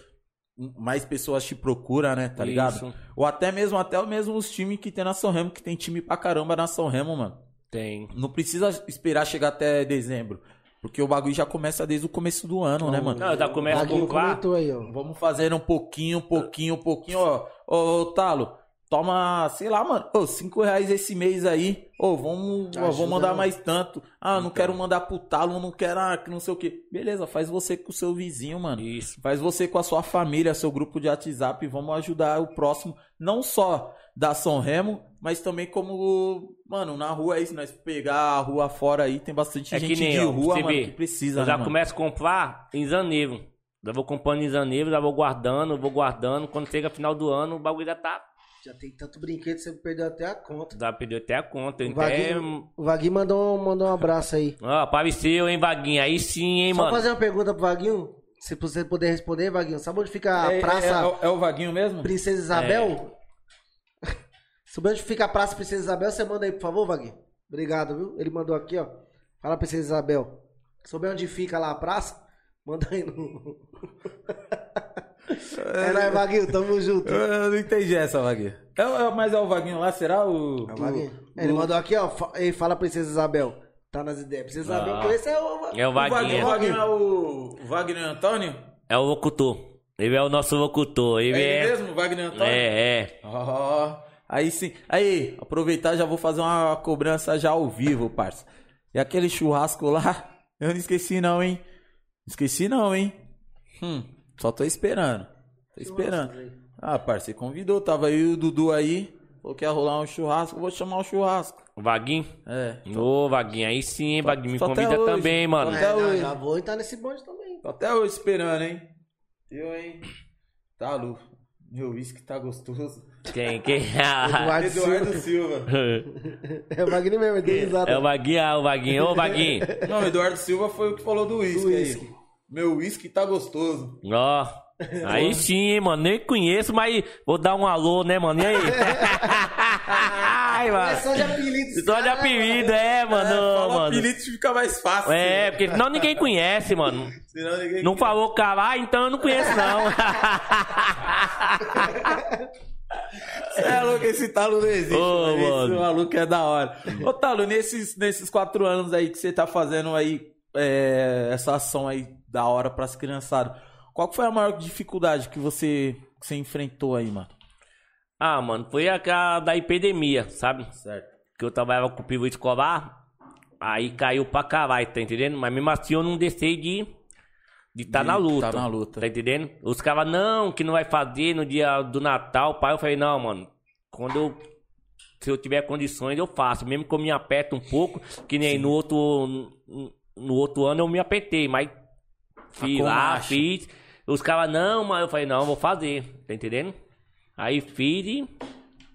mais pessoas te procuram, né? Tá ligado? Isso. Ou até mesmo, até mesmo os times que tem na São Remo, que tem time pra caramba na São Remo, mano. Tem. Não precisa esperar chegar até dezembro. Porque o bagulho já começa desde o começo do ano, né, mano? Não, já começa comprar. comentou aí, ó. Vamos fazer um pouquinho, um pouquinho, um pouquinho, ó. Ô, ô, Talo, toma, sei lá, mano, ô, cinco reais esse mês aí. Ô, vamos, ó, vou mandar né? mais tanto. Ah, não Então. quero mandar pro Talo, não quero, ah, que não sei o quê. Beleza, faz você com o seu vizinho, mano. Isso. Faz você com a sua família, seu grupo de WhatsApp. Vamos ajudar o próximo, não só da São Remo, mas também como, mano, na rua aí, se nós pegar a rua fora aí, tem bastante É que gente de eu, rua, mano, vê. que precisa, Eu né, já mano? começo a comprar em janeiro. Já vou comprando em janeiro, já vou guardando, vou guardando. Quando chega final do ano, o bagulho já tá. Já tem tanto brinquedo, você perdeu até a conta. Já perdeu até a conta. O Até... Vaguinho, o Vaguinho mandou, mandou um abraço aí. Ó, apareceu, hein, Vaguinha? Aí sim, hein, Só mano. fazer uma pergunta pro Vaguinho. Se você puder responder, Vaguinho. Sabe onde fica a É- é- Praça é o- é o Vaguinho mesmo? Princesa Isabel? <laughs> Sabe onde fica a Praça Princesa Isabel? Você manda aí, por favor, Vaguinho. Obrigado, viu? Ele mandou aqui, ó. Fala Princesa Isabel. Souber onde fica lá a praça? Manda aí no. <laughs> é nóis, Vaguinho. Tamo junto. Eu não entendi essa, Vaguinho. É, é- mas é o Vaguinho lá, será? O, É o Vaguinho. o- Ele o- mandou aqui, ó. fa- Ei, fala Princesa Isabel. Tá nas ideias. Princesa Isabel, Ah. que esse é o. É o Vaguinho, o Vaguinho é o o Wagner Antônio? É o locutor. Ele é o nosso locutor. É Ele ele é. mesmo, Wagner Antônio? É, é. Ó, Aí sim. Aí, aproveitar, já vou fazer uma cobrança já ao vivo, parça. E aquele churrasco lá, eu não esqueci não, hein? Esqueci não, hein? Hum, só tô esperando. Tô esperando. Ah, você convidou, tava aí o Dudu aí. Falou que ia rolar um churrasco, vou chamar o churrasco. O Vaguinho? É. Ô, Vaguinho, aí sim, hein, Vaguinho. Me convida hoje. também, mano. Até É, hoje. já vou entrar nesse bonde também. Tô até hoje esperando, hein? Eu, hein? Tá, Lu. Meu uísque tá gostoso. Quem, quem? <laughs> Eduardo <laughs> Eduardo Silva. <laughs> É o Magninho mesmo, deu risada. É o Vaguinho, ah, o Vaguinho. Ô, Vaguinho. Não, Eduardo Silva foi o que falou do uísque Do aí. uísque. Meu uísque tá gostoso. Ó. <laughs> Aí sim, hein, mano. Nem conheço, mas vou dar um alô, né, mano? E aí? <laughs> Ai, É mano. só de apelido. Só de apelido, é, mano. É, fala mano. apelido fica mais fácil. É, porque senão ninguém conhece, mano. Senão ninguém... Não falou caralho, então eu não conheço, não. <laughs> Cê é louco, esse Talo não existe. Ô, mano. Esse maluco é da hora. Ô, Talo, nesses, nesses quatro anos aí que você tá fazendo aí é, essa ação aí da hora pras criançadas, qual foi a maior dificuldade que você, que você enfrentou aí, mano? ah, mano, foi a da epidemia, sabe? Certo. Que eu trabalhava com o pivô escolar, aí caiu pra caralho, tá entendendo? Mas mesmo assim eu não deixei de de tá na luta. tá na luta. Tá entendendo? Os caras, não, que não vai fazer no dia do Natal, pai. Eu falei, não, mano, quando eu. Se eu tiver condições, eu faço. Mesmo que eu me aperte um pouco, que nem no outro. No outro ano eu me apertei, mas. Fiz com lá, fiz. Os caras, não, mas eu falei, não, eu vou fazer. Tá entendendo? Aí fiz e.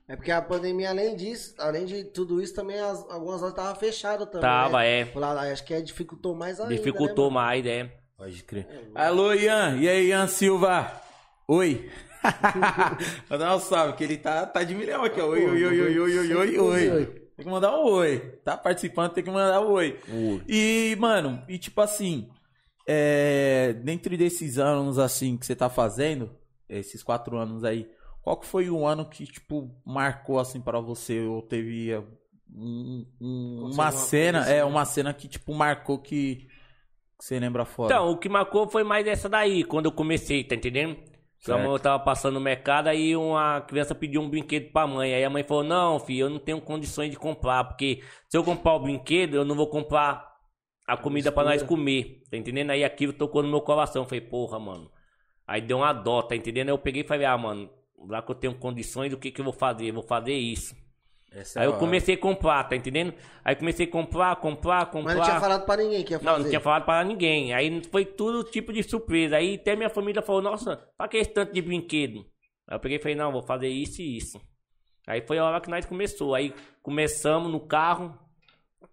É porque a pandemia, além disso, além de tudo isso, também as- algumas lojas estavam fechadas também. Tava, né? é. Lá, acho que é, dificultou mais ainda. Dificultou né, mais, é. Pode crer. Alô, Ian. E aí, Ian Silva? Oi. <laughs> Mandar um salve, que ele tá, tá de milhão aqui, ó. Oi, oi, oi, oi, oi, oi, oi, oi. Tem que mandar um oi. Tá participando, tem que mandar um oi. Oi. E, mano, e tipo assim, é, dentro desses anos assim que você tá fazendo, esses quatro anos aí, qual que foi o ano que, tipo, marcou assim pra você? Ou teve um- um- Aconteceu uma cena, coisa é, assim, uma cena que, tipo, marcou que, que você lembra fora? Então, o que marcou foi mais essa daí, quando eu comecei, tá entendendo? Certo. Eu tava passando no mercado, aí uma criança pediu um brinquedo pra mãe. Aí a mãe falou, não, filho, eu não tenho condições de comprar, porque se eu comprar o brinquedo, eu não vou comprar a comida pra nós comer, tá entendendo? Aí aquilo tocou no meu coração. Falei, porra, mano. Aí deu uma dó, tá entendendo? Aí eu peguei e falei, ah, mano, lá que eu tenho condições, o que que eu vou fazer? Eu vou fazer isso. Essa é Aí a eu hora. comecei a comprar, tá entendendo? Aí comecei a comprar, comprar, comprar. Mas não tinha falado pra ninguém que ia fazer. Não, não tinha falado pra ninguém. Aí foi tudo tipo de surpresa. Aí até minha família falou, nossa, pra que esse tanto de brinquedo? Aí eu peguei e falei, não, vou fazer isso e isso. Aí foi a hora que nós começou. Aí começamos no carro.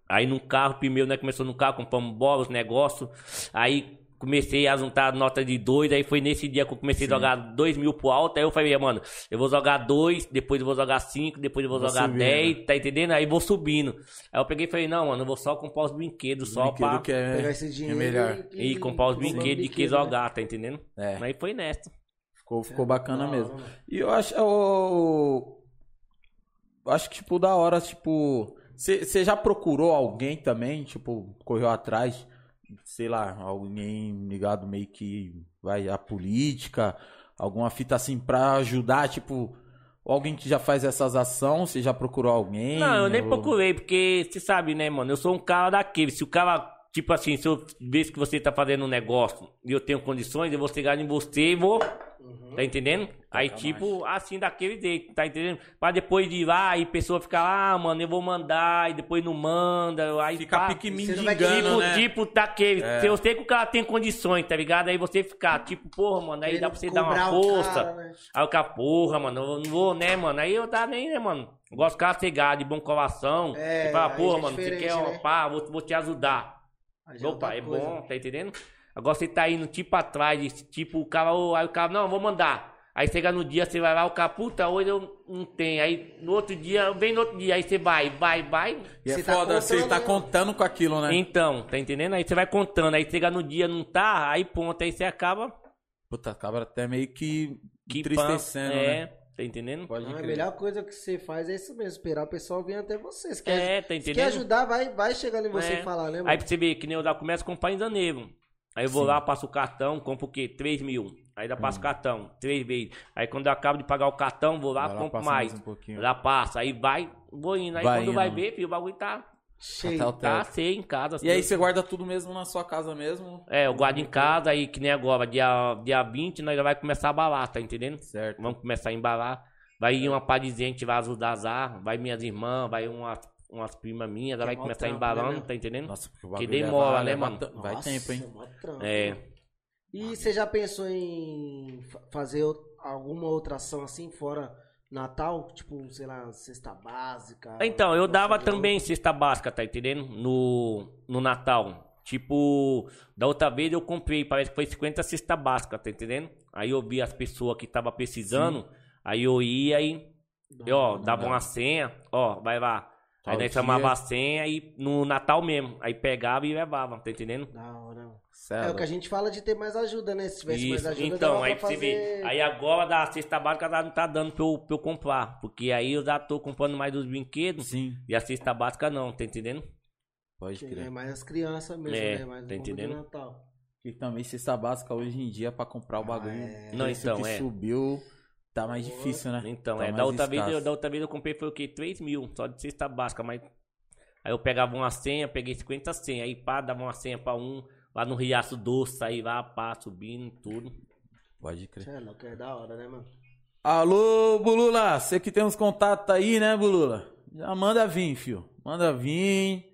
Aí no carro, primeiro nós começamos no carro, compramos bola, os negócios. Aí comecei a juntar nota de dois. Aí foi nesse dia que eu comecei a jogar dois mil pro alto. Aí eu falei, mano, eu vou jogar dois, depois eu vou jogar cinco, depois eu vou Vou jogar subindo. dez, tá entendendo? Aí vou subindo. Aí eu peguei e falei, não, mano, eu vou só comprar os brinquedos, só Brinquedo pra... que é, Pegar esse é dinheiro melhor. E comprar os brinquedos de que né? jogar, tá entendendo? É. Aí foi nessa. Ficou, ficou bacana Da mesmo. hora, mano. E eu acho, eu acho que, tipo, da hora, tipo. Você já procurou alguém também, tipo, correu atrás, sei lá, alguém ligado meio que vai à política, alguma fita assim pra ajudar, tipo, alguém que já faz essas ações, você já procurou alguém? Não, eu nem Ou- procurei, porque você sabe, né, mano? Eu sou um cara daquele. Se o cara, tipo assim, se eu ver que você tá fazendo um negócio e eu tenho condições, eu vou chegar em você e vou. Tá entendendo? Aí, tipo, assim, daquele jeito, tá entendendo? Pra depois de ir lá e pessoa ficar lá, ah, mano, eu vou mandar, e depois não manda, aí Fica pá. pique mendigando, Tipo, né? tipo daquele. É. Se eu sei que o cara tem condições, tá ligado? Aí você ficar, tipo, porra, mano, aí dá pra você dar uma força. cara, né? Aí o cara, porra, mano, eu não vou, né, mano? Aí eu tá nem, né, mano? Eu Gosto de cara cegar, de bom coração. É, e fala, porra, é mano, você quer uma né? pá, vou, vou te ajudar. Aí já é Opa, é coisa. bom, tá entendendo? Agora você tá indo tipo atrás, tipo, o cara, aí o cara, não, vou mandar. Aí chega no dia, você vai lá, o cara, puta, hoje eu não tenho. Aí no outro dia, vem no outro dia, aí você vai, vai, vai. E é Você tá foda, você contando, tá né? contando com aquilo, né? Então, tá entendendo? Aí você vai contando, aí chega no dia, não tá, aí ponto, aí você acaba Puta, acaba até meio que que entristecendo, é, né? Tá entendendo? Pode Não, a melhor coisa que você faz é isso mesmo, esperar o pessoal vir até você. Se quer, É, tá se entendendo? quer ajudar, vai, vai chegando em você É. e falar, né, mano? Aí pra você ver que nem eu já começo a comprar em janeiro. Aí eu vou Sim. lá, passo o cartão, compro o quê? 3 mil. Aí dá passo cartão, três vezes. Aí quando eu acabo de pagar o cartão, vou lá, Vai lá, compro mais. mais um pouquinho. lá passa, aí vai, vou indo. Aí Vai quando indo. vai ver, filho, o bagulho tá, Tá cheio em casa. as E aí você guarda tudo mesmo na sua casa mesmo? É, eu guardo em casa, aí que nem agora, dia, dia 20, nós já vai começar a balar, tá entendendo? Certo. Vamos começar a embalar. Vai ir uma de gente, vai ajudar azar, vai minhas irmãs, vai umas, umas primas minhas, ela vai começar trampo, embalando, né, tá entendendo? Nossa, porque o Que bagulho demora, leva- né, mano? ta- Vai Nossa, tempo, hein? É. E você já pensou em fa- fazer alguma outra ação assim, fora Natal? Tipo, sei lá, cesta básica? Então, eu dava Nossa, também cesta básica, tá entendendo? No, no Natal. Tipo, da outra vez eu comprei, parece que foi 50 cesta básica, tá entendendo? Aí eu vi as pessoas que tava precisando, aí eu ia e, e, ó, dava uma senha, ó, vai lá. Aí nós dia. chamava a senha e no Natal mesmo. Aí pegava e levava, tá entendendo? Da hora. Cê É o que a gente fala de ter mais ajuda, né? Se tivesse mais Isso, ajuda, então, aí pra você fazer... ver. Aí agora da cesta básica já não tá dando pra eu, pra eu comprar. Porque aí eu já tô comprando mais dos brinquedos. Sim, E a cesta básica não, tá entendendo? pode É crer. mais as crianças mesmo, É, né? Mais tá pouco de entendendo? Natal. E também cesta básica hoje em dia pra comprar o bagulho. é. o Não, então, que é. subiu, tá mais difícil, né? Então, Tá é, da outra, vez, eu, da outra vez eu comprei foi o quê? 3 mil, só de cesta básica, mas. Aí eu pegava uma senha, peguei 50 senhas, aí pá, dava uma senha pra um, lá no Riacho Doce, aí lá, pá, subindo, tudo. Pode crer. É louco, é da hora, né, mano? Alô, Bulula, você que tem uns contatos aí, né, Bulula? Já manda vir, fio. Manda vir.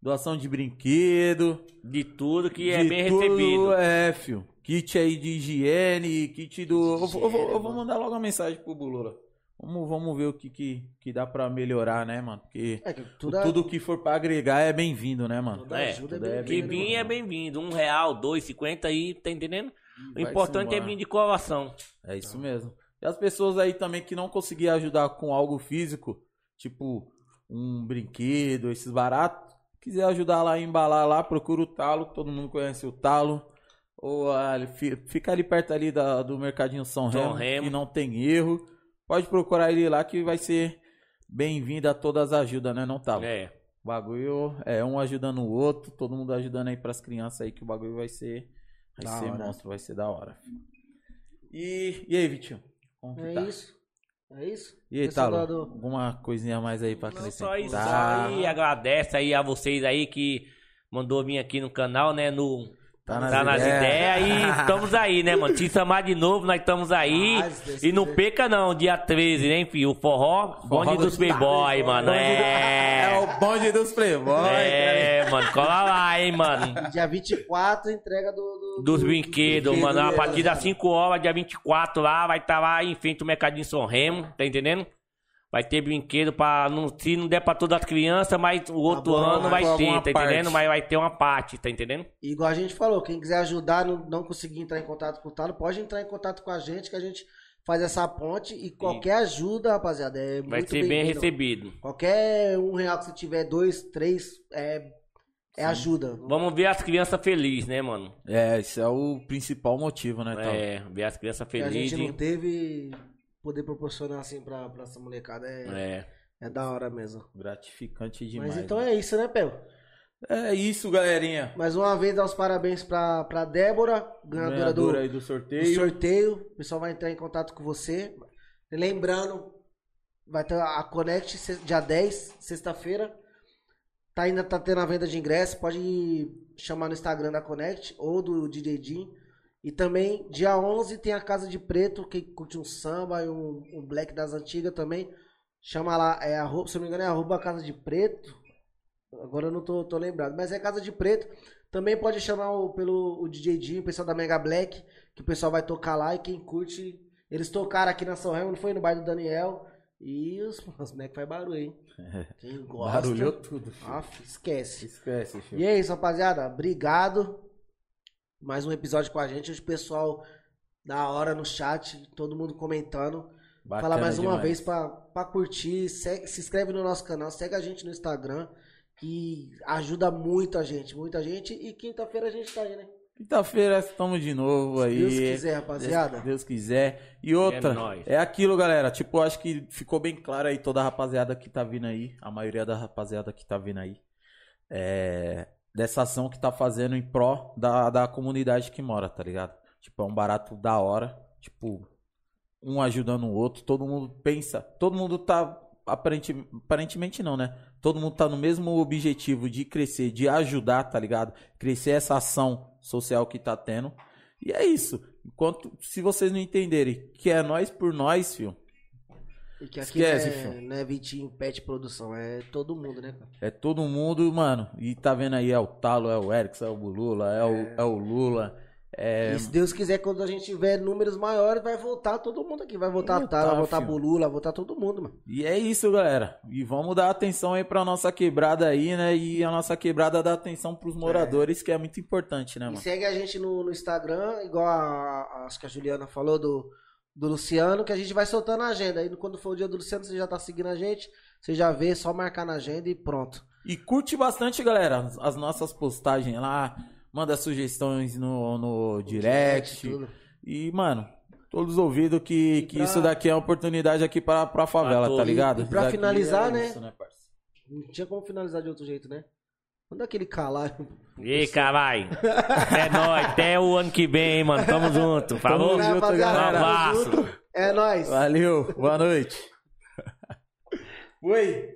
Doação de brinquedo. De tudo que é de bem tudo, recebido. É, fio. Kit aí de higiene, kit do. Eu, vou- eu vou, eu vou mandar logo a mensagem pro Bulula. Vamos, vamos ver o que, que, que dá pra melhorar, né, mano? Porque É que tudo, tudo, que for pra agregar é bem-vindo, né, mano? toda É, ajuda tudo é é Que bem-vinda, vir né, é bem-vindo. Um real, dois, cinquenta aí, tá entendendo? O importante é vir de coração. É isso mesmo. E as pessoas aí também que não conseguiam ajudar com algo físico, tipo um brinquedo, esses baratos, quiser ajudar lá a embalar lá, procura o Talo, todo mundo conhece o Talo. Ou ali, fi- fica ali perto ali da, do Mercadinho São São Remo, Remo. que não tem erro. Pode procurar ele lá que vai ser bem-vindo a todas as ajudas, né, não Talo? É. O bagulho é um ajudando o outro, todo mundo ajudando aí pras crianças aí, que o bagulho vai ser. Vai Da ser hora. monstro, vai ser da hora. E, e aí, Vitinho? Como que É tá? isso. É isso. E aí, Pessoal Talo? do- Alguma coisinha mais aí pra Não, acrescentar? só isso, só aí. Agradece aí a vocês aí que mandou vir aqui no canal, né? No, Tá tá nas nas, ideias. ideias e estamos aí, né, mano? Te chamar de novo, nós estamos aí. Ah, e não perca não, dia 13, né, filho? O forró, bonde dos dos playboy, mano. É <laughs> É. o bonde dos playboys. É, mano, cola lá, hein, mano. Dia 24, entrega do... do- Dos do- brinquedos, do mano. A brinquedo, partir das né? 5 horas, dia 24 lá, vai estar lá em frente ao Mercadinho São Remo, tá entendendo? Vai ter brinquedo pra. Não, se não der pra todas as crianças, mas o outro bom, ano vai vai ter tá parte. entendendo? Mas vai ter uma parte, tá entendendo? Igual a gente falou, quem quiser ajudar, não, não conseguir entrar em contato com o Talo, pode entrar em contato com a gente, que a gente faz essa ponte. E qualquer ajuda, rapaziada, é Vai muito ser bem bem-vindo. recebido. Qualquer um real que você tiver, dois, três, é, é ajuda. Vamos ver as crianças felizes, né, mano? É, esse é o principal motivo, né? É, ver as crianças Que a gente felizes. não teve poder proporcionar assim pra, pra essa molecada. É, É. é da hora mesmo. Gratificante demais. Mas então né? é isso, né, Pel? é isso, galerinha. Mais uma vez, dar os parabéns pra, pra Débora, ganhadora, Ganhadora do, do do sorteio. sorteio. O pessoal vai entrar em contato com você. Lembrando, vai ter a Connect dia 10, sexta-feira. Tá, ainda tá tendo a venda de ingresso. Pode chamar no Instagram da Connect ou do DJ Jim. E também, dia 11, tem a Casa de Preto, que curte um samba e um, um black das antigas também. Chama lá, é arroba, se não me engano, é arroba Casa de Preto. Agora eu não tô, tô lembrado. Mas é Casa de Preto. Também pode chamar o, pelo o DJ Jim, o pessoal da Mega Black, que o pessoal vai tocar lá e quem curte. Eles tocaram aqui na São Remo, não foi no bairro do Daniel. E os, <laughs> os moleques faz barulho, hein? <laughs> Quem gosta. Barulhou tudo. filho. Aff, esquece. Esquece, filho. E é isso, rapaziada. Obrigado. Mais um episódio com a gente. Hoje o pessoal da hora no chat, todo mundo comentando. Bacana Fala mais uma demais. vez pra, pra curtir. segue- se inscreve no nosso canal, segue a gente no Instagram. Que ajuda muito a gente, muita gente. E quinta-feira a gente tá aí, né? Quinta-feira estamos de novo Se aí. Deus quiser, rapaziada. Se Deus quiser. E outra, É é, aquilo, galera. Tipo, acho que ficou bem claro aí toda a rapaziada que tá vindo aí. A maioria da rapaziada que tá vindo aí. É, dessa ação que tá fazendo em pró da, da comunidade que mora, tá ligado? Tipo, é um barato da hora. Tipo, um ajudando o outro. Todo mundo pensa. Todo mundo tá. Aparente, aparentemente não, né? Todo mundo tá no mesmo objetivo de crescer, de ajudar, tá ligado? Crescer essa ação social que tá tendo. E é isso. Enquanto, se vocês não entenderem que é nós por nós, filho. E que aqui Esquece, não, é, filho. não é Vitinho Pet Produção, é todo mundo, né, cara? É todo mundo, mano. E tá vendo aí, é o Talo, é o Erickson, é o Bulula, é, o, é o Lula. É, E se Deus quiser, quando a gente tiver números maiores, vai voltar todo mundo aqui. Vai voltar a Tala, vai voltar. Bulula, vai voltar todo mundo, mano. E é isso, galera. E vamos dar atenção aí pra nossa quebrada aí, né? E a nossa quebrada dá atenção pros moradores, que é muito importante, né, E mano? segue a gente no, no Instagram, igual a, a- acho que a Juliana falou do, do Luciano, que a gente vai soltando a agenda. Aí quando for o dia do Luciano, você já tá seguindo a gente, você já vê, só marcar na agenda e pronto. E curte bastante, galera, as- as nossas postagens lá. Manda sugestões no, no direct. tudo. E, mano, todos os ouvidos que, que pra- isso daqui é uma oportunidade aqui pra, pra favela, Pra tá ligado? E pra daqui finalizar, é né? isso, parça? Não tinha como finalizar de outro jeito, né? Manda aquele calar. E caralho. É nóis. Até o ano que vem, hein, mano. Tamo junto. Falou? Tamo junto, galera. tamo Abraço. É nóis. Valeu, boa noite. Oi.